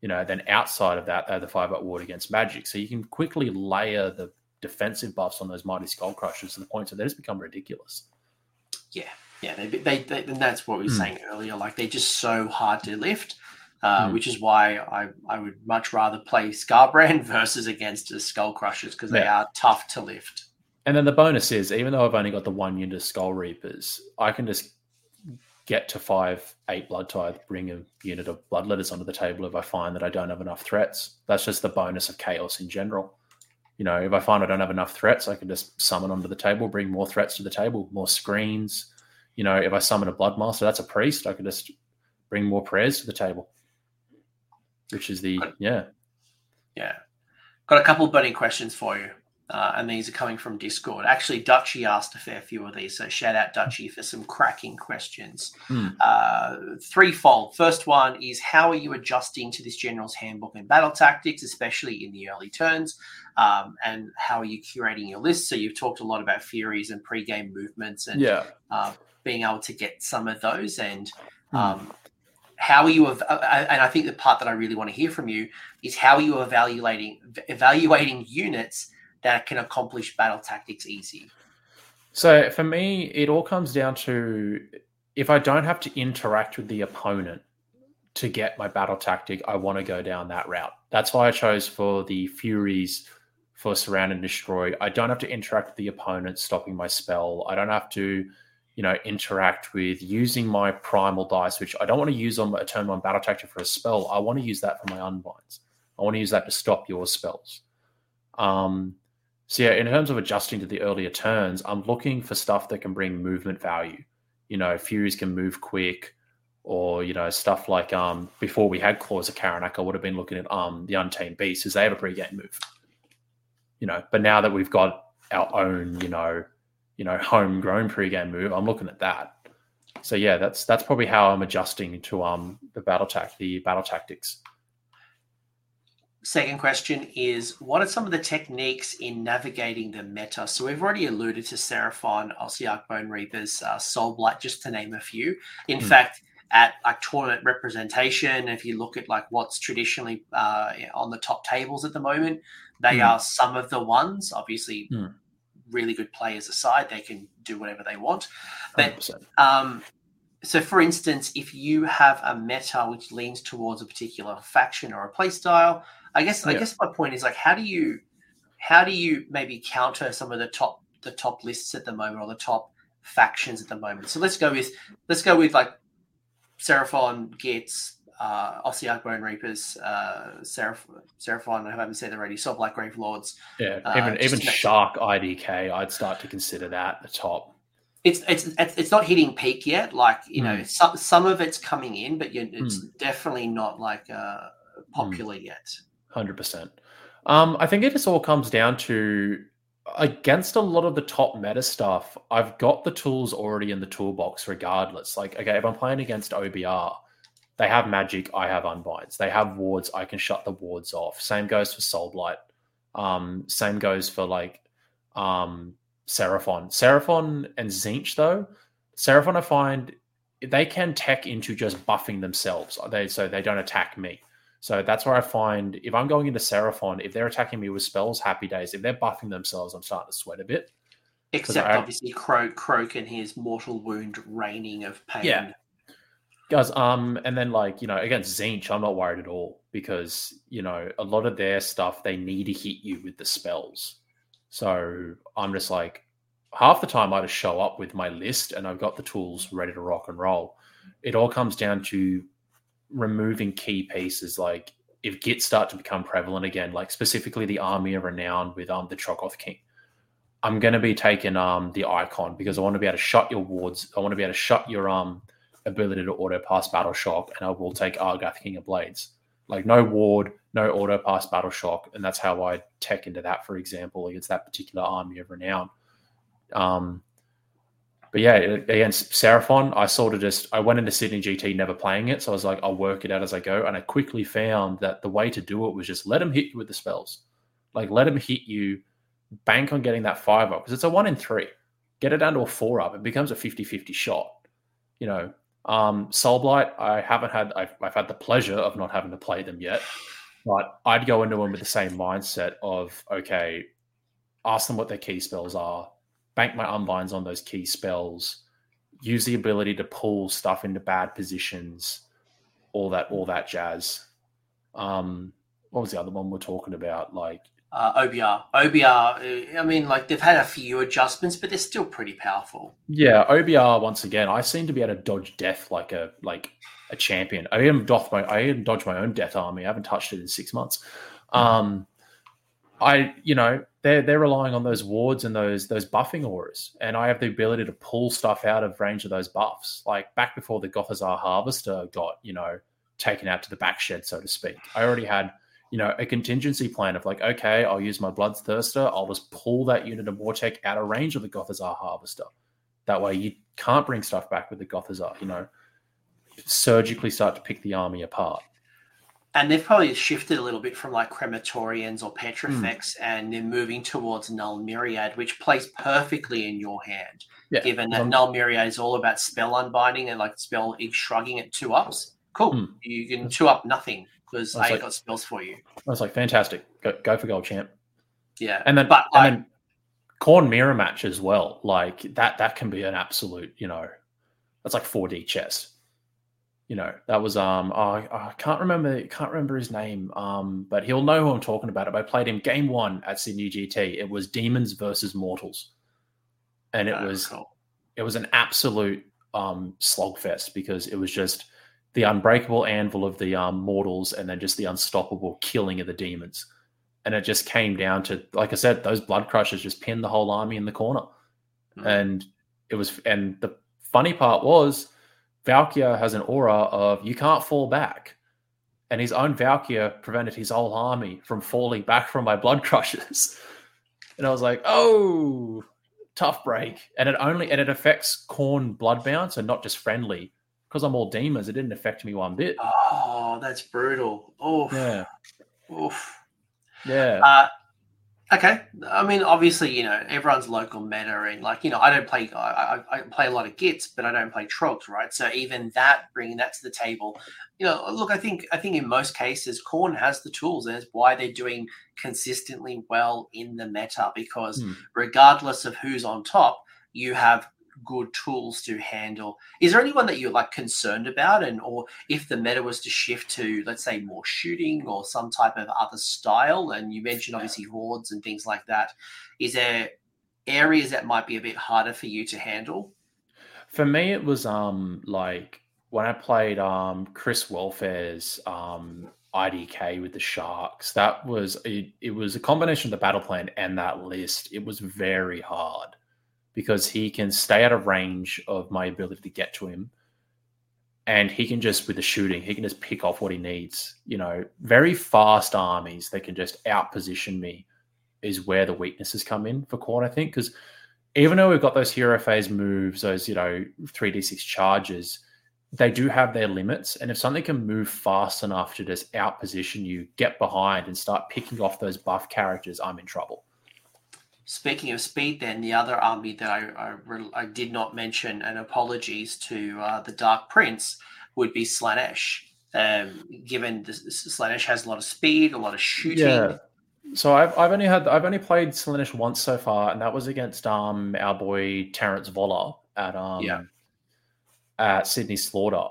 You know, then outside of that, they have the five up ward against magic. So you can quickly layer the defensive buffs on those Mighty Skull Crushers to the point that they just become ridiculous. yeah, yeah, they, they, they and that's what we were Hmm. saying earlier. Like they're just so hard to lift, uh, Hmm. which is why I I would much rather play Skarbrand (laughs) versus against the Skull Crushers because they are tough to lift. And then the bonus is, even though I've only got the one unit of Skull Reapers, I can just get to five, eight blood tithe, bring a unit of Blood bloodletters onto the table if I find that I don't have enough threats. That's just the bonus of chaos in general. You know, if I find I don't have enough threats, I can just summon onto the table, bring more threats to the table, more screens. You know, if I summon a bloodmaster, that's a priest, I could just bring more prayers to the table. Which is the yeah. Yeah. Got a couple of burning questions for you. Uh, and these are coming from Discord. Actually, Dutchy asked a fair few of these, so shout out Dutchy for some cracking questions. Mm. Uh, threefold. First one is how are you adjusting to this general's handbook and battle tactics, especially in the early turns? Um, and how are you curating your list? So you've talked a lot about furies and pre-game movements, and yeah, uh, being able to get some of those. And Mm. um, how are you? Ev- uh, and I think the part that I really want to hear from you is how are you evaluating evaluating units that can accomplish battle tactics easy. So for me, it all comes down to if I don't have to interact with the opponent to get my battle tactic, I want to go down that route. That's why I chose for the Furies for Surround and Destroy. I don't have to interact with the opponent stopping my spell. I don't have to, you know, interact with using my primal dice, which I don't want to use on a turn one battle tactic for a spell. I want to use that for my unbinds. I want to use that to stop your spells. Um, so yeah, in terms of adjusting to the earlier turns, I'm looking for stuff that can bring movement value. You know, Furies can move quick, or you know, stuff like um before we had Claws of Karanak, I would have been looking at um the Untamed Beasts because they have a pre-game move. You know, but now that we've got our own, you know, you know, homegrown pre-game move, I'm looking at that. So yeah, that's that's probably how I'm adjusting to um the battle tac the battle tactics. Second question is What are some of the techniques in navigating the meta? So, we've already alluded to Seraphon, Ossiarch Bone Reapers, uh, Soulblight, just to name a few. In Hmm. fact, at like tournament representation, if you look at like what's traditionally uh, on the top tables at the moment, they Hmm. are some of the ones. Obviously, Hmm. Really good players aside, they can do whatever they want. But um, so, for instance, if you have a meta which leans towards a particular faction or a playstyle, I guess I guess my point is like, how do you how do you maybe counter some of the top the top lists at the moment or the top factions at the moment? So let's go with let's go with like Seraphon, Gits, uh, Ossiarch Bone Reapers, uh, Seraph, Seraphon. I haven't said that already. Soulblight Grave Lords. Yeah, Uh, even just even Shark IDK, I'd start to consider that the top. it's it's it's not hitting peak yet. Like you know, Mm. some some of it's coming in, but you, it's Hmm. definitely not like uh, popular yet. Hundred percent. Um, I think it just all comes down to against a lot of the top meta stuff. I've got the tools already in the toolbox, regardless. Like, okay, if I'm playing against OBR, they have magic. I have unbinds. They have wards. I can shut the wards off. Same goes for Soulblight. Um, same goes for like um, Seraphon. Seraphon and Tzeentch though. Seraphon, I find they can tech into just buffing themselves. They so they don't attack me. So that's where I find if I'm going into Seraphon, if they're attacking me with spells, happy days. If they're buffing themselves, I'm starting to sweat a bit. Except I- obviously Kroak, Kroak and his mortal wound raining of pain. Yeah. Guys, um, and then like, you know, against Tzeentch, I'm not worried at all because, you know, a lot of their stuff, they need to hit you with the spells. So I'm just like, half the time I just show up with my list and I've got the tools ready to rock and roll. It all comes down to removing key pieces like if gits start to become prevalent again, like specifically the army of renown with um the Troggoth King. I'm gonna be taking um the icon because I want to be able to shut your wards. I want to be able to shut your um ability to auto pass battle shock, and I will take Argath King of Blades. Like no ward, no auto pass battle shock, and that's how I tech into that, for example, against that particular army of renown. Um, but yeah, against Seraphon, I sort of just I went into Sydney GT never playing it, so I was like, I'll work it out as I go, and I quickly found that the way to do it was just let him hit you with the spells, like let him hit you, bank on getting that five up because it's a one in three. Get it down to a four up, it becomes a 50-50 shot. You know, um, Soulblight, I haven't had I've, I've had the pleasure of not having to play them yet, but I'd go into them with the same mindset of okay, ask them what their key spells are, bank my unbinds on those key spells, use the ability to pull stuff into bad positions, all that, all that jazz. Um, what was the other one we're talking about? Like, uh, OBR. OBR, uh, I mean, like they've had a few adjustments, but they're still pretty powerful. Yeah, OBR. Once again, I seem to be able to dodge death like a like a champion. I even dodge my I even dodge my own death army. I haven't touched it in six months. Um, I you know they're they're relying on those wards and those those buffing auras, and I have the ability to pull stuff out of range of those buffs. Like back before the Gothizzar Harvester got you know taken out to the back shed, so to speak. I already had you know, a contingency plan of like, okay, I'll use my Bloodthirster. I'll just pull that unit of Mortek out of range of the Gothizzar Harvester. That way you can't bring stuff back with the Gothizzar, you know, surgically start to pick the army apart. And they've probably shifted a little bit from like crematorians or petrifex, mm. and they're moving towards null myriad, which plays perfectly in your hand. Yeah. Given that um, null myriad is all about spell unbinding and like spell shrugging at two ups. Cool. Mm. You can two up nothing because I, I like, got spells for you. I was like, fantastic. Go, go for gold champ. Yeah. And then, but and then Khorne mirror match as well. Like that, that can be an absolute, you know, that's like 4D chess. You know, that was um I, I can't remember can't remember his name. Um, but he'll know who I'm talking about. I played him game one at Sydney GT. It was demons versus mortals. And it oh, was cool. it was an absolute um slogfest because it was just the unbreakable anvil of the um, mortals and then just the unstoppable killing of the demons. And it just came down to, like I said, those blood crushers just pinned the whole army in the corner. Mm. And it was, and the funny part was, Valkia has an aura of you can't fall back. And his own Valkia prevented his whole army from falling back from my blood (laughs) crushers. and I was like, oh, tough break. And it only, and it affects Khorne bloodbound, so not just friendly because I'm all demons, it didn't affect me one bit. Oh, that's brutal. Oh, yeah. Oof. Yeah. Uh, okay. I mean, obviously, you know, everyone's local meta, and like, you know, I don't play. I, I, I play a lot of gits, but I don't play trogs, right? So even that, bringing that to the table, you know, look, I think, I think in most cases, Khorne has the tools, and it's why they're doing consistently well in the meta because hmm. regardless of who's on top, you have good tools to handle. Is there anyone that you're like concerned about, and or if the meta was to shift to, let's say, more shooting or some type of other style? And you mentioned obviously hordes and things like that. Is there areas that might be a bit harder for you to handle? For me, it was um like when I played um Chris Welfare's um IDK with the Sharks. That was it, it was a combination of the battle plan and that list. It was very hard because he can stay out of range of my ability to get to him. And he can just, with the shooting, he can just pick off what he needs. You know, very fast armies that can just outposition me is where the weaknesses come in for Khorne, I think. Because even though we've got those hero phase moves, those, you know, 3d6 charges, they do have their limits. And if something can move fast enough to just outposition you, get behind and start picking off those buff characters, I'm in trouble. Speaking of speed, then the other army that I, I, I did not mention, and apologies to uh, the Dark Prince, would be Slaanesh. Um, given the, Slaanesh has a lot of speed, a lot of shooting. Yeah. So I've, I've only had I've only played Slaanesh once so far, and that was against um our boy Terrence Voller at um yeah. at Sydney Slaughter.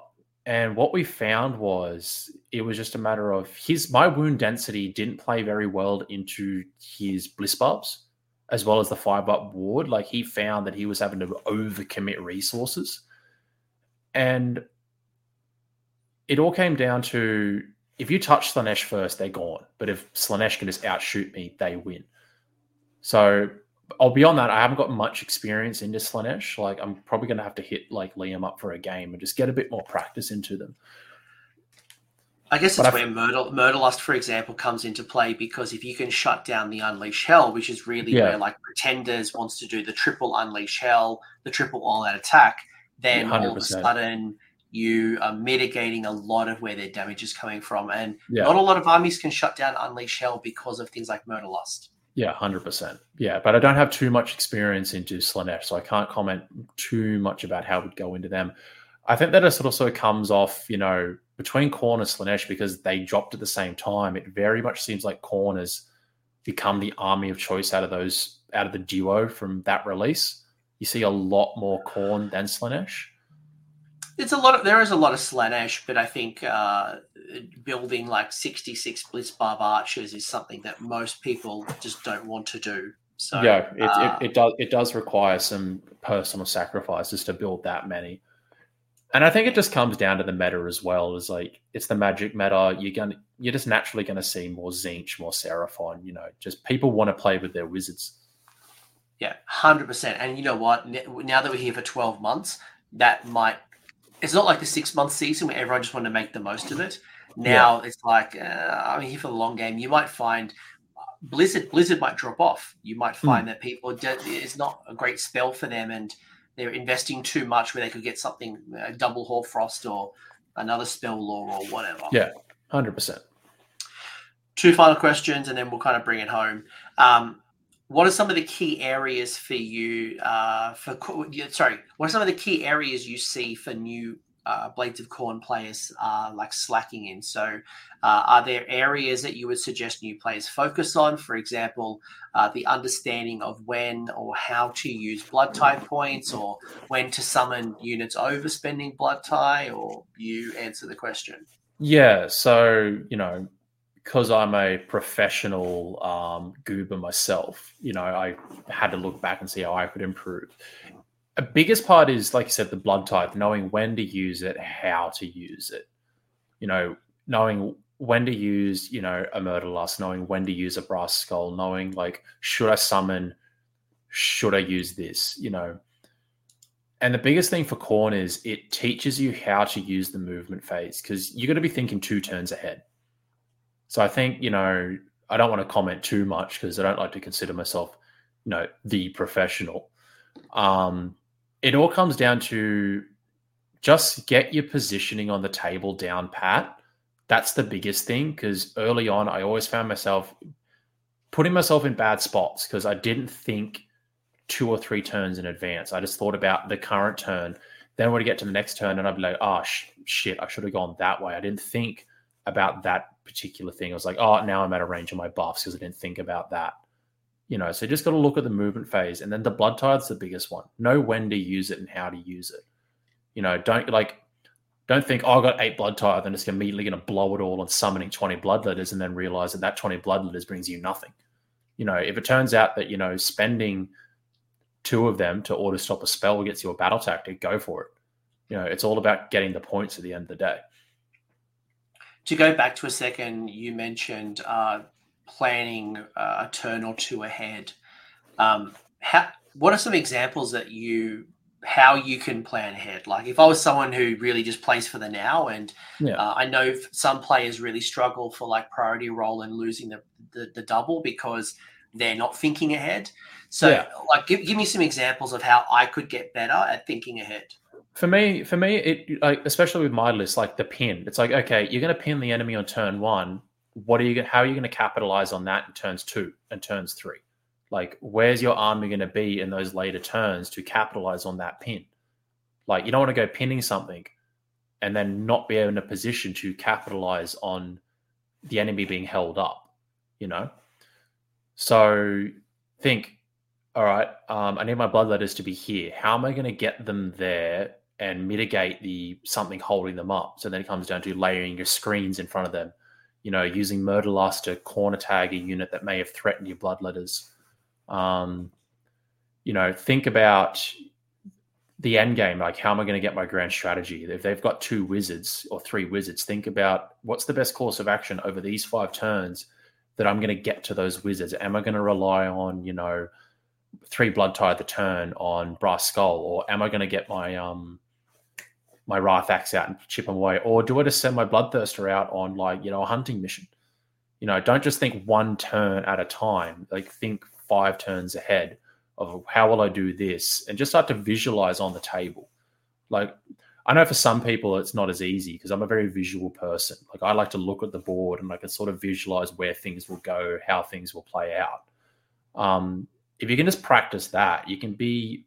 And what we found was it was just a matter of his my wound density didn't play very well into his bliss buffs as well as the five up ward, like he found that he was having to overcommit resources. And it all came down to if you touch Slaanesh first, they're gone. But if Slaanesh can just outshoot me, they win. So I'll be on that. I haven't got much experience into Slaanesh. Like I'm probably gonna have to hit like Liam up for a game and just get a bit more practice into them. I guess that's where Murder, Murderlust, for example, comes into play because if you can shut down the Unleash Hell, which is really yeah. where like Pretenders wants to do the triple Unleash Hell, the triple all out attack, then 100%. all of a sudden you are mitigating a lot of where their damage is coming from. And yeah. not a lot of armies can shut down Unleash Hell because of things like Murderlust. Yeah, hundred percent. Yeah, but I don't have too much experience into Slaanesh, so I can't comment too much about how it would go into them. I think that it also comes off, you know, between Khorne and Slaanesh because they dropped at the same time. It very much seems like Khorne has become the army of choice out of those out of the duo from that release. You see a lot more Khorne than Slaanesh. it's a lot of there is a lot of Slaanesh, but I think uh, building like 66 Bliss Blissbarb archers is something that most people just don't want to do. So yeah, it, uh, it, it does it does require some personal sacrifices to build that many. And I think it just comes down to the meta as well. Is like it's the magic meta. You're gonna you're just naturally gonna see more Tzeentch, more Seraphon. You know, just people want to play with their wizards. Yeah, hundred percent. And you know what? Now that we're here for twelve months, that might. It's not like the six month season where everyone just wanted to make the most of it. Now yeah. it's like uh, I'm here for the long game. You might find Blizzard Blizzard might drop off. You might find mm. that people it's not a great spell for them, and they're investing too much where they could get something a double Hoarfrost or another spell lore or whatever. Yeah, hundred percent. Two final questions, and then we'll kind of bring it home. Um, what are some of the key areas for you uh, for sorry what are some of the key areas you see for new uh, blades of Khorne players are like slacking in. So, uh, are there areas that you would suggest new players focus on? For example, uh, the understanding of when or how to use blood tithe points, or when to summon units overspending blood tithe, or you answer the question. Yeah. So you know, because I'm a professional um, goober myself, you know, I had to look back and see how I could improve a biggest part is like you said the blood tithe knowing when to use it how to use it. You know knowing when to use you know a Murderlust knowing when to use a brass skull knowing like should i summon should i use this you know. And the biggest thing for Khorne is it teaches you how to use the movement phase because you're going to be thinking two turns ahead. So i think you know i don't want to comment too much because i don't like to consider myself you know the professional. Um it all comes down to just get your positioning on the table down pat. That's the biggest thing because early on, I always found myself putting myself in bad spots because I didn't think two or three turns in advance. I just thought about the current turn. Then when I get to the next turn, and I'd be like, oh, sh- shit, I should have gone that way. I didn't think about that particular thing. I was like, oh, now I'm out of range of my buffs because I didn't think about that. You know, so just got to look at the movement phase, and then the blood tithe's the biggest one. Know when to use it and how to use it. You know, don't like, don't think oh, I got eight blood tithe and it's immediately going to blow it all on summoning twenty bloodletters, and then realize that that twenty bloodletters brings you nothing. You know, if it turns out that you know spending two of them to auto stop a spell gets you a battle tactic, go for it. You know, it's all about getting the points at the end of the day. To go back to a second, you mentioned uh, planning uh, a turn or two ahead. Um, how, what are some examples that you how you can plan ahead? Like if I was someone who really just plays for the now, and yeah. uh, I know some players really struggle for like priority role and losing the, the, the double because they're not thinking ahead. So, yeah. like, give, give me some examples of how I could get better at thinking ahead. For me, for me, it like especially with my list, like the pin. It's like okay, you're going to pin the enemy on turn one what are you how are you going to capitalize on that in turns two and turns three? Like where's your army going to be in those later turns to capitalize on that pin? Like you don't want to go pinning something and then not be in a position to capitalize on the enemy being held up you know? So think all right um, i need my bloodletters to be here. How am i going to get them there and mitigate the something holding them up? So then it comes down to layering your screens in front of them you know, using Murderlust to corner tag a unit that may have threatened your bloodletters. Um, you know, think about the end game. Like, how am I going to get my grand strategy? If they've got two wizards or three wizards, think about what's the best course of action over these five turns that I'm going to get to those wizards. Am I going to rely on, you know, three blood tithe the turn on brass skull, or am I going to get my um my Wrath Axe out and chip them away? Or do I just send my Bloodthirster out on like, you know, a hunting mission? You know, don't just think one turn at a time. Like think five turns ahead of how will I do this and just start to visualize on the table. Like I know for some people it's not as easy because I'm a very visual person. Like I like to look at the board and I can sort of visualize where things will go, how things will play out. Um, if you can just practice that, you can be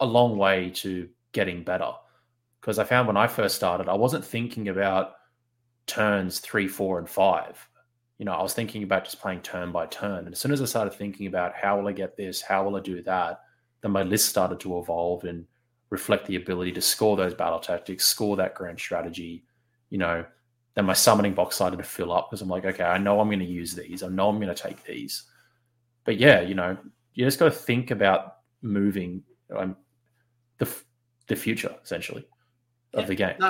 a long way to getting better because I found when I first started, I wasn't thinking about turns three, four, and five. You know, I was thinking about just playing turn by turn. And as soon as I started thinking about how will I get this, how will I do that, then my list started to evolve and reflect the ability to score those battle tactics, score that grand strategy, you know, then my summoning box started to fill up because I'm like, okay, I know I'm going to use these. I know I'm going to take these. But yeah, you know, you just got to think about moving um, the the future essentially of Yeah, the game. No,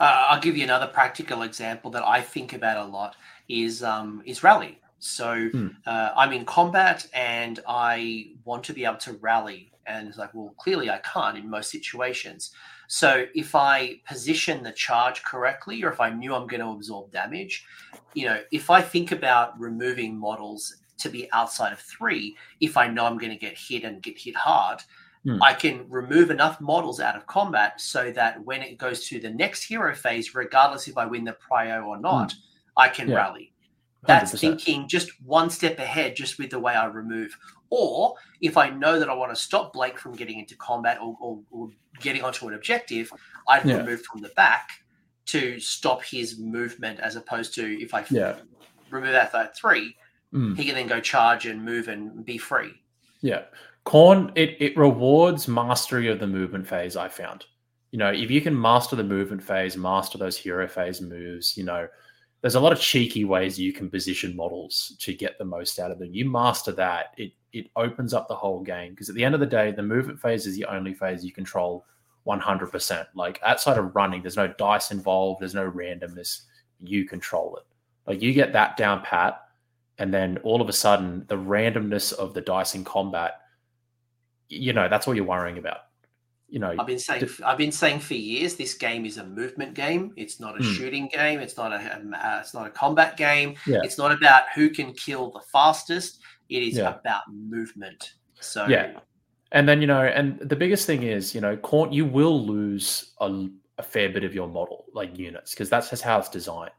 uh, I'll give you another practical example that I think about a lot is um, is rally. So Hmm. uh, I'm in combat and I want to be able to rally, and it's like, well, clearly I can't in most situations. So if I position the charge correctly, or if I knew I'm going to absorb damage, you know, if I think about removing models to be outside of three, if I know I'm going to get hit and get hit hard, Hmm. I can remove enough models out of combat so that when it goes to the next hero phase, regardless if I win the prio or not, I can Hmm. Yeah. rally. That's 100%. thinking just one step ahead, just with the way I remove. Or if I know that I want to stop Blake from getting into combat or, or, or getting onto an objective, I'd Yeah. remove from the back to stop his movement, as opposed to if I Yeah. remove that at three, Mm. he can then go charge and move and be free. Yeah. Khorne, it, it rewards mastery of the movement phase, I found. You know, if you can master the movement phase, master those hero phase moves, you know, there's a lot of cheeky ways you can position models to get the most out of them. You master that, it it opens up the whole game. Because at the end of the day, the movement phase is the only phase you control 100%. Like outside of running, there's no dice involved, there's no randomness. You control it. Like you get that down pat, and then all of a sudden, the randomness of the dice in combat you know that's all you're worrying about you know I've been saying I've been saying for years this game is a movement game. It's not a Hmm. shooting game. It's not a um, uh, it's not a combat game. Yeah. It's not about who can kill the fastest. It is Yeah. about movement. So Yeah. and then you know and the biggest thing is you know Khorne you will lose a, a fair bit of your model like units because that's just how it's designed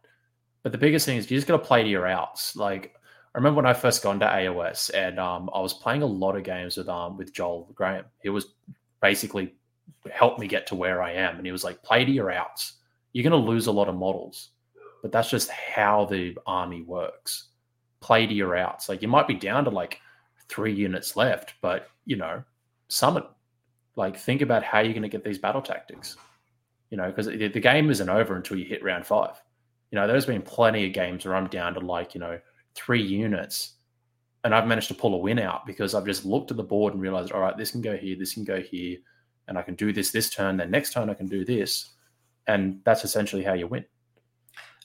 but the biggest thing is you just got to play to your outs like i remember when i first got into aos and um, i was playing a lot of games with um with joel graham he was basically helped me get to where i am and he was like play to your outs you're going to lose a lot of models but that's just how the army works play to your outs like you might be down to like three units left but you know summon. Like, think about how you're going to get these battle tactics. You know, because the, the game isn't over until you hit round five. You know, there's been plenty of games where I'm down to like, you know, three units and I've managed to pull a win out because I've just looked at the board and realized, all right, this can go here, this can go here, and I can do this this turn, then next turn I can do this. And that's essentially how you win.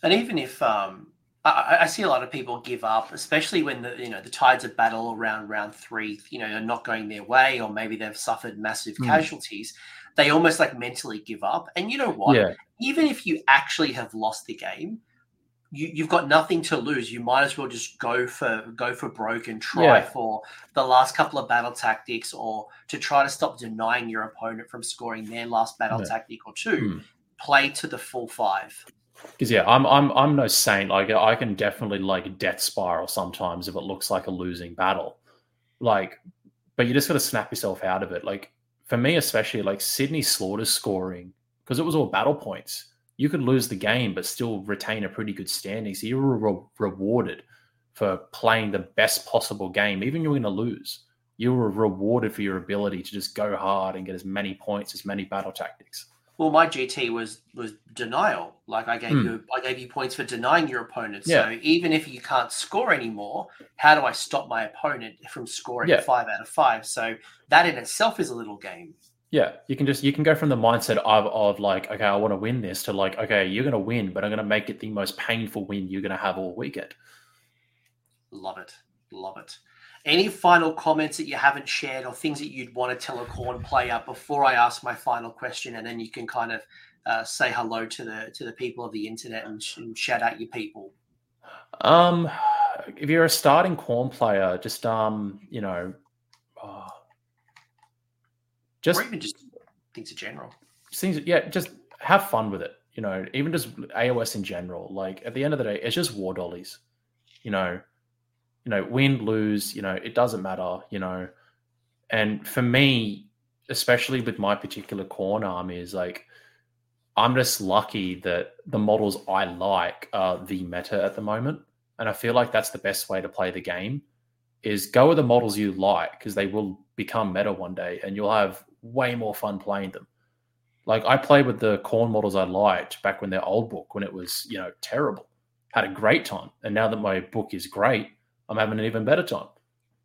and even if um, I, I see a lot of people give up, especially when the you know the tides of battle around round three, you know, are not going their way, or maybe they've suffered massive Hmm. casualties. They almost like mentally give up. And you know what? Yeah. even if you actually have lost the game, you, you've got nothing to lose. You might as well just go for go for broke and try Yeah. for the last couple of battle tactics, or to try to stop denying your opponent from scoring their last battle Yeah. tactic or two. Hmm. Play to the full five. Because yeah, I'm I'm I'm no saint. Like I can definitely like death spiral sometimes if it looks like a losing battle. Like, but you just got to snap yourself out of it. Like for me, especially like Sydney Slaughter scoring because it was all battle points. You could lose the game but still retain a pretty good standing. So you were re- rewarded for playing the best possible game, even you're going to lose. You were rewarded for your ability to just go hard and get as many points, as many battle tactics. Well, my GT was was denial. Like I gave Hmm. you, I gave you points for denying your opponent. Yeah. So even if you can't score anymore, how do I stop my opponent from scoring Yeah. five out of five? So that in itself is a little game. Yeah, you can just you can go from the mindset of of like, okay, I want to win this to like, okay, you're gonna win, but I'm gonna make it the most painful win you're gonna have all weekend. Love it, love it. Any final comments that you haven't shared or things that you'd want to tell a Khorne player before I ask my final question, and then you can kind of uh, say hello to the to the people of the internet and, sh- and shout out your people. Um, if you're a starting Khorne player, just um, you know, just or even just things in general. seems yeah, just have fun with it. You know, even just AOS in general. Like at the end of the day, it's just war dollies. You know, you know, win, lose, you know, it doesn't matter, you know. And for me, especially with my particular Khorne army, is like I'm just lucky that the models I like are the meta at the moment. And I feel like that's the best way to play the game is go with the models you like because they will become meta one day and you'll have way more fun playing them. Like I played with the Khorne models I liked back when their old book, when it was, you know, terrible. Had a great time. And now that my book is great, I'm having an even better time.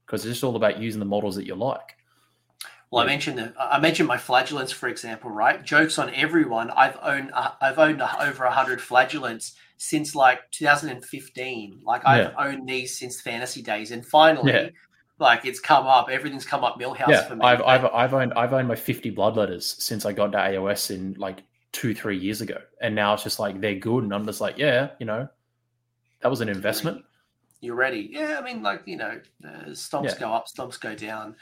Because it's just all about using the models that you like. Well, I mentioned the, I mentioned my flagellants, for example, right? Jokes on everyone. I've owned uh, I've owned over hundred flagellants since like 2015. Like I've yeah. owned these since fantasy days, and finally, yeah. Like it's come up. Everything's come up Milhouse yeah, for me. I've, I've I've owned I've owned my 50 bloodletters since I got to AOS in like two three years ago, and now it's just like they're good, and I'm just like, yeah, you know, that was an investment. You're ready. Yeah, I mean, like you know, uh, stomps go up, stomps go down.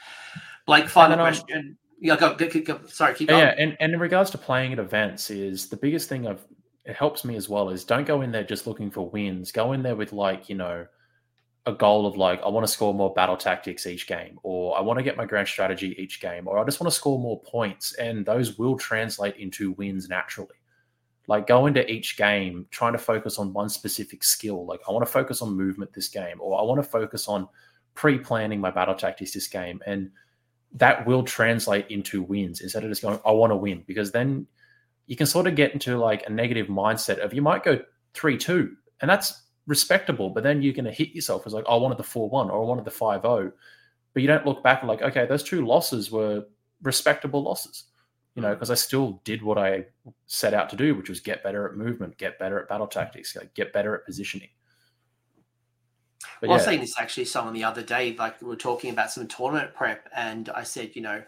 Blake, final um, question. Yeah, go, go, go, go, Sorry, keep going. Yeah, and, and in regards to playing at events, is the biggest thing I've it helps me as well is don't go in there just looking for wins. Go in there with like you know a goal of like I want to score more battle tactics each game, or I want to get my grand strategy each game, or I just want to score more points, and those will translate into wins naturally. Like go into each game trying to focus on one specific skill. Like I want to focus on movement this game, or I want to focus on pre-planning my battle tactics this game, and that will translate into wins instead of just going, I want to win, because then you can sort of get into like a negative mindset of you might go 3 2, and that's respectable, but then you're going to hit yourself as like, I wanted the 4 1 or I wanted the 5 0. But you don't look back and like, okay, those two losses were respectable losses, you know, mm. because I still did what I set out to do, which was get better at movement, get better at battle mm. tactics, like get better at positioning. But well, yeah. I was saying this actually someone the other day, like we were talking about some tournament prep, and I said, you know,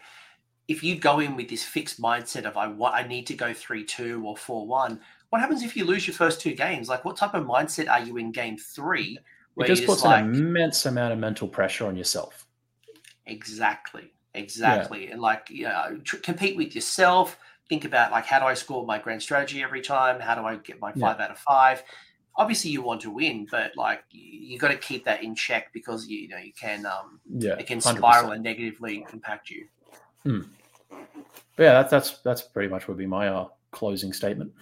if you go in with this fixed mindset of I want, I need to go three two or four one, what happens if you lose your first two games? Like, what type of mindset are you in game three? It just puts like, an immense amount of mental pressure on yourself. Exactly, exactly, yeah. and like you know, tr- compete with yourself. Think about like how do I score my grand strategy every time? How do I get my five yeah. out of five? obviously you want to win, but like you, got to keep that in check because you, you know you can um yeah it can spiral 100%. and negatively impact you. Hmm. Yeah, that's that's that's pretty much would be my uh, closing statement.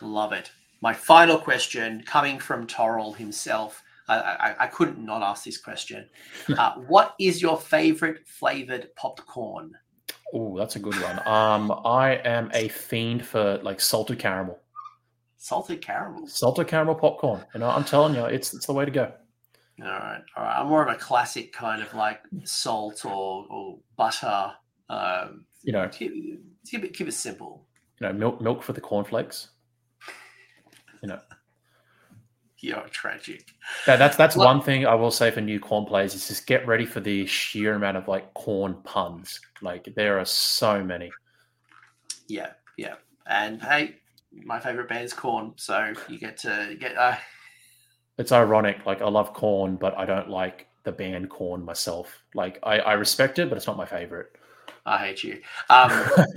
Love it. My final question, coming from Torrell himself, I, I, I couldn't not ask this question. (laughs) uh, what is your favorite flavored popcorn? Oh, that's a good one. Um, I am a fiend for like salted caramel salted caramel. Salted caramel popcorn. You know, I'm telling you, it's it's the way to go. All right, all right. I'm more of a classic kind of like salt or, or butter. Um, you know, keep, keep, it keep it simple. You know, milk milk for the cornflakes. You know. You're tragic. Yeah, that's that's one thing I will say for new Khorne players is just get ready for the sheer amount of like corn puns. Like there are so many. Yeah, yeah. And hey, my favorite band is Korn, so you get to get. Uh... (laughs) It's ironic. Like I love Khorne, but I don't like the band Korn myself. Like I, I respect it, but it's not my favorite. I hate you. Um, (laughs)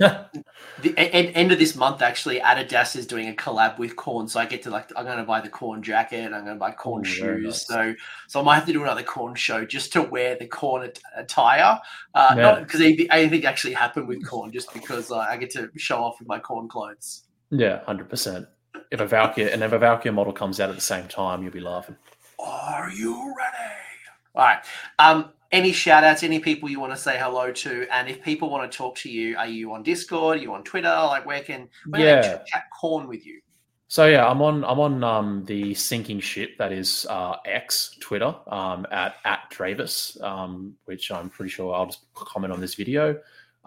the end, end of this month, actually, Adidas is doing a collab with Korn, so I get to like I'm going to buy the Korn jacket. I'm going to buy Korn Ooh, shoes. Nice. So, so I might have to do another Khorne show just to wear the Korn attire. Uh, yeah. Not because anything actually happened with Khorne, just because uh, I get to show off with my Korn clothes. Yeah, hundred percent. If a Valkyrie and if a Valkyrie model comes out at the same time, you'll be laughing. Are you ready? All right. Um, any shout outs, any people you want to say hello to, and if people want to talk to you, are you on Discord? Are you on Twitter? Like where can where yeah. can chat Khorne with you? So yeah, I'm on I'm on um, the sinking ship that is uh, X Twitter um, at at Travis, um, which I'm pretty sure I'll just comment on this video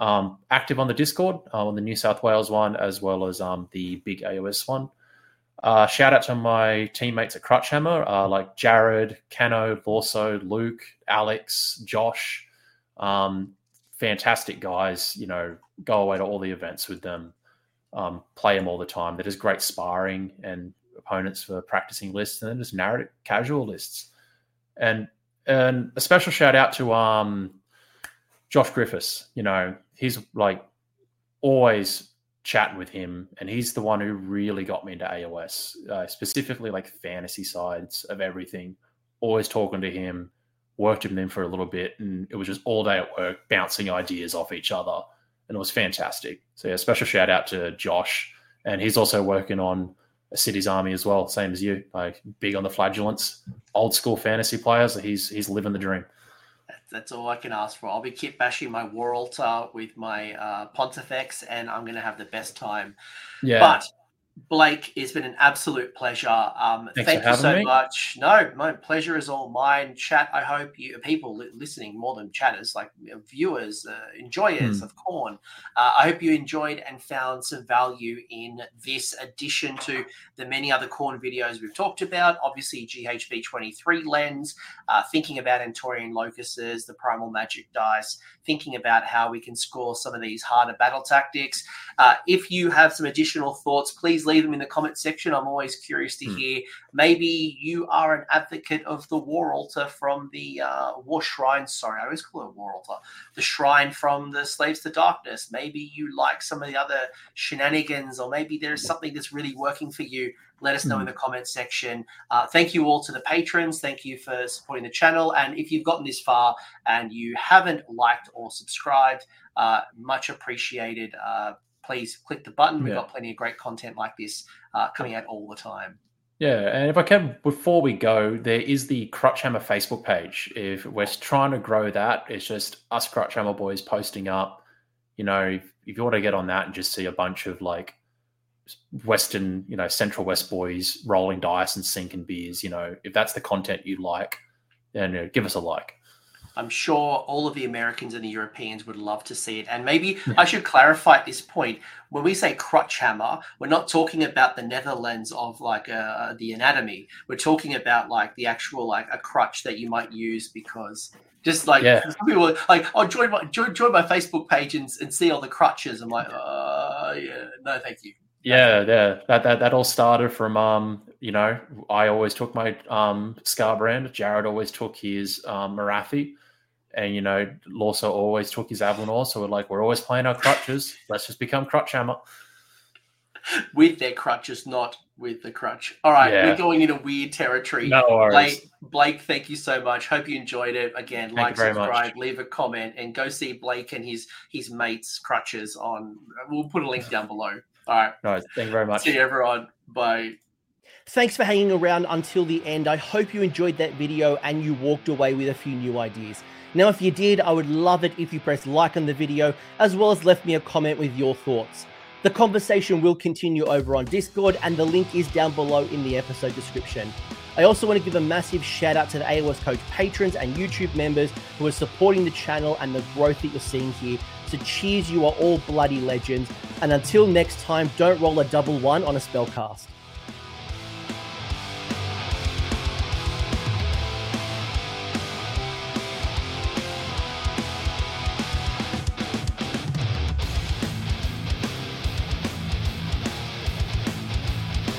um, active on the Discord uh, on the New South Wales one as well as um, the big AOS one. Uh, shout out to my teammates at Crutchammer, uh, like Jared, Cano, Borso, Luke, Alex, Josh. Um, fantastic guys. You know, go away to all the events with them, um, play them all the time. They're just great sparring and opponents for practicing lists, and then just narrative casual lists. And and a special shout out to um, Josh Griffiths, you know, he's like always chatting with him, and he's the one who really got me into AOS, uh, specifically like fantasy sides of everything. Always talking to him, worked with him for a little bit, and it was just all day at work, bouncing ideas off each other, and it was fantastic. So yeah, special shout out to Josh, and he's also working on a city's army as well, same as you, like big on the flagellants, old school fantasy players. He's he's living the dream. That's all I can ask for. I'll be kit bashing my war altar with my uh, Pontifex, and I'm going to have the best time. Yeah. But Blake, it's been an absolute pleasure. Um, thank you so me. much. No, my pleasure is all mine. Chat. I hope you people listening more than chatters, like viewers, uh, enjoyers mm. of Khorne. Uh, I hope you enjoyed and found some value in this addition to the many other Khorne videos we've talked about. Obviously, GHB twenty three lens, uh, thinking about Andtorian locuses, the primal magic dice, thinking about how we can score some of these harder battle tactics. Uh, if you have some additional thoughts, please leave them in the comment section. I'm always curious to hmm. hear. Maybe you are an advocate of the war altar from the uh, war shrine. Sorry, I always call it war altar. The shrine from the Slaves to Darkness. Maybe you like some of the other shenanigans, or maybe there's something that's really working for you. Let us know in hmm. the comment section. Uh, thank you all to the patrons. Thank you for supporting the channel. And if you've gotten this far and you haven't liked or subscribed, uh, much appreciated. Uh, please click the button. We've yeah. got plenty of great content like this uh, coming out all the time. Yeah, and if I can, before we go, there is the Crutchammer Facebook page. If we're trying to grow that, it's just us Crutchammer boys posting up. You know, if, if you want to get on that and just see a bunch of like Western, you know, Central West boys rolling dice and sinking beers, you know, if that's the content you like, then you know, give us a like. I'm sure all of the Americans and the Europeans would love to see it. And maybe yeah. I should clarify at this point when we say crutch hammer, we're not talking about the Netherlands of like uh, the anatomy. We're talking about like the actual like a crutch that you might use because just like yeah. people like, oh, join my join, join my Facebook page and, and see all the crutches. I'm like, uh, yeah, no, thank you. Yeah, yeah. That that that all started from um, you know, I always took my um Skarbrand. Jared always took his um Morathi. And you know, Lawso always took his Avalenor. So we're like, we're always playing our crutches. Let's just become crutch hammer. (laughs) With their crutches, not with the crutch. All right, yeah. we're going into weird territory. No worries. Blake, Blake, thank you so much. Hope you enjoyed it. Again, thank like, subscribe, much. leave a comment, and go see Blake and his his mates' crutches on. We'll put a link down below. All right. No, thank you very much. See you, everyone. Bye. Thanks for hanging around until the end. I hope you enjoyed that video and you walked away with a few new ideas. Now, if you did, I would love it if you press like on the video, as well as left me a comment with your thoughts. The conversation will continue over on Discord, and the link is down below in the episode description. I also want to give a massive shout out to the AOS Coach patrons and YouTube members who are supporting the channel and the growth that you're seeing here. So cheers, you are all bloody legends. And until next time, don't roll a double one on a spellcast.